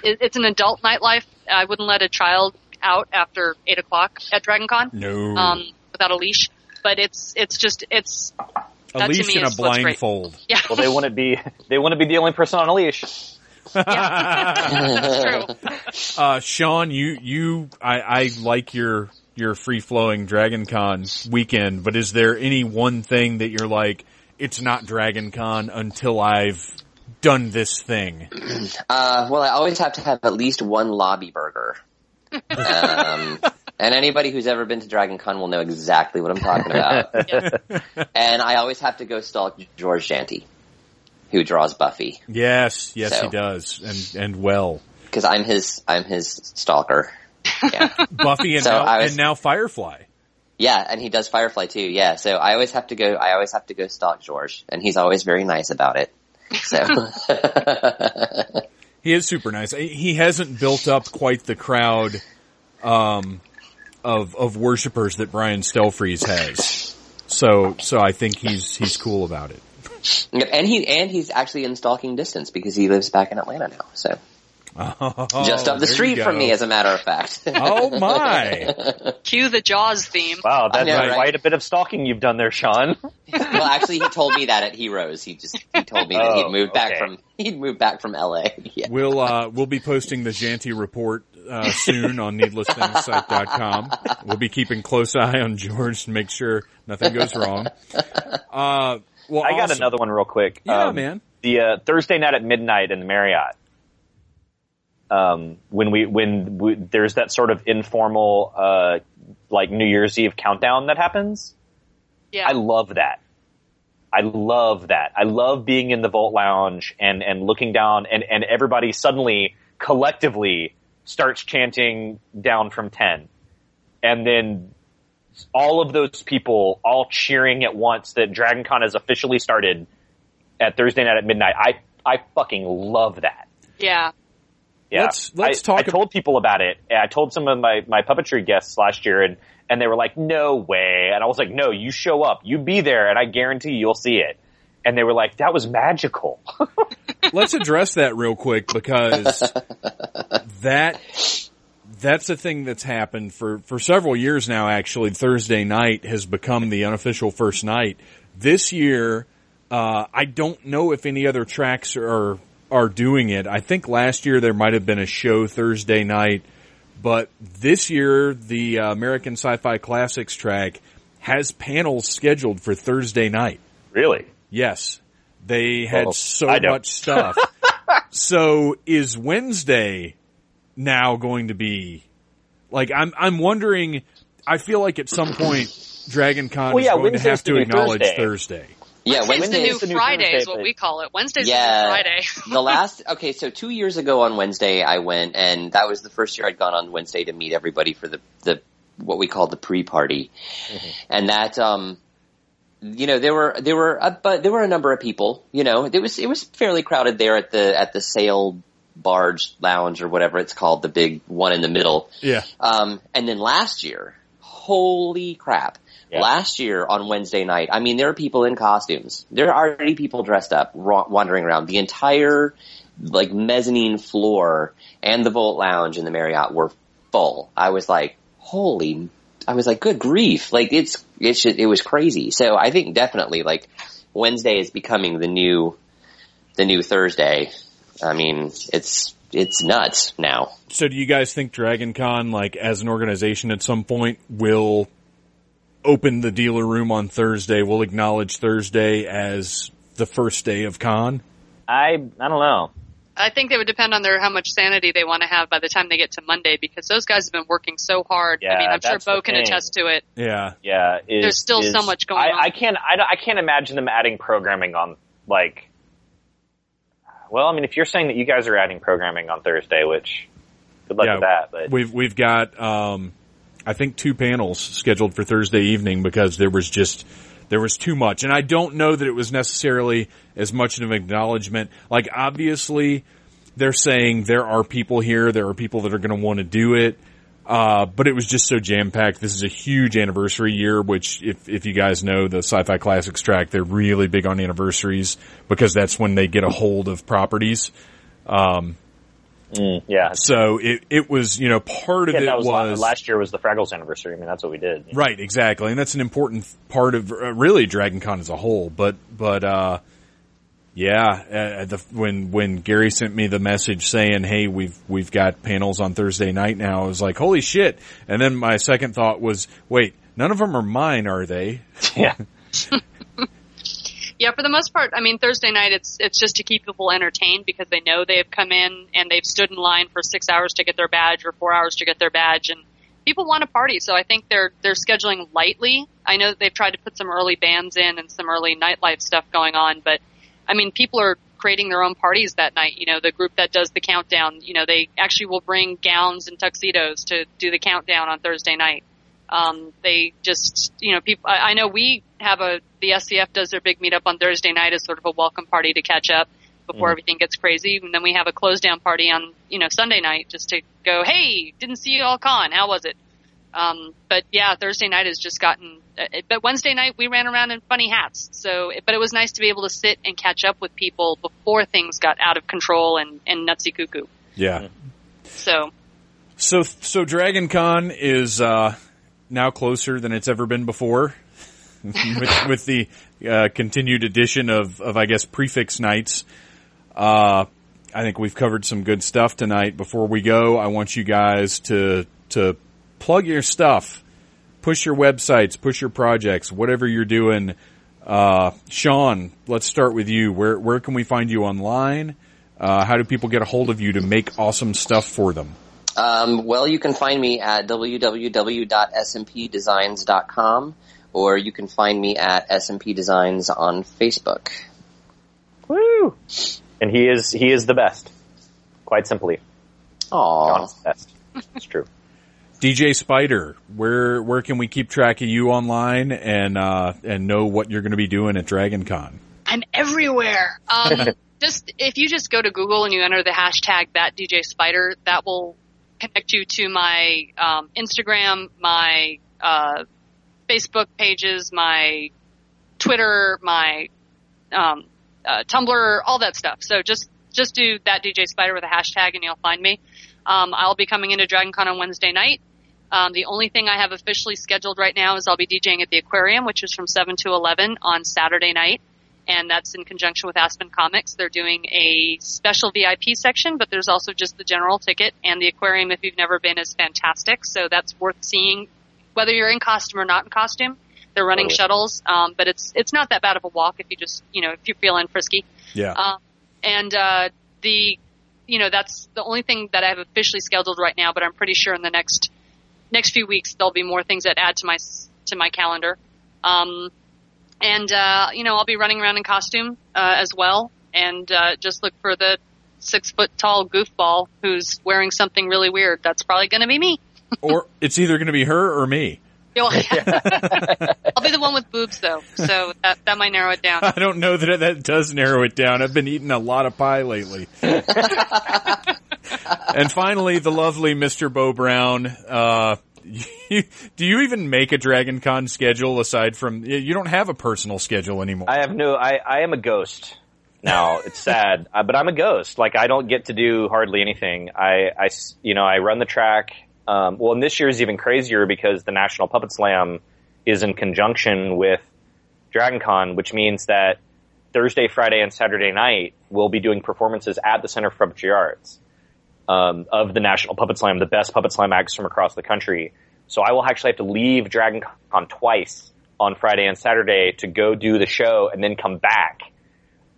it's an adult nightlife. I wouldn't let a child out after eight o'clock at Dragon Con, No. um, without a leash. But it's, it's just, it's, a leash me and a is what's great. blindfold. yeah, Well, they wouldn't be they wouldn't be the only person on a leash. [laughs] that's true. Uh, Sean, you, you, I, I like your, your free flowing Dragon Con weekend, but is there any one thing that you're like, it's not Dragon Con until I've done this thing? [clears throat] Uh, well, I always have to have at least one lobby burger. um, and anybody who's ever been to Dragon Con will know exactly what I'm talking about. [laughs] and I always have to go stalk George Jeanty, who draws Buffy, Yes, yes, So- he does, and and well, because I'm his I'm his stalker. Yeah, [laughs] Buffy and So now was- and now Firefly. yeah, and he does Firefly too. Yeah, so I always have to go. I always have to go stalk George, and he's always very nice about it. So [laughs] He is super nice. He hasn't built up quite the crowd um, of of worshipers that Brian Stelfreeze has. So so I think he's he's cool about it. Yep, and he and he's actually in stalking distance because he lives back in Atlanta now. So just Oh, up the street from me, as a matter of fact. Oh my! [laughs] Cue the Jaws theme. Wow, that's know, right? quite a bit of stalking you've done there, Sean. well, actually, he told me that at Heroes. He just he told me that Oh, he'd moved back from he'd moved back from LA. [laughs] Yeah. We'll uh, we'll be posting the Jeanty report uh, soon on needlessthingssite.com. We'll be keeping close eye on George to make sure nothing goes wrong. Uh, well, I got awesome. another one real quick. Yeah, Um, man. The uh, Thursday night at midnight in the Marriott. Um, when we when we, there's that sort of informal uh, like New Year's Eve countdown that happens. Yeah. I love that. I love that. I love being in the Vault Lounge and, and looking down and, and everybody suddenly collectively starts chanting down from 10. And then all of those people all cheering at once that Dragon Con has officially started at Thursday night at midnight. I, I fucking love that. yeah. Yeah. Let's- let's I, talk I ab- told people about it. I told some of my, my puppetry guests last year and, and they were like, no way. And I was like, no, you show up, you be there and I guarantee you'll see it. And they were like, that was magical. [laughs] Let's address that real quick because [laughs] that that's a thing that's happened for for several years now. Actually, Thursday night has become the unofficial first night. This year, uh, I don't know if any other tracks are are doing it. I think last year there might have been a show Thursday night, but this year the uh, American Sci-Fi Classics track has panels scheduled for Thursday night. really? Yes. They had Well, so much stuff. [laughs] so is Wednesday now going to be like I'm I'm wondering I feel like at some point Dragon Con Well, is yeah, going to have to acknowledge Thursday. Thursday. Yeah, Wednesday's Wednesday the new is the new Friday is what we call it. Wednesday's Yeah. the new Friday. the last okay so two years ago on wednesday i went and that was the first year i'd gone on wednesday to meet everybody for the the what we call the pre-party and that um you know there were there were uh, but there were a number of people you know it was it was fairly crowded there at the at the sail barge lounge or whatever it's called the big one in the middle Yeah. um, and then last year, holy crap. Yeah. Last year on Wednesday night, I mean, there are people in costumes. There are already people dressed up, ra- wandering around. The entire, like, mezzanine floor and the Volt Lounge in the Marriott were full. I was like, holy, I was like, good grief. Like, it's, it should, it was crazy. So I think definitely, like, Wednesday is becoming the new, the new Thursday. I mean, it's, it's nuts now. So do you guys think Dragon Con like as an organization at some point will open the dealer room on Thursday, will acknowledge Thursday as the first day of con? I, I don't know. I think it would depend on their how much sanity they want to have by the time they get to Monday because those guys have been working so hard. I mean, I'm sure Bo can thing. attest to it. Yeah. Yeah. is- There's still so much going I, on. I can't, I, don't- I can't imagine them adding programming on, like, well, I mean, if you're saying that you guys are adding programming on Thursday, which, good luck Yeah, with that, but. We've we've got um, I think two panels scheduled for Thursday evening because there was just there was too much, and I don't know that it was necessarily as much of an acknowledgement. Like obviously, they're saying there are people here, there are people that are going to want to do it. Uh, but it was just so jam packed. This is a huge anniversary year, which if, if you guys know the Sci-Fi Classics track, they're really big on anniversaries because that's when they get a hold of properties. Mm, yeah. So it, it was, you know, part of Yeah, it that was, was last year was the Fraggles anniversary. I mean, that's what we did. right, exactly, and that's an important part of uh, really Dragon Con as a whole. But but uh, yeah, uh, the, when when Gary sent me the message saying, "Hey, we've we've got panels on Thursday night now," I was like, "Holy shit!" And then my second thought was, "Wait, none of them are mine, are they?" [laughs] Yeah. Yeah, for the most part, I mean Thursday night it's it's just to keep people entertained because they know they have come in and they've stood in line for six hours to get their badge or four hours to get their badge, and people want to party. So I think they're they're scheduling lightly. I know that they've tried to put some early bands in and some early nightlife stuff going on, but I mean people are creating their own parties that night. You know, the group that does the countdown, you know, they actually will bring gowns and tuxedos to do the countdown on Thursday night. Um, they just, you know, people, I, I know we have a, the SCF does their big meetup on Thursday night as sort of a welcome party to catch up before mm. everything gets crazy. And then we have a close down party on, you know, Sunday night just to go, hey, didn't see you all con. How was it? Um, but yeah, Thursday night has just gotten, uh, but Wednesday night we ran around in funny hats. So, but it was nice to be able to sit and catch up with people before things got out of control and, and nutsy cuckoo. Yeah. So. So, so Dragon Con is, uh, now closer than it's ever been before. [laughs] with, with, the uh, continued addition of, of, I guess, prefix nights. Uh, I think we've covered some good stuff tonight. Before we go, I want you guys to to plug your stuff, push your websites, push your projects, whatever you're doing. Uh, Sean, let's start with you. Where where can we find you online? Uh, how do people get a hold of you to make awesome stuff for them? Um, well, you can find me at www.smpdesigns.com or you can find me at SMP Designs on Facebook. Woo! And he is he is the best. Quite simply. Aww. John's best. It's true. DJ Spider, where where can we keep track of you online and uh, and know what you're going to be doing at Dragon Con? I'm everywhere. Um, [laughs] just if you just go to Google and you enter the hashtag that DJ Spider, that will connect you to my um, Instagram, my uh, Facebook pages, my Twitter, my um, uh, Tumblr, all that stuff. So just just do that DJ Spider with a hashtag and you'll find me. Um, I'll be coming into DragonCon on Wednesday night. Um, the only thing I have officially scheduled right now is I'll be DJing at the Aquarium, which is from 7 to 11 on Saturday night and that's in conjunction with Aspen Comics. They're doing a special VIP section, but there's also just the general ticket, and the aquarium, if you've never been, is fantastic. So that's worth seeing, whether you're in costume or not in costume. They're running oh. shuttles, um, but it's it's not that bad of a walk if you just you know if you're feeling frisky. Yeah. Um, and uh, the you know that's the only thing that I have officially scheduled right now, but I'm pretty sure in the next next few weeks there'll be more things that add to my to my calendar. Um, and uh, you know I'll be running around in costume uh, as well, and uh, just look for the six foot tall goofball who's wearing something really weird. That's probably going to be me. [laughs] or it's either going to be her or me. [laughs] [laughs] I'll be the one with boobs though, so that that might narrow it down. I don't know that that does narrow it down. I've been eating a lot of pie lately. And finally, the lovely Mr. Bo Brown. Uh, [laughs] do you even make a Dragon Con schedule aside from you don't have a personal schedule anymore? I have no. I I am a ghost now. it's sad, [laughs] uh, but I'm a ghost. Like I don't get to do hardly anything. I I you know I run the track. Um, well, and this year is even crazier because the National Puppet Slam is in conjunction with Dragon Con, which means that Thursday, Friday, and Saturday night we'll be doing performances at the Center for Puppetry Arts um, of the National Puppet Slam, the best puppet slam acts from across the country. So I will actually have to leave Dragon Con twice on Friday and Saturday to go do the show and then come back.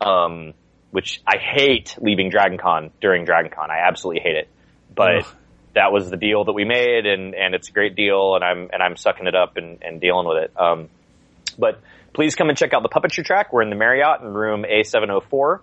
Um, which I hate leaving Dragon Con during Dragon Con. I absolutely hate it. But Ugh. that was the deal that we made and, and it's a great deal and I'm, and I'm sucking it up and, and dealing with it. Um, but please come and check out the puppetry track. We're in the Marriott in room A704.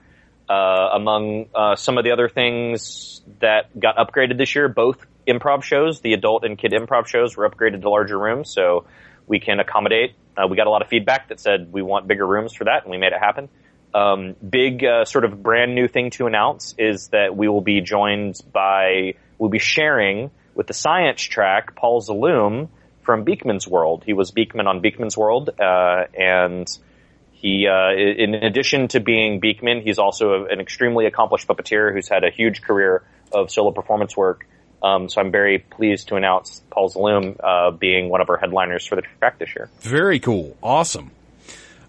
Uh, among uh, some of the other things that got upgraded this year, both improv shows, the adult and kid improv shows, were upgraded to larger rooms, so we can accommodate. Uh, we got a lot of feedback that said we want bigger rooms for that, and we made it happen. Um, big uh, sort of brand new thing to announce is that we will be joined by, we'll be sharing with the science track Paul Zaloom from Beakman's World. He was Beakman on Beakman's World, uh, and he, uh, in addition to being Beakman, he's also an extremely accomplished puppeteer who's had a huge career of solo performance work. Um, so I'm very pleased to announce Paul Zaloom uh, being one of our headliners for the track this year. Very cool, awesome.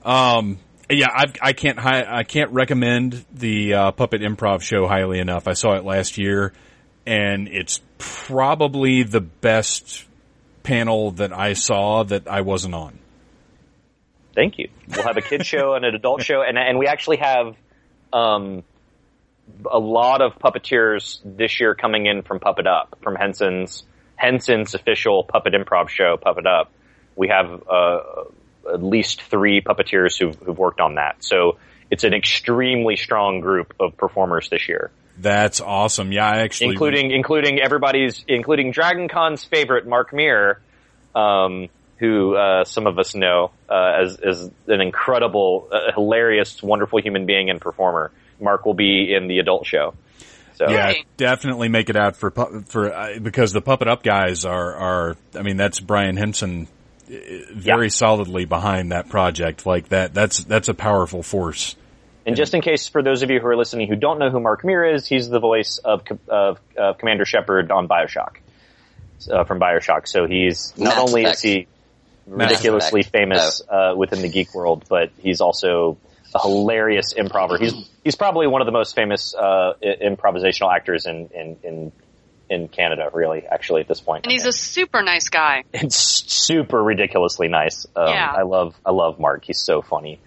Um, yeah, I've, I can't I can't recommend the uh, Puppet Improv show highly enough. I saw it last year, and it's probably the best panel that I saw that I wasn't on. Thank you. We'll have a kid show and an adult show, and and we actually have um, a lot of puppeteers this year coming in from Puppet Up, from Henson's Henson's official puppet improv show, Puppet Up. We have uh, at least three puppeteers who've, who've worked on that. So it's an extremely strong group of performers this year. That's awesome. Yeah, I actually including including everybody's including Dragon Con's favorite Mark Meer, um, who uh, some of us know uh, as as an incredible, uh, hilarious, wonderful human being and performer. Mark will be in the adult show. So Yeah, definitely make it out for pu- for uh, because the puppet up guys are are. I mean, that's Brian Henson uh, very solidly behind that project. Like that, that's that's a powerful force. And just in case, for those of you who are listening who don't know who Mark Meer is, he's the voice of, of, of Commander Shepard on Bioshock, uh, from Bioshock. So he's not Mass only Effect. is he ridiculously Effect. famous uh, within the geek world, but he's also a hilarious improver. He's he's probably one of the most famous uh, i- improvisational actors in, in in in Canada, really, actually, at this point. And he's a super nice guy. it's super ridiculously nice. Um, Yeah. I love I love Mark. He's so funny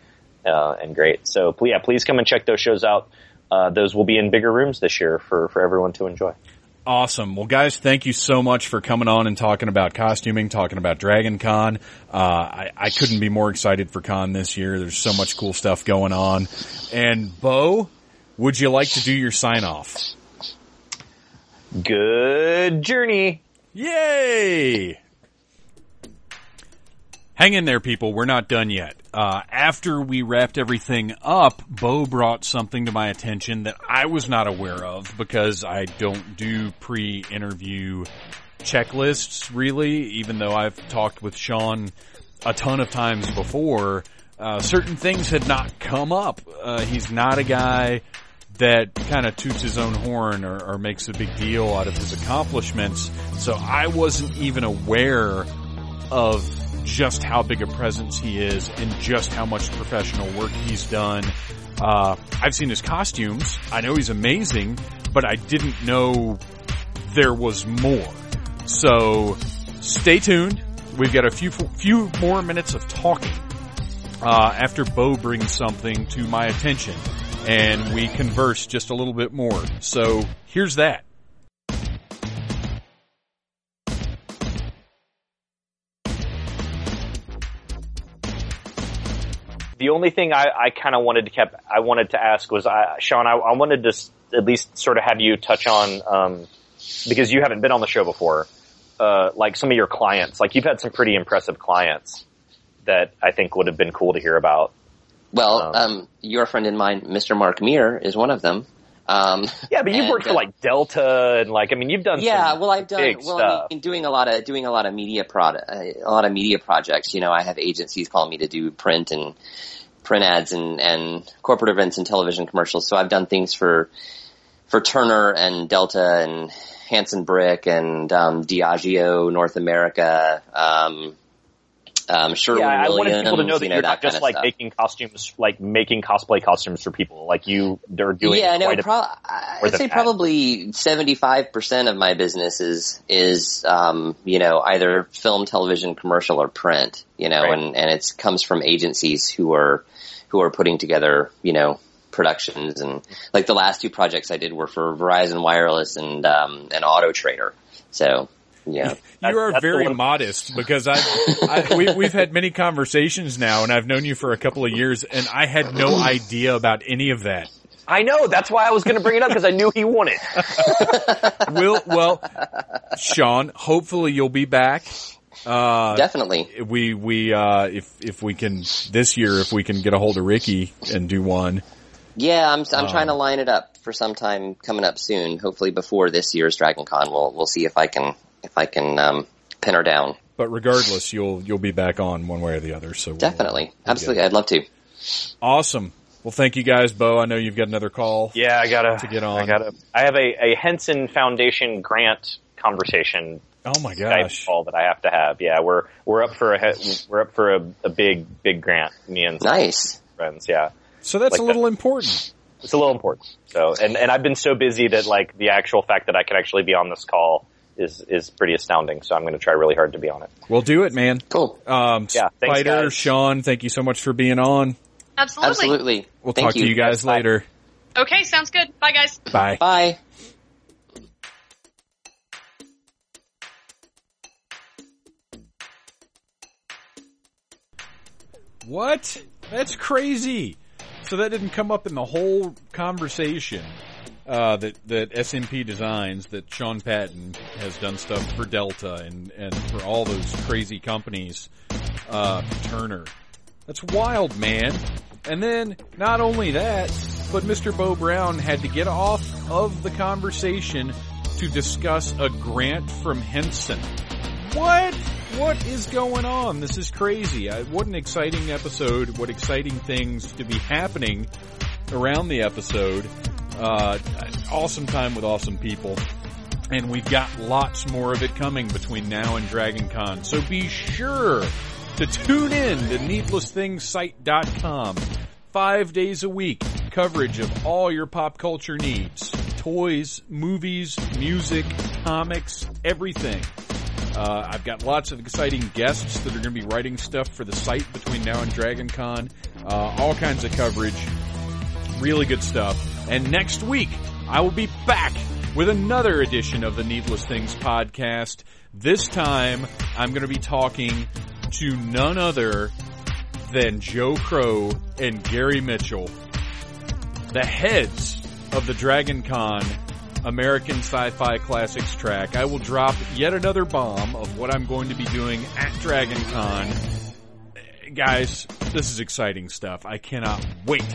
uh, and great. So yeah, please come and check those shows out. Uh, those will be in bigger rooms this year for for everyone to enjoy. Awesome. Well, guys, thank you so much for coming on and talking about costuming, talking about Dragon Con. Uh, I, I couldn't be more excited for Con this year. There's so much cool stuff going on. And Bo, would you like to do your sign off? Good journey. Yay! Hang in there, people. We're not done yet. Uh, after we wrapped everything up, Bo brought something to my attention that I was not aware of because I don't do pre-interview checklists really, even though I've talked with Sean a ton of times before. Uh, certain things had not come up. Uh, he's not a guy that kind of toots his own horn or, or makes a big deal out of his accomplishments. So I wasn't even aware of just how big a presence he is and just how much professional work he's done. Uh, I've seen his costumes. I know he's amazing, but I didn't know there was more. So stay tuned. We've got a few few more minutes of talking uh, after Bo brings something to my attention, and we converse just a little bit more. So here's that. The only thing I, I kind of wanted to kept I wanted to ask was I, Sean. I, I wanted to s- at least sort of have you touch on um, because you haven't been on the show before. Uh, like some of your clients, like you've had some pretty impressive clients that I think would have been cool to hear about. Well, Um, um, your friend and mine, Mr. Mark Meer, is one of them. Um, Yeah, but you've and, worked for uh, like Delta and like I mean you've done yeah, well, I've done well. stuff. I mean, doing a lot of doing a lot of media product, a lot of media projects. You know, I have agencies call me to do print and print ads and and corporate events and television commercials. So I've done things for for Turner and Delta and Hanson Brick and um, Diageo North America. Um, um, Sherwin yeah, I wanted people to know that you know, you're not just like stuff. making costumes, like making cosplay costumes for people. Like you, they're doing yeah, no, pro- I'd say probably seventy-five percent of my business is is um, you know either film, television, commercial, or print. You know, Right. and and it comes from agencies who are who are putting together you know productions and like the last two projects I did were for Verizon Wireless and um, and Auto Trader. So yeah, [laughs] You are very modest because I've, I, [laughs] we, we've had many conversations now and I've known you for a couple of years and I had no idea about any of that. I know. That's why I was going to bring it up because I knew he wanted. [laughs] Will, well, Sean, hopefully you'll be back. Uh, definitely. we, we, uh, if, if we can, this year, if we can get a hold of Riki and do one. Yeah, I'm I'm Um, trying to line it up for some time coming up soon. Hopefully before this year's Dragon Con, we'll we'll see if I can if I can um, pin her down. But regardless, you'll, you'll be back on one way or the other. So we'll- Definitely, we'll absolutely. I'd love to. Awesome. Well, thank you guys, Bo. I know you've got another call. Yeah, I gotta To get on. I gotta. I have a, a Henson Foundation grant conversation Oh my Skype gosh. call that I have to have. Yeah, we're we're up for a we're up for a, a big big grant. Me and Nice. friends. Yeah, So that's Like a little important. it's a little important. So, and and I've been so busy that like the actual fact that I can actually be on this call is is pretty astounding. So I'm going to try really hard to be on it. We'll do it, man. Cool. Um, Yeah, thanks, Spider, guys. Sean, thank you so much for being on. Absolutely. Absolutely. We'll Thank talk to you guys Bye. later. Okay, sounds good. Bye, guys. Bye. Bye. What? That's crazy. So that didn't come up in the whole conversation uh, that that SMP Designs that Sean Patton has done stuff for Delta and and for all those crazy companies, uh, Turner. That's wild, man. And then not only that, but Mr. Bo Brown had to get off of the conversation to discuss a grant from Henson. What? What is going on? This is crazy. I, what an exciting episode. What exciting things to be happening around the episode. Uh, awesome time with awesome people. And we've got lots more of it coming between now and Dragon Con. So be sure to tune in to needlessthingssite.com. Five days a week, coverage of all your pop culture needs. Toys, movies, music, comics, everything. Uh, I've got lots of exciting guests that are going to be writing stuff for the site between now and Dragon Con. Uh, all kinds of coverage. Really good stuff. And next week, I will be back with another edition of the Needless Things podcast. This time, I'm going to be talking to none other than Joe Crow and Gary Mitchell, the heads of the Dragon Con American Sci-Fi Classics track. I will drop yet another bomb of what I'm going to be doing at Dragon Con. Guys, this is exciting stuff. I cannot wait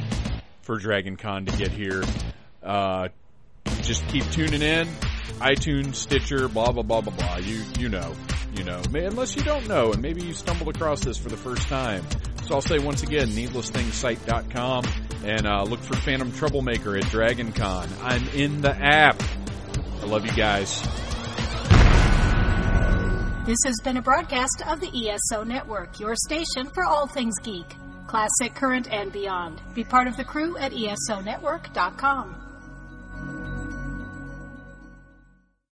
for Dragon Con to get here. Uh, just keep tuning in. iTunes, Stitcher, blah blah blah blah blah. You you know, you know. Unless you don't know, and maybe you stumbled across this for the first time. So I'll say once again, needlessthingssite.com, and uh, look for Phantom Troublemaker at Dragon Con. I'm in the app. I love you guys. This has been a broadcast of the ESO Network, your station for all things geek, classic, current, and beyond. Be part of the crew at ESONetwork.com.